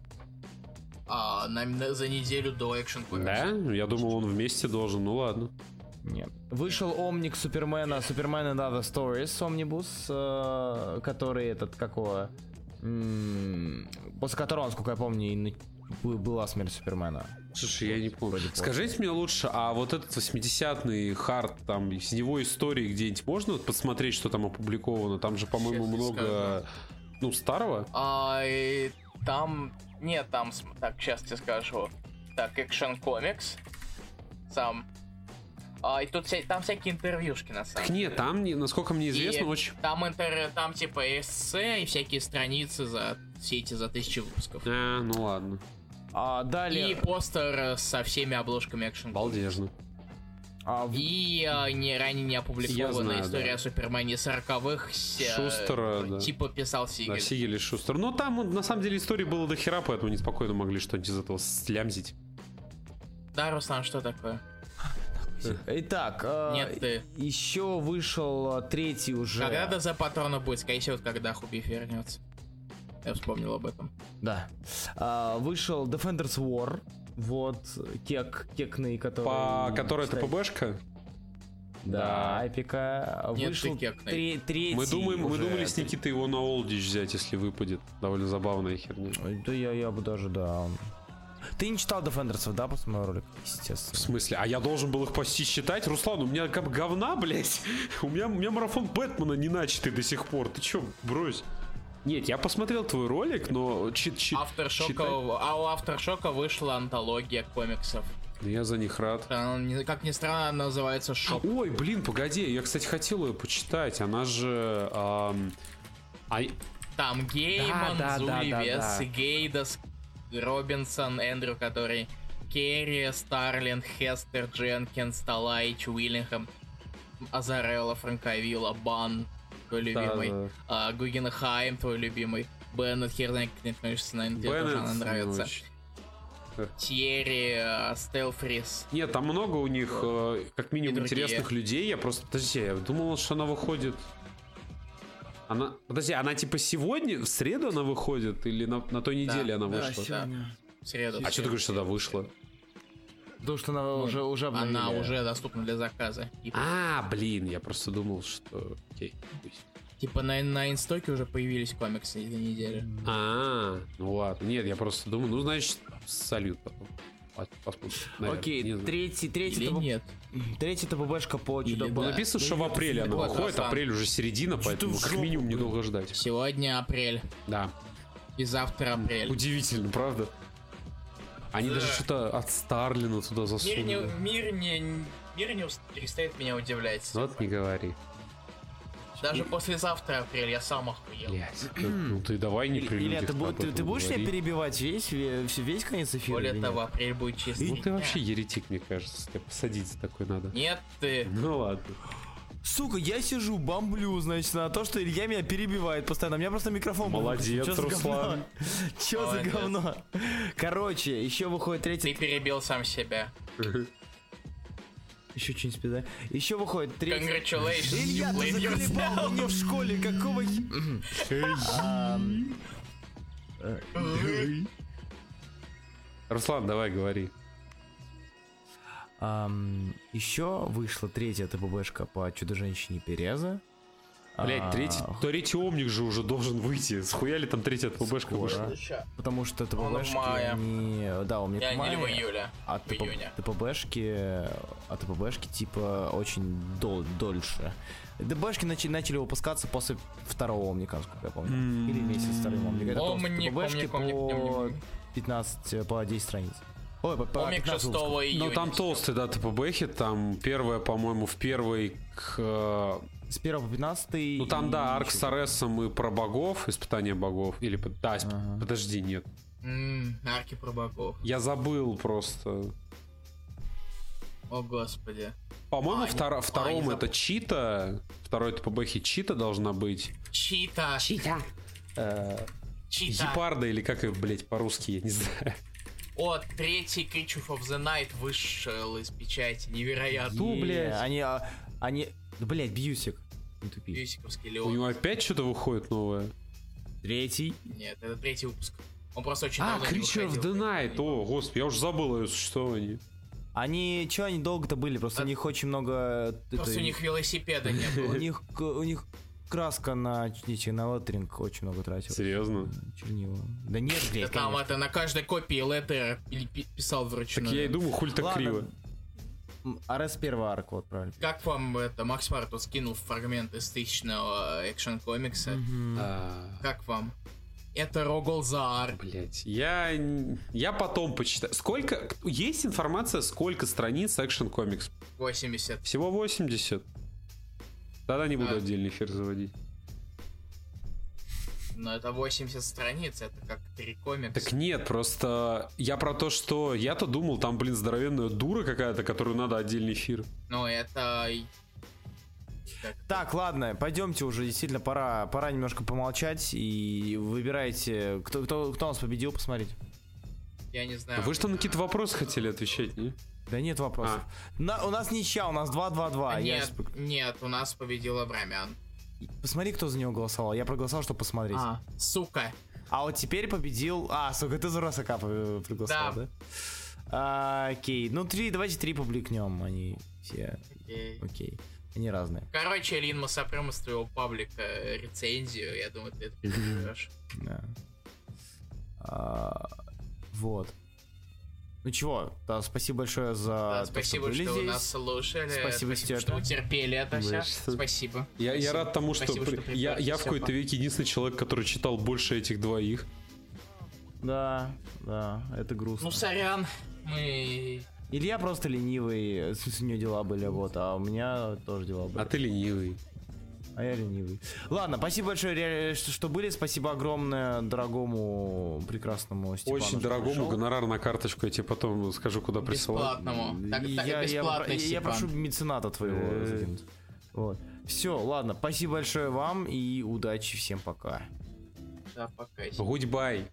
А, на- на- за неделю до экшен Да? Я думал, он вместе должен. Ну ладно. Нет. Вышел Омник Супермена, Супермен and Other Stories, Omnibus, э, который этот, какого... м, После которого, насколько я помню, и была смерть Супермена. Слушай, я не помню. Скажите мне лучше, а вот этот 80-й хард, там, из него истории где-нибудь можно посмотреть, что там опубликовано? Там же, по-моему, Сейчас я ну, старого. А, и там... Нет, там... Так, сейчас тебе скажу. Так, Action Comics. Сам. А, и тут вся- там всякие интервьюшки, на самом Так нет, там, насколько мне известно, И очень... Там, интер... там типа эссе и всякие страницы за все эти за тысячи выпусков. А, ну ладно. А далее... И постер со всеми обложками Action Comics. А, в- И э, не, ранее не опубликованная знаю, история да. о Супермене 40-х. Шустера, да. Типа писал Да, Сигель. Сигель и Шустер. Но там, вот, на самом деле, истории было до хера, поэтому они спокойно могли что-нибудь из этого слямзить. Да, Руслан, что такое? Итак, э, Нет, ты. еще вышел э, третий уже... Когда ДЗ патрона будет? Скорее всего, когда Хубив вернется. Я вспомнил об этом. Да. А, вышел Defenders War. Вот, кек, кекный, который... По которой это ПБшка? Да, Да. эпика. Нет, Вышел тре- третий Мы, думаем, мы думали с Никитой его на Олдич взять, если выпадет. Довольно забавная херня. Да я, я бы даже, да. Ты не читал Defenders, да, после моего ролика? В Естественно. смысле? А я должен был их почти считать? Руслан, у меня как говна, блядь. У меня, у меня марафон Бэтмена не начатый до сих пор. Ты чё, брось? Нет, я посмотрел твой ролик, но чит, чит, Авторшока, читать- а у Авторшока вышла антология комиксов. Я за них рад. Как ни странно, она называется Шок. Ой, блин, погоди, я, кстати, хотел ее почитать. Она же... ам, а- Там Гейман, Да, да, Зули да, да, Вес, да. Гейдас, Робинсон, Эндрю, который Керри, Старлин, Хестер, Дженкинс, Талайч, Уиллингем, Азарелла, Франковилла, Бан, твой любимый, да. а, Гугенхайм, твой любимый, Беннет, хер знает, как не относится, наверное, тебе тоже Беннет, она ну, нравится. очень. Тьерри, а, Стелфрис. Нет, там много у них, э, как минимум, интересных людей. Я просто... Подожди, я думал, что она выходит... Она... Подожди, она типа сегодня, в среду она выходит? Или на, на той неделе она да, вышла? сегодня. В среду. А что ты говоришь, что она вышла? Потому что она уже, уже Она обновили. уже доступна для заказа. Типа, А, блин, я просто думал, что... Окей. пусть. типа на, на инстоке уже появились комиксы этой недели. А, ну ладно. Нет, я просто думаю, ну, значит, салют потом. Посмотрим. наверное, Окей, третий, третий, Или ТП нет? третий ТПБшка по чудо да. Ну, написано, что в апреле она выходит, апрель уже середина, поэтому как жопу, минимум недолго ждать. Сегодня апрель. Да. И завтра апрель. Удивительно, правда? Они даже что-то от Старлина туда Мир засунули. не, мир не, мир не перестает меня удивлять. Вот не говори. Даже послезавтра апрель я сам охуел. Блять. Ну ты давай не при Илья, людях ты, бу- ты, ты будешь меня перебивать весь, весь, весь конец эфира? Более или того, нет? апрель будет чистый. Ну ты вообще еретик, мне кажется. Тебя посадить за такой надо. Нет, ты. Ну ладно. Сука, я сижу, бомблю, значит, на то, что Илья меня перебивает постоянно. У меня просто микрофон был Молодец, выключен. Чё Руслан. Чё за говно? Короче, еще выходит Ты третий... перебил сам себя. Еще что-нибудь спизда. Еще выходит третий... Congratulations, Илья, you ты заколебал мне в школе, какого... Руслан, давай говори. Ам, еще вышла третья ТПБшка по Чудо-женщине Переза. Блять, А, третий, третий омник же уже должен выйти. Схуя ли там третья ТПБшка вышла? Потому что в ТПБшки, мае. они... Да, у меня Я не в июле. А в ТП июне. ТПБшки, а ТПБшки типа очень дол- дольше. ТПБшки начали, начали выпускаться после второго Омника, насколько я помню. М. Или месяц с вторым Омника. Омник, ТПБшки омник, омник, по омник. 15, по 10 страниц. Ой, Омик 15 6 выпусков. июня. Ну там толстые, да, ТПБхи, там первая, по-моему, в первой к... э, С 1 по 15 Ну там, да, арк с Аресом и про богов, испытание богов. Или, да, исп- Ага. подожди, нет. М, Арки про богов. Я забыл просто. О, господи. По-моему, А, втор- не- втором а, это забыл. чита. Второй ТПБхи чита должна быть. Чита. Э, Чита. Гепарда или как их, блять, по-русски, я не знаю. О, третий Creature of the Night вышел из печати. Невероятно. Ну, е, блядь. Они, а, они, да, блядь, Бьюсик. Не тупи. Бьюсиковский У Леон. него опять что-то выходит новое. Третий. Нет, это третий выпуск. Он просто очень А, давно не Creature of the Night. О, господи, я уже забыл о ее существовании. Они, что они долго-то были? Просто А- у них очень много... Просто это- у них велосипеда не У было. них, к- у них краска на, эти, на леттеринг очень много тратила. Серьезно? Чернила. Да нет, Да блядь, там конечно. это на каждой копии леттер писал Так вручную. я и думаю, хуль так Ладно. криво. Арес первый арк, вот правильно. Как вам это, Макс Март тут скинул фрагмент из тысячного экшен комикса. А, Как вам? Это Рогол Заар. Блять, я, я потом почитаю. Сколько, есть информация, сколько страниц Action Comics? 80. Всего 80. Тогда не буду Да. отдельный эфир заводить. Но это 80 страниц, это как три комикса. Так нет, просто я про то, что я-то думал, там, блин, здоровенная дура какая-то, которую надо отдельный эфир. Ну, это... Так, ладно, пойдемте уже, действительно, пора, пора немножко помолчать и выбирайте, кто, кто, кто нас победил, посмотрите. Я не знаю. Вы что на какие-то вопросы хотели отвечать, не? Да нет вопросов. На- у нас ничья, у нас 2-2-2. А, Я нет, нет, у нас победил Абрамян. Посмотри, кто за него голосовал. Я проголосовал, чтобы посмотреть. А, А, сука. вот теперь победил... А, сука, ты за Росака по- проголосовал, да? Да. А, окей, ну три, давайте три публикнем, они все, Окей. окей. Они разные. Короче, Лин, мы сопрем из твоего паблика э, рецензию. Я думаю, ты это переживешь. Да. А, вот. Ну чего, да, спасибо большое за Да, то, спасибо, были что здесь. нас слушали. Спасибо, что Степа. утерпели это все. Что- Спасибо. Я, я Спасибо. рад тому, что, Спасибо, при- что я, я в какой-то веке единственный человек, который читал больше этих двоих. Да, да, это грустно. Ну, сорян. Мы... Илья просто ленивый, у него дела были, вот, а у меня тоже дела были. А ты ленивый. А я ленивый. Ладно, спасибо большое, что, были. Спасибо огромное дорогому, прекрасному Степану. Очень дорогому пришел. гонорар на карточку, я тебе потом скажу, куда присылать. Бесплатному. Так, так, я, я, я прошу мецената твоего Э. закинуть. Вот. Все, ладно, спасибо большое вам и удачи всем пока. Да, пока. Goodbye.